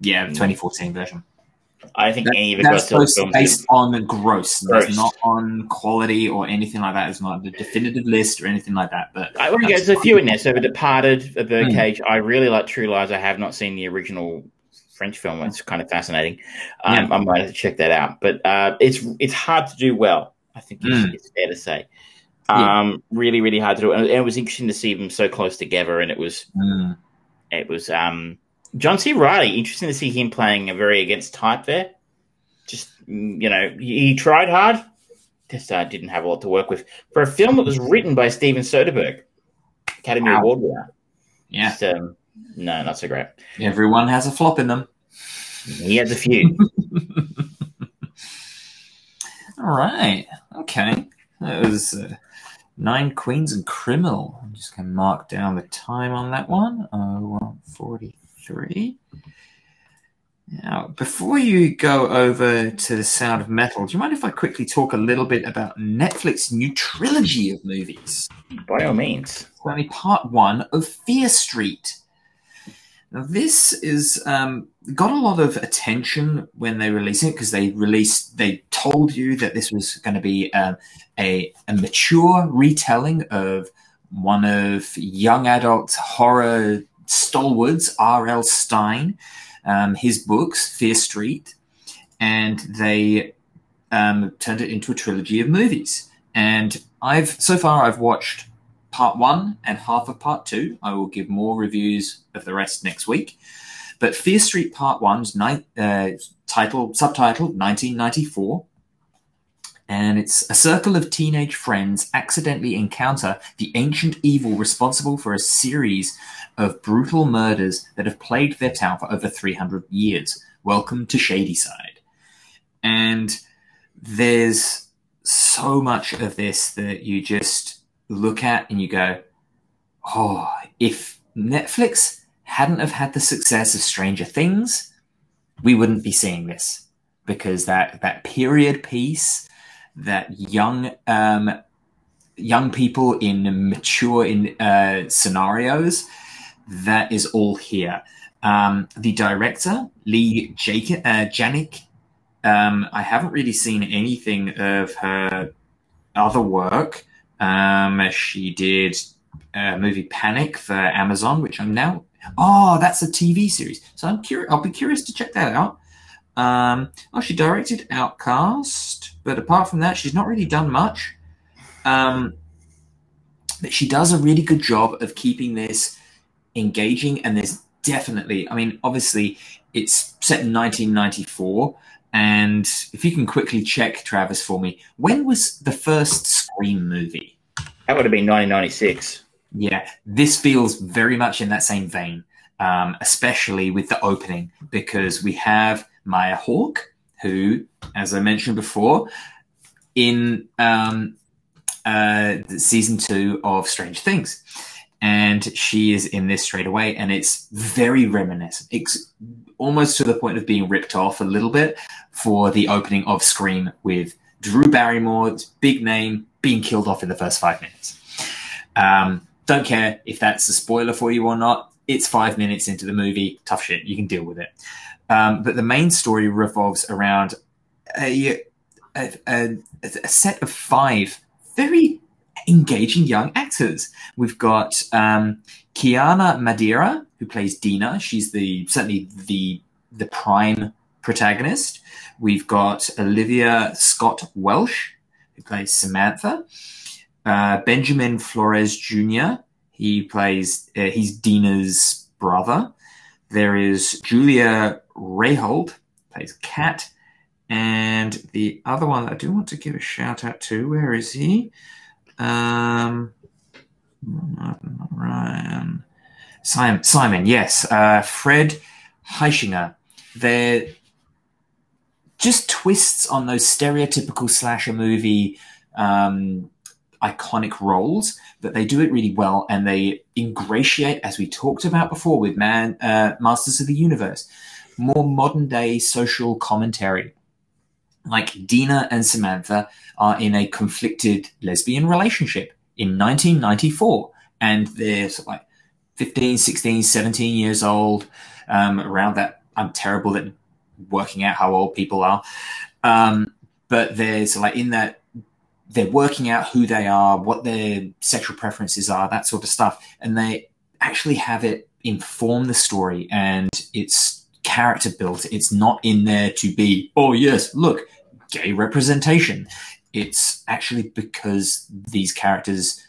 yeah, the 2014 version. I think That- any of the that's Godzilla films. based on gross, Gross. That's not on quality or anything like that. It's not the definitive list or anything like that. But I want to go. There's a few in there. So, The Departed, The Hmm. Birdcage. I really like True Lies. I have not seen the original French film. It's kind of fascinating. Um, Yeah. I might have to check that out. But uh, it's it's hard to do well. I think it's, Mm. it's fair to say. Yeah. Um, really, really hard to do. And it was interesting to see them so close together. And it was Mm. it was um, John C. Reilly. Interesting to see him playing a very against type there. Just you know, he, he tried hard. Just uh, didn't have a lot to work with for a film that was written by Steven Soderbergh, Academy Wow. Award winner. yeah, Just, um, no, not so great. everyone has a flop in them. He has a few. (laughs) All right, okay. That was uh, Nine Queens and Criminal. I'm just going to mark down the time on that one. Oh, 143. Now, before you go over to the Sound of Metal, do you mind if I quickly talk a little bit about Netflix's new trilogy of movies? By all means. It's only part one of Fear Street. Now, this is um, got a lot of attention when they released it because they released, they told you that this was going to be um, a, a mature retelling of one of young adult horror stalwarts, R.L. Stine, um, his books, Fear Street, and they um, turned it into a trilogy of movies. And I've so far I've watched part one and half of part two. I will give more reviews of the rest next week. But Fear Street Part One's ni- uh, title subtitled 1994, and it's a circle of teenage friends accidentally encounter the ancient evil responsible for a series of brutal murders that have plagued their town for over 300 years. Welcome to Shadyside. And there's so much of this that you just look at and you go, oh, if Netflix hadn't have had the success of Stranger Things, we wouldn't be seeing this because that that period piece, that young um, young people in mature in uh, scenarios, that is all here. Um, the director Leigh Jake, uh, Janiak, um, I haven't really seen anything of her other work. Um, she did a movie Panic for Amazon, which I'm now. Oh, that's a TV series. So I'm curious. I'll be curious to check that out. Um, oh, she directed Outcast, but apart from that, she's not really done much. Um, but she does a really good job of keeping this engaging, and there's definitely. I mean, obviously, it's set in 1994. And if you can quickly check, Travis, for me, when was the first Scream movie? That would have been 1996. Yeah, this feels very much in that same vein, um, especially with the opening, because we have Maya Hawke, who, as I mentioned before, in um, uh, season two of Strange Things. And she is in this straight away, and it's very reminiscent. It's almost to the point of being ripped off a little bit for the opening of Scream with Drew Barrymore's big name being killed off in the first five minutes. Um, don't care if that's a spoiler for you or not. It's five minutes into the movie. Tough shit. You can deal with it. Um, but the main story revolves around a, a, a, a set of five very engaging young actors. We've got um, Kiana Madeira, who plays Dina. She's the certainly the the prime protagonist. We've got Olivia Scott Welch, who plays Samantha. Uh, Benjamin Flores Jr. He plays uh, he's Dina's brother. There is Julia Rehwald, plays Kat, and the other one I do want to give a shout out to. Where is he? Um, Ryan. Simon, Simon, yes. Uh, Fred Hechinger. They're just twists on those stereotypical slasher movie um, iconic roles, but they do it really well and they ingratiate, as we talked about before with Man uh, Masters of the Universe, more modern day social commentary. Like Dina and Samantha are in a conflicted lesbian relationship in 1994, and they're like 15, 16, 17 years old, um, around that. I'm terrible at working out how old people are. Um, but there's like in that they're working out who they are, what their sexual preferences are, that sort of stuff. And they actually have it inform the story and it's character built. It's not in there to be, oh, yes, look, gay representation. It's actually because these characters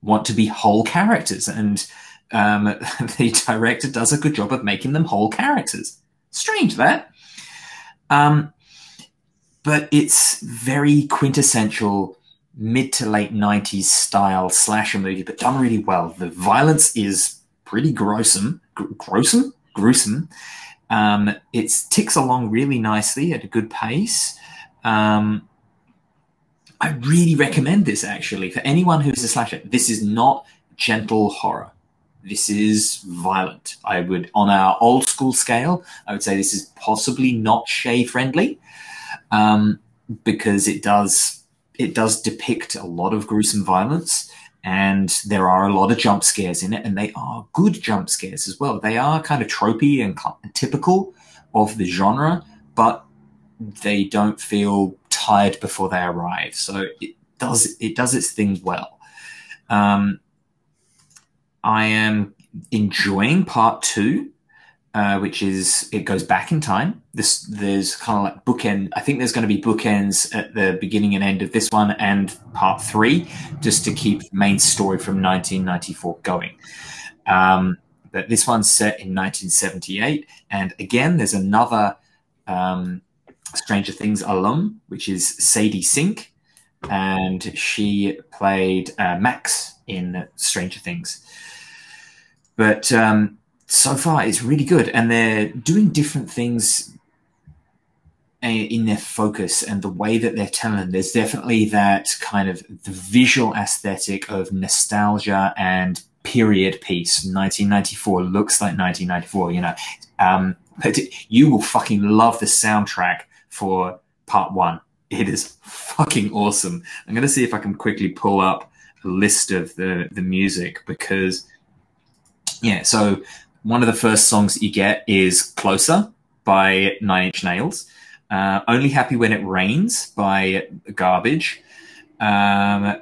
want to be whole characters. And um, (laughs) the director does a good job of making them whole characters. Strange that. Um, but it's very quintessential mid to late 90s style slasher movie, but done really well. The violence is pretty gruesome. Gr- gruesome? Gruesome. Um, it ticks along really nicely at a good pace. Um, I really recommend this actually for anyone who's a slasher. This is not gentle horror. This is violent. I would, on our old school scale, I would say this is possibly not Shay friendly, um, because it does it does depict a lot of gruesome violence, and there are a lot of jump scares in it, and they are good jump scares as well. They are kind of tropey and typical of the genre, but they don't feel tired before they arrive. So it does it does its thing well. Um, I am enjoying part two, uh, which is it goes back in time. This there's kind of like bookend. I think there's going to be bookends at the beginning and end of this one and part three, just to keep the main story from 1994 going. Um, but this one's set in 1978, and again, there's another um, Stranger Things alum, which is Sadie Sink, and she played uh, Max in Stranger Things. But um, so far, it's really good, and they're doing different things uh, in their focus and the way that they're telling. There's definitely that kind of the visual aesthetic of nostalgia and period piece. 1994 looks like 1994. You know, um, but you will fucking love the soundtrack for part one. It is fucking awesome. I'm going to see if I can quickly pull up a list of the, the music because, yeah, so one of the first songs you get is Closer by Nine Inch Nails. Uh, Only Happy When It Rains by Garbage. Um,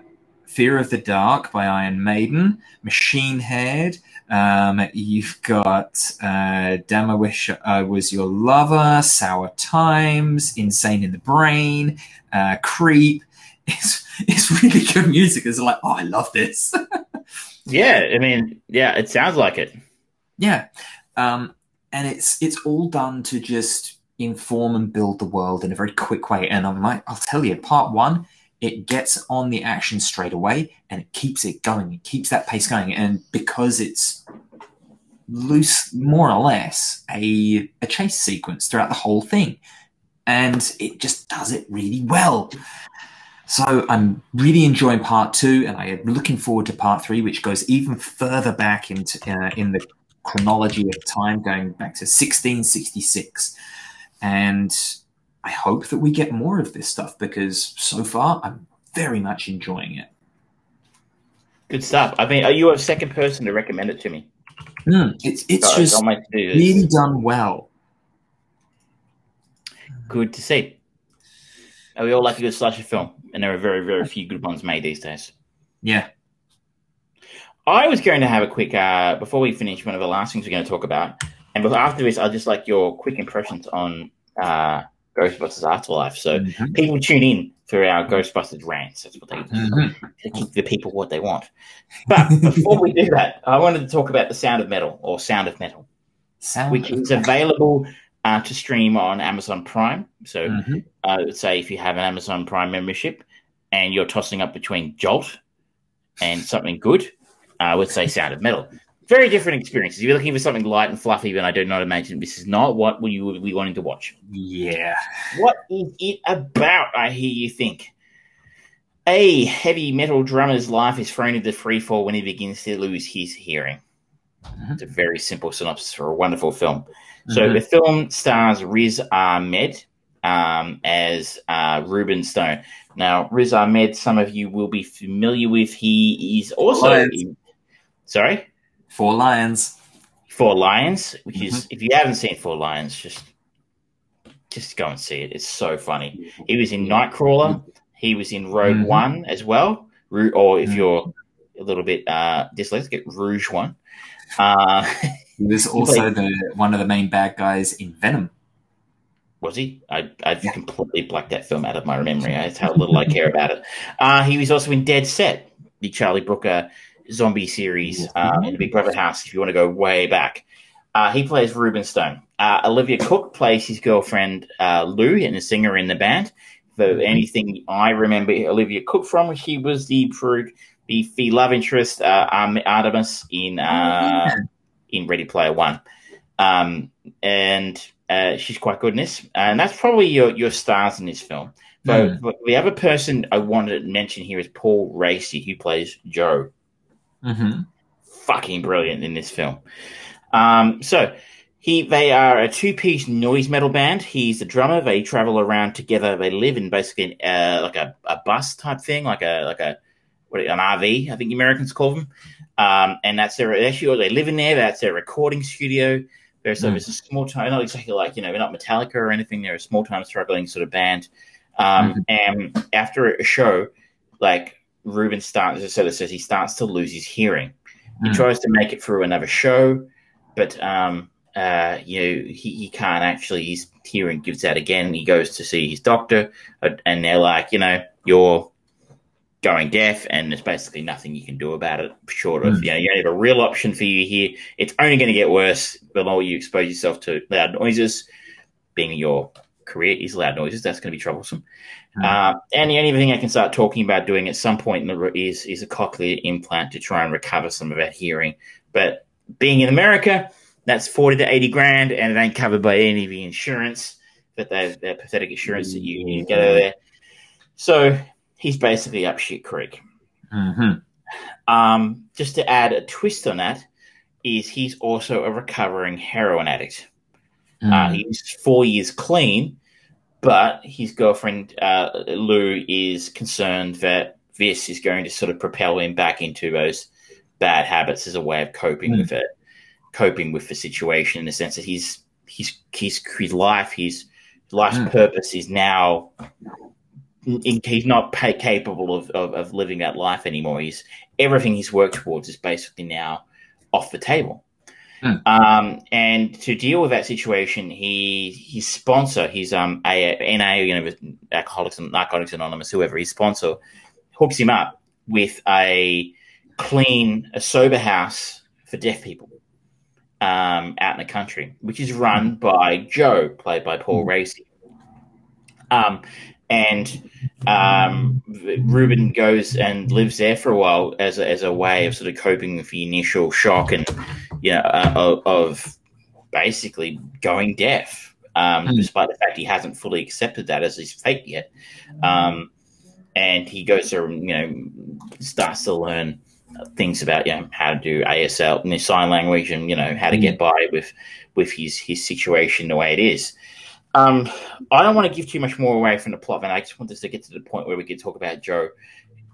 Fear of the Dark by Iron Maiden. Machine Head. Um, you've got uh, Damn I Wish I Was Your Lover, Sour Times, Insane in the Brain, uh, Creep. (laughs) It's, it's really good music. It's like, oh, I love this. (laughs) Yeah, I mean, yeah, it sounds like it. Yeah. Um, and it's it's all done to just inform and build the world in a very quick way. And I'm like, I'll tell you, part one, it gets on the action straight away and it keeps it going. It keeps that pace going. And because it's loose, more or less, a, a chase sequence throughout the whole thing. And it just does it really well. So I'm really enjoying part two, and I am looking forward to part three, which goes even further back into uh, in the chronology of time, going back to 1666. And I hope that we get more of this stuff because so far I'm very much enjoying it. Good stuff. I mean, are you a second person to recommend it to me? Mm, it's it's Sorry, just really done well. Good to see. Uh, We all like a good slasher film, and there are very, very few good ones made these days. Yeah. I was going to have a quick uh, before we finish. One of the last things we're going to talk about, and after this, I'd just like your quick impressions on uh, Ghostbusters Afterlife. So Mhm. people tune in for our Ghostbusters rants. That's what they do Mhm. to keep the people what they want. But before we do (laughs) that, I wanted to talk about the Sound of Metal or Sound of Metal, Sound which is available uh, to stream on Amazon Prime. So Mhm. I would say if you have an Amazon Prime membership and you're tossing up between Jolt and something good, I would say Sound of Metal. Very different experiences. If you're looking for something light and fluffy, then I do not imagine this is not what you would be wanting to watch. Yeah. What is it about? I hear you think. A heavy metal drummer's life is thrown into freefall when he begins to lose his hearing. It's a very simple synopsis for a wonderful film. So Mhm. the film stars Riz Ahmed um, as uh, Ruben Stone. Now, Riz Ahmed, some of you will be familiar with. He is also in, sorry Four Lions. Four Lions, which is if you haven't seen Four Lions, just just go and see it. It's so funny. He was in Nightcrawler. He was in Rogue Mhm. One as well. Or if Mhm. you're a little bit uh, dyslexic, get Rouge One. Uh, (laughs) He was (laughs) also the one of the main bad guys in Venom. was he? I, I've completely blacked that film out of my memory. That's how little I care about it. Uh, he was also in Dead Set, the Charlie Brooker zombie series uh, in the Big Brother house, if you want to go way back. Uh, he plays Ruben Stone. Uh, Olivia Cooke plays his girlfriend uh, Lou, and a singer in the band. For anything I remember Olivia Cooke from, she was the the, love interest uh, Artemis in uh, in Ready Player One, um, and uh, she's quite good in this. And that's probably your your stars in this film. So Mm. but the other person I wanted to mention here is Paul Raci, who plays Joe Mm-hmm. fucking brilliant in this film. Um, so he they are a two piece noise metal band. He's the drummer. They travel around together. They live in basically uh, like a, a bus type thing, like a like a what an RV, I think Americans call them, um, and that's their actually they live in there. That's their recording studio. There's a, Mm. it's a small time, not exactly like you know, they're not Metallica or anything. They're a small time struggling sort of band. Um, And after a show, like Ruben starts, as I said, it says he starts to lose his hearing. He Mm. tries to make it through another show, but um, uh, you know, he, he can't actually. His hearing gives out again. He goes to see his doctor, uh, and they're like, you know, you're going deaf, and there's basically nothing you can do about it. Short of, Mm. you know, you only have a real option for you here. It's only going to get worse the more you expose yourself to loud noises. Being your career is loud noises, that's going to be troublesome. Mm. Uh, and the only thing I can start talking about doing at some point in the, is is a cochlear implant to try and recover some of that hearing. But being in America, that's forty to eighty grand, and it ain't covered by any of the insurance. But that that pathetic insurance that you, you get over there. So he's basically up shit creek. Mhm. Um, just to add a twist on that, is he's also a recovering heroin addict. Uh, Mm. he's four years clean, but his girlfriend uh, Lou is concerned that this is going to sort of propel him back into those bad habits as a way of coping Mm. with it, coping with the situation in the sense that he's he's his his life, his life's Mm. purpose is now. He's not pa capable of, of, of living that life anymore. He's everything he's worked towards is basically now off the table. Hmm. Um, and to deal with that situation, he his sponsor, his um A- NA, you know, Alcoholics and Narcotics Anonymous, whoever his sponsor, hooks him up with a clean, a sober house for deaf people um, out in the country, which is run by Joe, played by Paul Raci. Um, and um, Ruben goes and lives there for a while as a, as a way of sort of coping with the initial shock and you know uh, of, of basically going deaf, um, Mm. despite the fact he hasn't fully accepted that as his fate yet. Um, and he goes to you know starts to learn things about you know how to do ASL and his sign language and you know how to get by with with his his situation the way it is. Um, I don't want to give too much more away from the plot, and I just want us to get to the point where we can talk about Joe.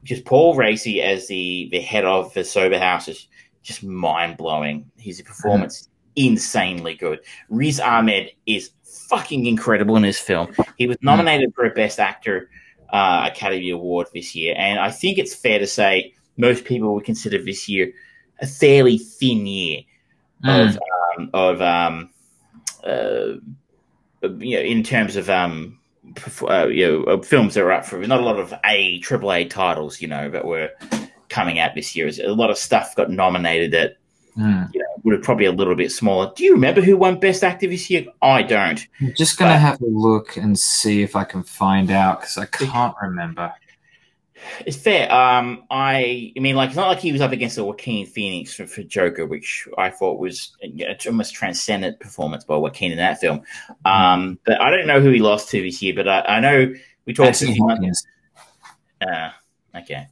Just Paul Raci as the the head of the sober house is just mind blowing. His performance insanely good. Riz Ahmed is fucking incredible in this film. He was nominated for a Best Actor uh, Academy Award this year, and I think it's fair to say most people would consider this year a fairly thin year of um, of um, uh, you know, in terms of um, uh, you know, films that are up for not a lot of A triple A titles, you know, that were coming out this year. A lot of stuff got nominated that Mm. you know would have probably a little bit smaller. Do you remember who won Best Actor this year? I don't. I'm just gonna But- have a look and see if I can find out because I can't remember. It's fair. Um, I, I mean, like, it's not like he was up against the Joaquin Phoenix for, for Joker, which I thought was almost transcendent performance by Joaquin in that film. Um, but I don't know who he lost to this year, but I, I know we talked. Anthony Hopkins. Uh, okay.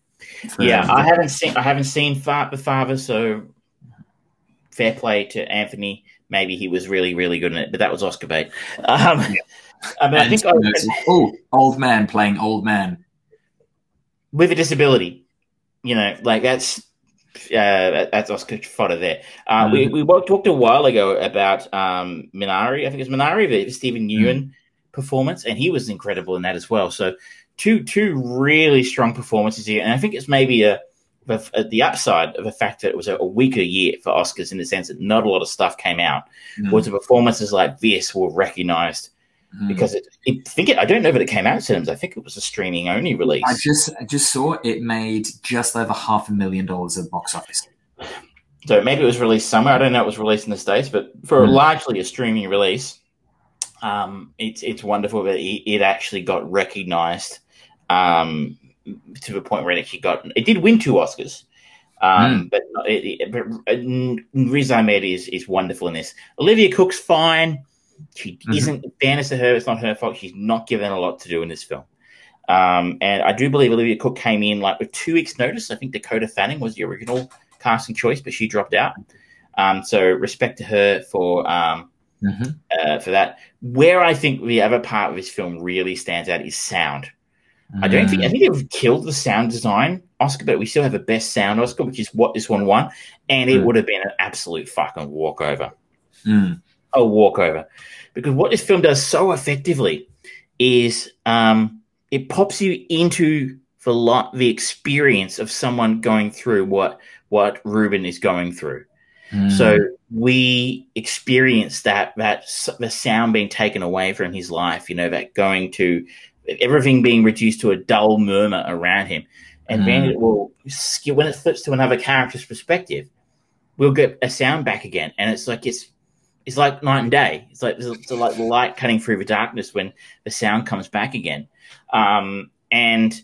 for- Yeah, I haven't seen I haven't seen Far the Father, so fair play to Anthony. Maybe he was really really good in it, but that was Oscar bait. Um, (laughs) I mean, I think I, oh, old man playing old man. With a disability, you know, like that's uh, that's Oscar fodder there. Uh, We Mhm. we wa- talked a while ago about um, Minari. I think it was Minari, the Steven Yeun performance, and he was incredible in that as well. So two two really strong performances here, and I think it's maybe a, a, a- the upside of the fact that it was a, a weaker year for Oscars in the sense that not a lot of stuff came out. Mm. Was the performances like this were recognized Mm. because it, it, I think it, I don't know that it came out in cinemas. I think it was a streaming only release. I just I just saw it made just over half a million dollars at box office. So maybe it was released somewhere. I don't know. It was released in the states, but for Mm. largely a streaming release, um, it's it's wonderful that it, it actually got recognized um, to the point where it actually got. It did win two Oscars, um, but it, it, but uh, Riz Ahmed is is wonderful in this. Olivia Cooke's fine. She Mhm. isn't. Fairness to her, it's not her fault. She's not given a lot to do in this film. Um, and I do believe Olivia Cooke came in like with two weeks' notice. I think Dakota Fanning was the original casting choice, but she dropped out. Um, so respect to her for um, Mhm. uh, for that. Where I think the other part of this film really stands out is sound. I don't think I Mm. think they've killed the sound design Oscar, but we still have a best sound Oscar, which is what this one won, and it Mm. would have been an absolute fucking walkover. Mm. A walkover because what this film does so effectively is um, it pops you into the the experience of someone going through what what Ruben is going through. Mm. So we experience that that the sound being taken away from his life. You know that going to everything being reduced to a dull murmur around him, and then Mm. it will when it flips to another character's perspective, we'll get a sound back again, and it's like it's it's like night and day. It's like it's like the light cutting through the darkness when the sound comes back again. Um, and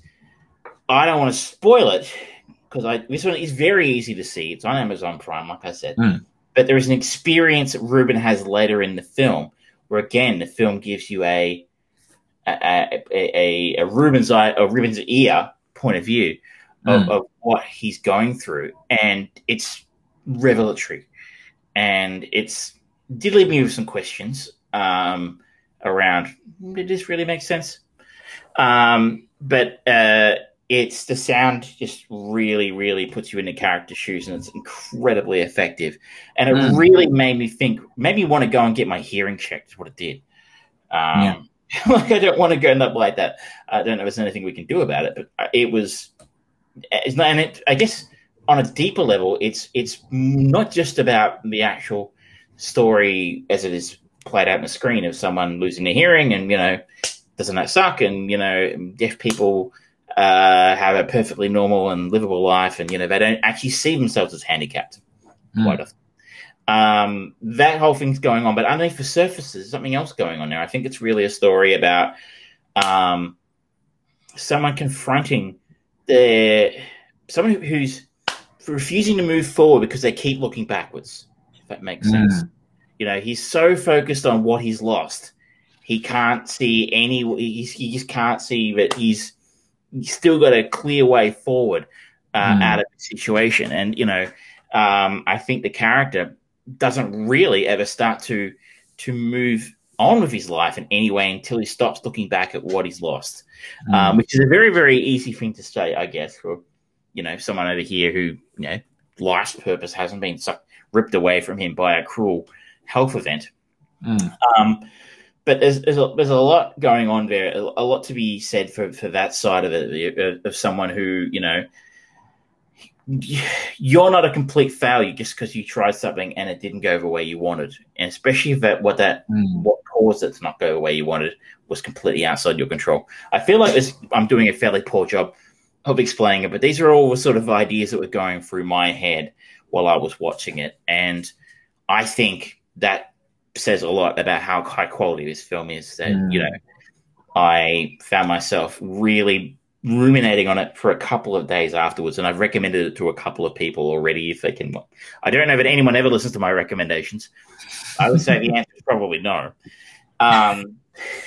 I don't want to spoil it because I this one is very easy to see. It's on Amazon Prime, like I said. Mm. But there is an experience that Ruben has later in the film, where again the film gives you a a, a, a, a Ruben's eye, a Ruben's ear point of view of, Mm. of what he's going through, and it's revelatory, and it's did leave me with some questions um, around did this really make sense? Um, but uh, it's the sound just really, really puts you in the character's shoes, and it's incredibly effective. And it Mm. really made me think, made me want to go and get my hearing checked. Is what it did. Um, (laughs) like I don't want to go end up like that. I don't know if there's anything we can do about it, but uh, it was. It's not, and it, I guess on a deeper level, it's it's not just about the actual story as it is played out on the screen of someone losing their hearing, and you know, doesn't that suck? And you know, deaf people uh, have a perfectly normal and livable life, and you know, they don't actually see themselves as handicapped Mm. quite often. Um, that whole thing's going on, but underneath the surface, there's something else going on there. I think it's really a story about um, someone confronting their someone who's refusing to move forward because they keep looking backwards. If that makes sense, you know, he's so focused on what he's lost, he can't see any. He's, he just can't see that he's, he's still got a clear way forward uh, Mm. out of the situation. And you know, um, I think the character doesn't really ever start to to move on with his life in any way until he stops looking back at what he's lost, Mm. um, which is a very very easy thing to say, I guess, for you know someone over here who you know life's purpose hasn't been sucked, ripped away from him by a cruel health event. Mm. Um, but there's there's a, there's a lot going on there, a, a lot to be said for, for that side of it, of- someone who you know (laughs) you're not a complete failure just because you tried something and it didn't go the way you wanted, and especially if that what that Mm. what caused it to not go the way you wanted was completely outside your control. I feel like this, I'm doing a fairly poor job of explaining it, but these are all the sort of ideas that were going through my head while I was watching it, and I think that says a lot about how high quality this film is. That Mm. you know, I found myself really ruminating on it for a couple of days afterwards, and I've recommended it to a couple of people already. If they can, I don't know if anyone ever listens to my recommendations. I would say the answer is probably no. Um, (laughs)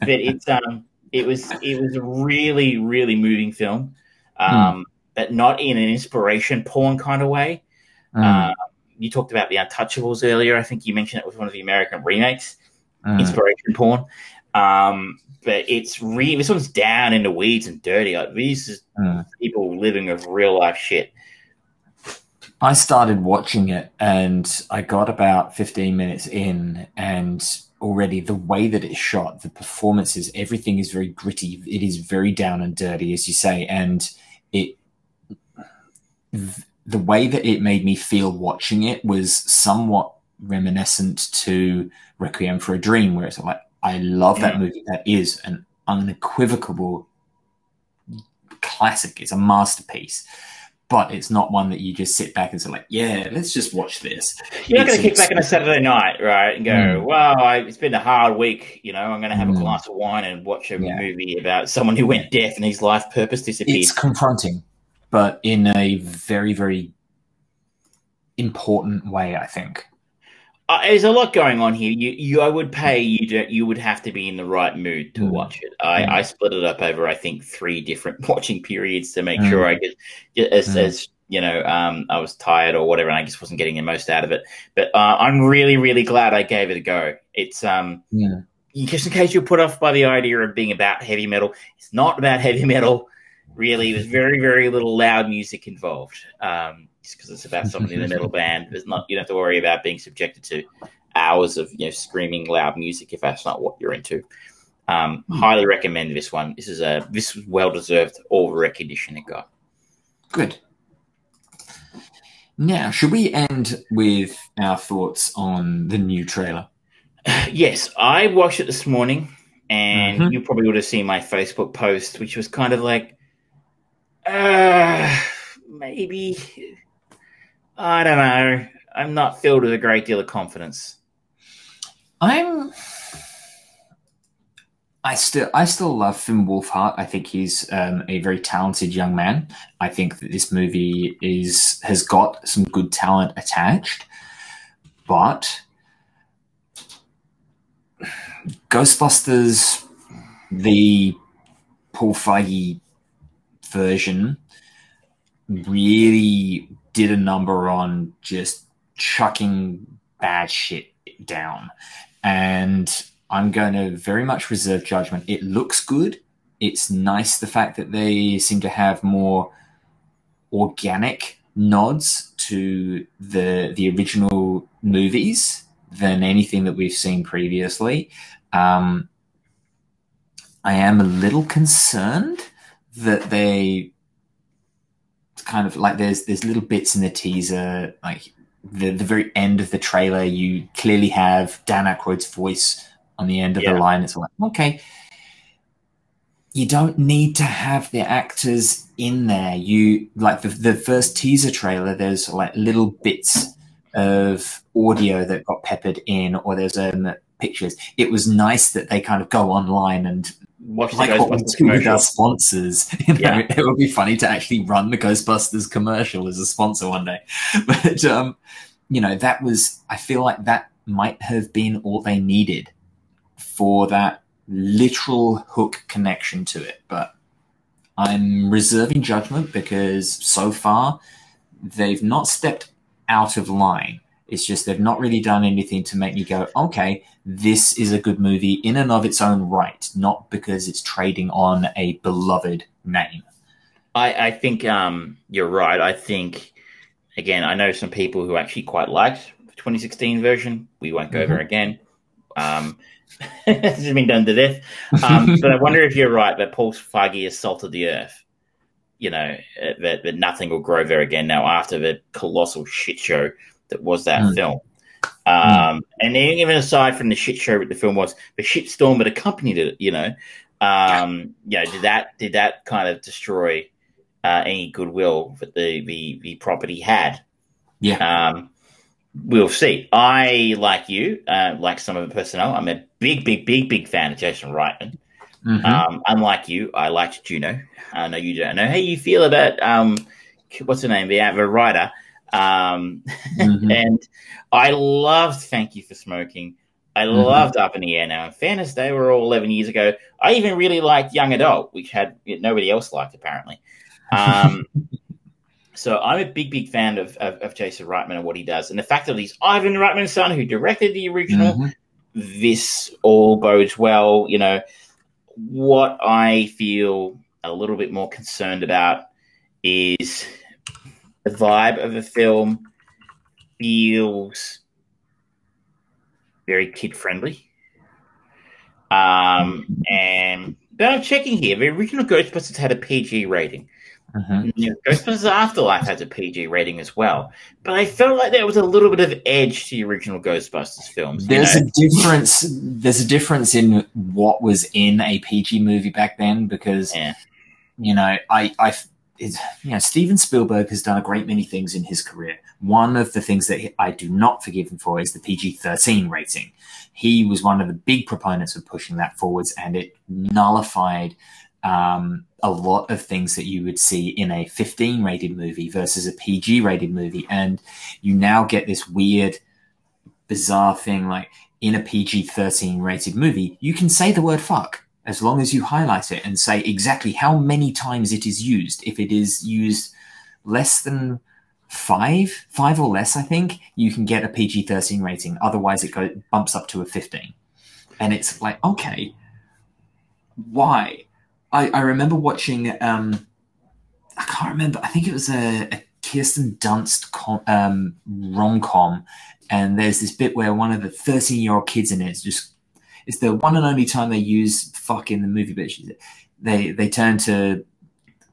but it's um, it was it was a really really moving film, um, but not in an inspiration porn kind of way. Mm. Uh, you talked about the Intouchables earlier. I think you mentioned it was one of the American remakes Mm. inspiration porn. Um, but it's re- this one's down in the weeds and dirty. Like these is Mm. people living with real life shit. I started watching it and I got about 15 minutes in, and already the way that it's shot, the performances, everything is very gritty. It is very down and dirty, as you say. And it, th- the way that it made me feel watching it was somewhat reminiscent to Requiem for a Dream, where it's like, I love that movie. That is an unequivocal classic. It's a masterpiece but it's not one that you just sit back and say like, yeah, let's just watch this. You're not going to kick back on a Saturday night, right, and go, Mm. "Well, I, it's been a hard week. You know, I'm going to have a Mm. glass of wine and watch a Yeah. movie about someone who went deaf and his life purpose disappeared." It's confronting, but in a very, very important way, I think. Uh, there's a lot going on here. You, you, I would pay you. To, you would have to be in the right mood to Mm. watch it. I, Mm. I split it up over, I think, three different (laughs) watching periods to make Mm. sure I get, get as, Mm. as you know, um, I was tired or whatever, and I just wasn't getting the most out of it. But uh, I'm really, really glad I gave it a go. It's um, Yeah. just in case you're put off by the idea of being about heavy metal, it's not about heavy metal. Really, there's very, very little loud music involved. Um, just because it's about someone in a metal (laughs) band, there's not you don't have to worry about being subjected to hours of you know screaming loud music if that's not what you're into. Um, Highly recommend this one. This is a this was well deserved all the recognition it got. Good. Now, should we end with our thoughts on the new trailer? (sighs) Yes, I watched it this morning, and Mhm. you probably would have seen my Facebook post, which was kind of like, uh, maybe, I don't know. I'm not filled with a great deal of confidence. I'm. I still, I still love Finn Wolfhard. I think he's um, a very talented young man. I think that this movie is has got some good talent attached, but Ghostbusters, the Paul Feig version, really did a number on just chucking bad shit down. And I'm going to very much reserve judgment. It looks good. It's nice the fact that they seem to have more organic nods to the the original movies than anything that we've seen previously. Um, I am a little concerned that they kind of like there's there's little bits in the teaser like the the very end of the trailer you clearly have Dan Aykroyd's voice on the end of Yeah. the line. It's like okay. You don't need to have the actors in there. You like the the first teaser trailer there's like little bits of audio that got peppered in or there's um pictures. It was nice that they kind of go online and Watch like what we Ghostbusters our sponsors. (laughs) You know, Yeah. it would be funny to actually run the Ghostbusters commercial as a sponsor one day. (laughs) But um, you know, that was I feel like that might have been all they needed for that literal hook connection to it. But I'm reserving judgment because so far they've not stepped out of line. It's just they've not really done anything to make me go, okay, this is a good movie in and of its own right, not because it's trading on a beloved name. I, I think um, you're right. I think again, I know some people who actually quite liked the 2016 version. We won't go over again. Um, (laughs) this has been done to death. Um, (laughs) but I wonder if you're right that Paul Feig has salted the earth. You know uh, that, that nothing will grow there again now after the colossal shit show that was that Mm. film. Um, And then even aside from the shit show that the film was, the shit storm that accompanied it, you know, um, you know, did that did that kind of destroy uh, any goodwill that the, the the property had? Yeah. Um, we'll see. I like you, uh, like some of the personnel. I'm a big, big, big, big fan of Jason Reitman. Mhm. Um, unlike you, I liked Juno. I know you don't know how you feel about um, what's her name, the the writer. Um, Mhm. (laughs) and I loved Thank You for Smoking. I Mhm. loved Up in the Air Now. In fairness, they were all 11 years ago. I even really liked Young Adult, which had nobody else liked, apparently. Um, (laughs) so I'm a big, big fan of, of, of Jason Reitman and what he does. And the fact that he's Ivan Reitman's son, who directed the original, Mhm. this all bodes well. You know, what I feel a little bit more concerned about is the vibe of the film feels very kid friendly. Um, and but I'm checking here. The original Ghostbusters had a PG rating. Mhm. Yeah, Ghostbusters Afterlife has a PG rating as well. But I felt like there was a little bit of edge to the original Ghostbusters films. There's know? a difference. There's a difference in what was in a PG movie back then because Yeah. you know I I it's, you know Steven Spielberg has done a great many things in his career. One of the things that I do not forgive him for is the PG-13 rating. He was one of the big proponents of pushing that forwards, and it nullified um, a lot of things that you would see in a 15 rated movie versus a PG rated movie. And you now get this weird, bizarre thing like in a PG 13 rated movie, you can say the word fuck as long as you highlight it and say exactly how many times it is used. If it is used less than five, five or less, I think, you can get a PG 13 rating. Otherwise, it bumps up to a 15. and it's like okay, why? I, I remember watching um, I can't remember. I think it was a, a Kirsten Dunst com, um, rom com, and there's this bit where one of the 13 year old kids in it just it's the one and only time they use fuck in the movie, but they they turn to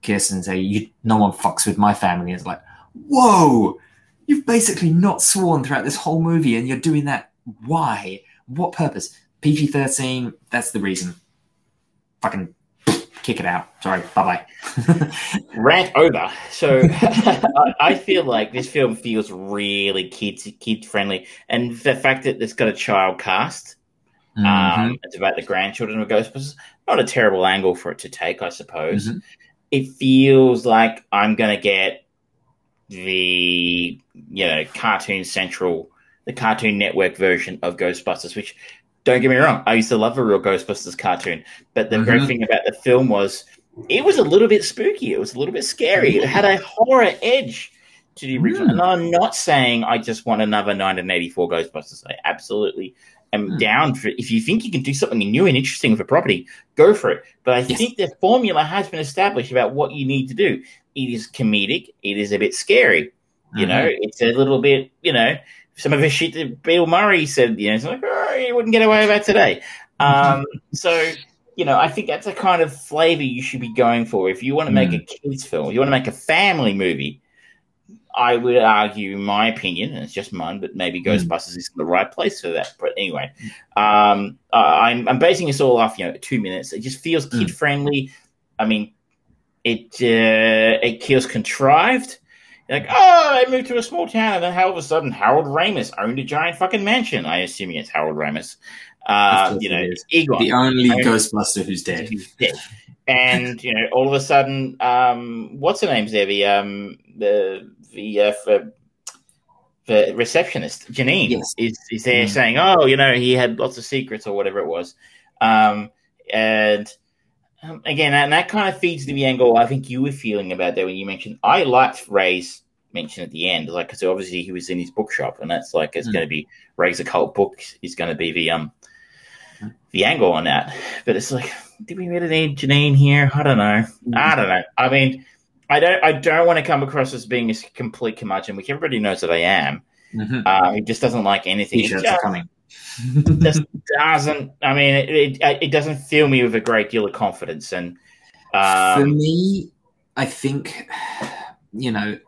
Kirsten and say, "You, no one fucks with my family." It's like, whoa, you've basically not sworn throughout this whole movie, and you're doing that. Why? What purpose? PG thirteen. That's the reason. Fucking kick it out. Sorry. Bye bye. (laughs) Rant over. So (laughs) I, I feel like this film feels really kids kid friendly, and the fact that it's got a child cast. Mm-hmm. Um, it's about the grandchildren of Ghostbusters. Not a terrible angle for it to take, I suppose. Mhm. It feels like I'm going to get the you know cartoon central, the Cartoon Network version of Ghostbusters. Which, don't get me wrong, I used to love a real Ghostbusters cartoon, but the great Mhm. thing about the film was it was a little bit spooky. It was a little bit scary. It had a horror edge to the original. Mm. And I'm not saying I just want another 1984 Ghostbusters. I absolutely am Mm. down for it. If you think you can do something new and interesting with a property, go for it. But I Yes. think the formula has been established about what you need to do. It is comedic. It is a bit scary. You know, it's a little bit, you know, some of the shit that Bill Murray said, you know, it's like, oh, you wouldn't get away with that today. Um, (laughs) so, you know, I think that's a kind of flavor you should be going for. If you want to make a kids film, you want to make a family movie, I would argue, my opinion, and it's just mine, but maybe Ghostbusters isn't the right place for that. But anyway, um, I'm, I'm basing this all off, you know, two minutes. It just feels kid friendly. I mean, it uh, it feels contrived. Like, oh, I moved to a small town, and then all of a sudden, Harold Ramis owned a giant fucking mansion. I assume it's Harold Ramis. Uh, you know, is. Egon, the only Ghostbuster who's dead. who's dead. And you know, all of a sudden, um, what's her name's there? The um, the the uh, for, the receptionist Janine Yes. is is there Mm. saying, "Oh, you know, he had lots of secrets or whatever it was," um, and um, again, and that kind of feeds to the angle I think you were feeling about that when you mentioned. I liked Ray's mention at the end, like because obviously he was in his bookshop, and that's like it's Mm. going to be Ray's occult book is going to be the um the angle on that. But it's like, do we really need Janine here? I don't know. I don't know. I mean, I don't. I don't want to come across as being a complete curmudgeon, which everybody knows that I am. Mhm. Uh, he just doesn't like anything. T-shirts just, coming. just doesn't. I mean, it, it it doesn't fill me with a great deal of confidence. And For um, me, I think you know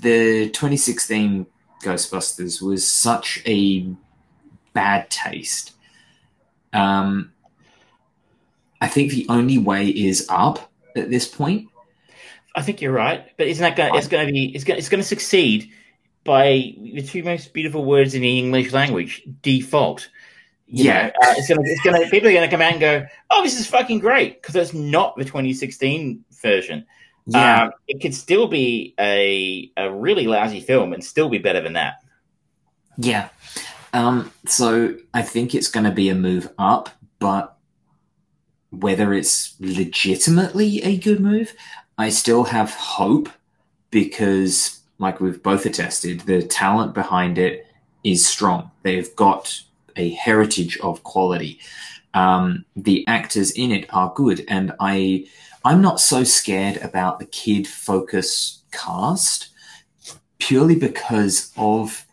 the 2016 Ghostbusters was such a bad taste. Um, I think the only way is up at this point. I think you're right. But isn't that going? It's going to be. It's going. It's going to succeed by the two most beautiful words in the English language: default. You Yeah. know, uh, it's gonna, it's gonna, people are gonna come out and go, "Oh, this is fucking great," because it's not the 2016 version. Yeah, Um, it could still be a a really lousy film and still be better than that. yeah. Um, so I think it's going to be a move up, but whether it's legitimately a good move, I still have hope because, like we've both attested, the talent behind it is strong. They've got a heritage of quality. Um, the actors in it are good, and I I'm not so scared about the kid focus cast purely because of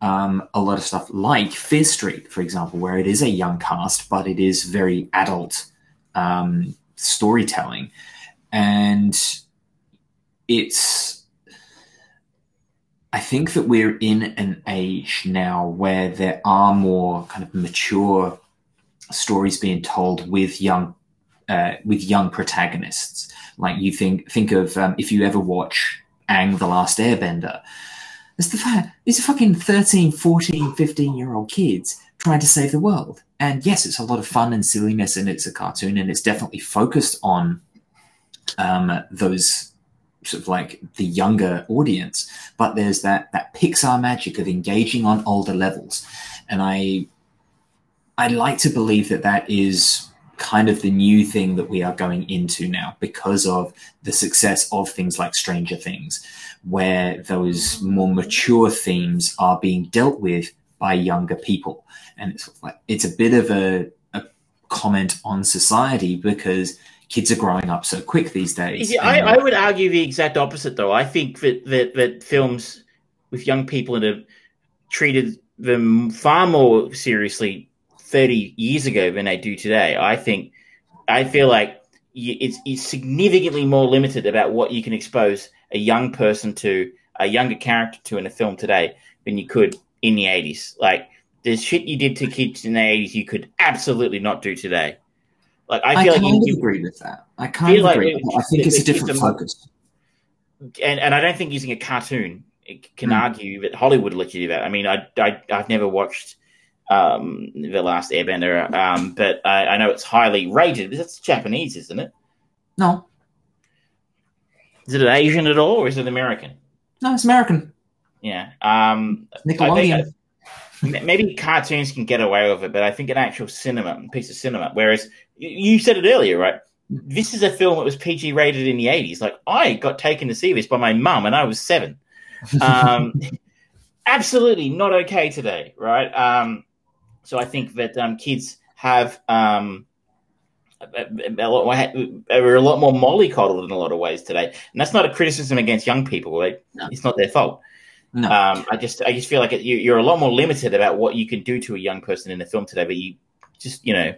um, a lot of stuff like Fear Street, for example, where it is a young cast, but it is very adult um, storytelling, and it's. I think that we're in an age now where there are more kind of mature stories being told with young uh, with young protagonists. Like you think think of um, if you ever watch Ang the Last Airbender, it's the fact these are fucking 13, 14, 15 year old kids trying to save the world. And yes, it's a lot of fun and silliness, and it's a cartoon, and it's definitely focused on um, those sort of like the younger audience. But there's that that Pixar magic of engaging on older levels, and I I like to believe that that is kind of the new thing that we are going into now because of the success of things like Stranger Things, where those more mature themes are being dealt with by younger people, and it's like it's a bit of a, a comment on society because kids are growing up so quick these days. Yeah, I, I would argue the exact opposite, though. I think that, that, that films with young people in it treated them far more seriously 30 years ago than they do today. I think, I feel like it's, it's significantly more limited about what you can expose a young person to, a younger character to in a film today than you could in the 80s. Like, there's shit you did to kids in the 80s you could absolutely not do today. Like, I I, feel like you, agree with that. I kind feel of like agree. it- I think it's a it's- it's different a- focus. and, and I don't think using a cartoon can Hmm. argue that Hollywood let you do that. I mean, I, I I've never watched um, the Last Airbender, um, but I, I know it's highly rated. That's Japanese, isn't it? No, Is it Asian at all, or is it American? no, it's American. Yeah, um, I think Nickelodeon. I- maybe cartoons can get away with it, but I think an actual cinema, a piece of cinema. Whereas you- said it earlier, right? This is a film that was PG rated in the eighties. Like I got taken to see this by my mum, and I was seven. um, (laughs) absolutely not okay today, right? Um, so I think that um, kids have um, a, a- lot more, are a lot more mollycoddled in a lot of ways today, and that's not a criticism against young people. Like, No. It's not their fault. No. Um, I just I just feel like it, you, you're a lot more limited about what you can do to a young person in a film today, but you just you know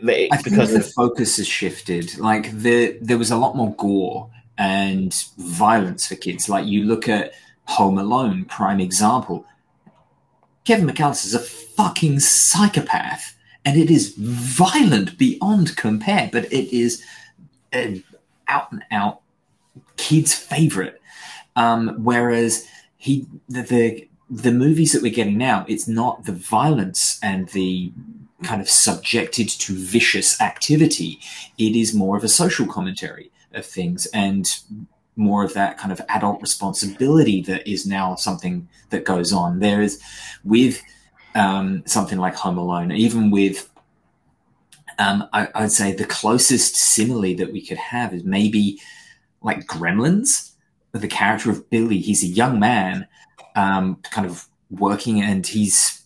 they- I think because the focus has shifted. Like the there was a lot more gore and violence for kids. Like you look at Home Alone, prime example. Kevin McAllister's a fucking psychopath, and it is violent beyond compare. But it is an out and out kid's favorite. Um, whereas he the, the the movies that we're getting now, it's not the violence and the kind of subjected to vicious activity. It is more of a social commentary of things and more of that kind of adult responsibility that is now something that goes on. There is with um, something like Home Alone, even with um, I, I'd say the closest simile that we could have is maybe like Gremlins, the character of Billy. He's a young man, um, kind of working, and he's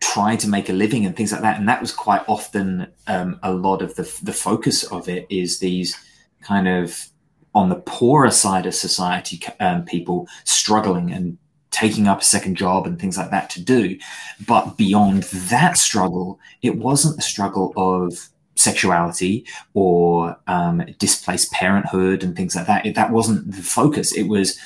trying to make a living and things like that. And that was quite often um, a lot of the the focus of it is these kind of on the poorer side of society um, people struggling and taking up a second job and things like that to do. But beyond that struggle, it wasn't a struggle of sexuality or um, displaced parenthood and things like that. It, that wasn't the focus. It was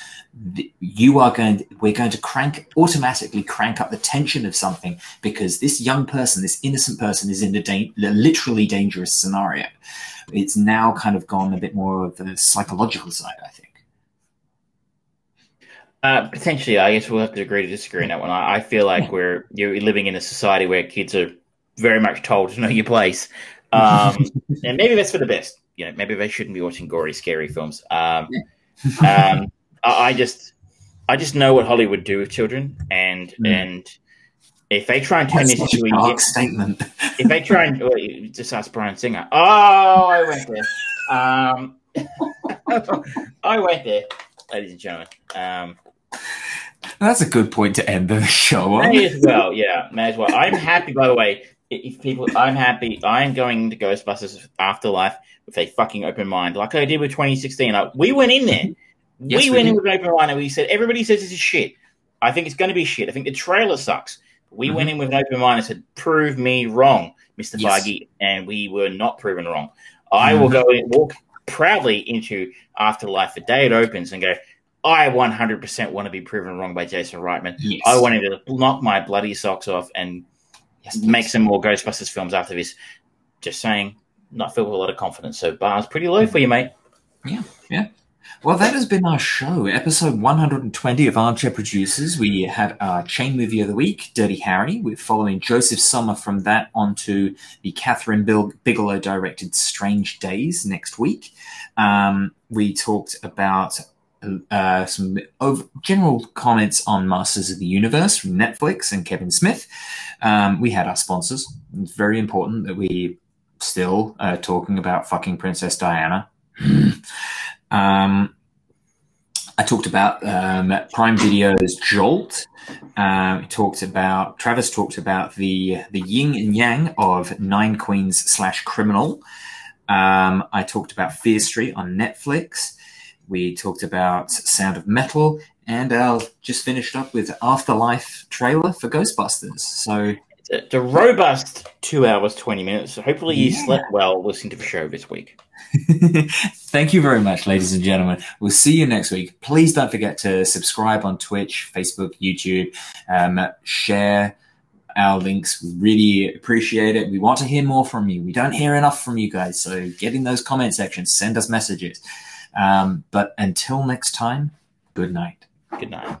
you are going. we're going to crank automatically crank up the tension of something because this young person, this innocent person, is in a da- literally dangerous scenario. It's now kind of gone a bit more of the psychological side, I think. Uh, potentially, I guess we'll have to agree to disagree on that one. I, I feel like we're you're living in a society where kids are very much told to know your place, um, (laughs) and maybe that's for the best. You know, maybe they shouldn't be watching gory, scary films. Um, (laughs) um, I, I just, I just know what Hollywood do with children, and Mm. and if they try and turn this into a dark statement. if they try and well, just ask Bryan Singer. Oh, I went there. Um, (laughs) I went there, ladies and gentlemen. Um, That's a good point to end the show on. May as well, yeah, may as well. I'm happy, by the way. If people, I'm happy. I'm going to Ghostbusters Afterlife with a fucking open mind, like I did with 2016. Like, we went in there, Yes, we we went in with an open mind, and we said everybody says this is shit. I think it's going to be shit. I think the trailer sucks. We went in with an open mind and said, "Prove me wrong, Mister Mm-hmm. Yes. Feig," and we were not proven wrong. I will go and walk proudly into Afterlife the day it opens and go. I 100% want to be proven wrong by Jason Reitman. Yes. I wanted to knock my bloody socks off and Yes, make some more Ghostbusters films after this. Just saying, not filled with a lot of confidence. So bar's pretty low for you, mate. Yeah, yeah. Well, that has been our show, episode 120 of Armchair Producers. We had our chain movie of the week, Dirty Harry. We're following Josef Sommer from that onto the Kathryn Bigelow directed Strange Days next week. Um, we talked about uh, some general comments on Masters of the Universe from Netflix and Kevin Smith. Um, we had our sponsors. It's very important that we still uh, talking about fucking Princess Diana. (clears throat) um, I talked about um, Prime Video's Jolt. Um, talked about Travis talked about the the yin and yang of Nine Queens slash Criminal. Um, I talked about Fear Street on Netflix. We talked about Sound of Metal, and I'll just finished up with Afterlife trailer for Ghostbusters. So It's a robust two hours, 20 minutes. So hopefully you Yeah. slept well listening to the show this week. (laughs) Thank you very much, ladies and gentlemen. We'll see you next week. Please don't forget to subscribe on Twitch, Facebook, YouTube, um, share our links. We really appreciate it. We want to hear more from you. We don't hear enough from you guys. So get in those comment sections, send us messages. Um, but until next time, good night. Good night.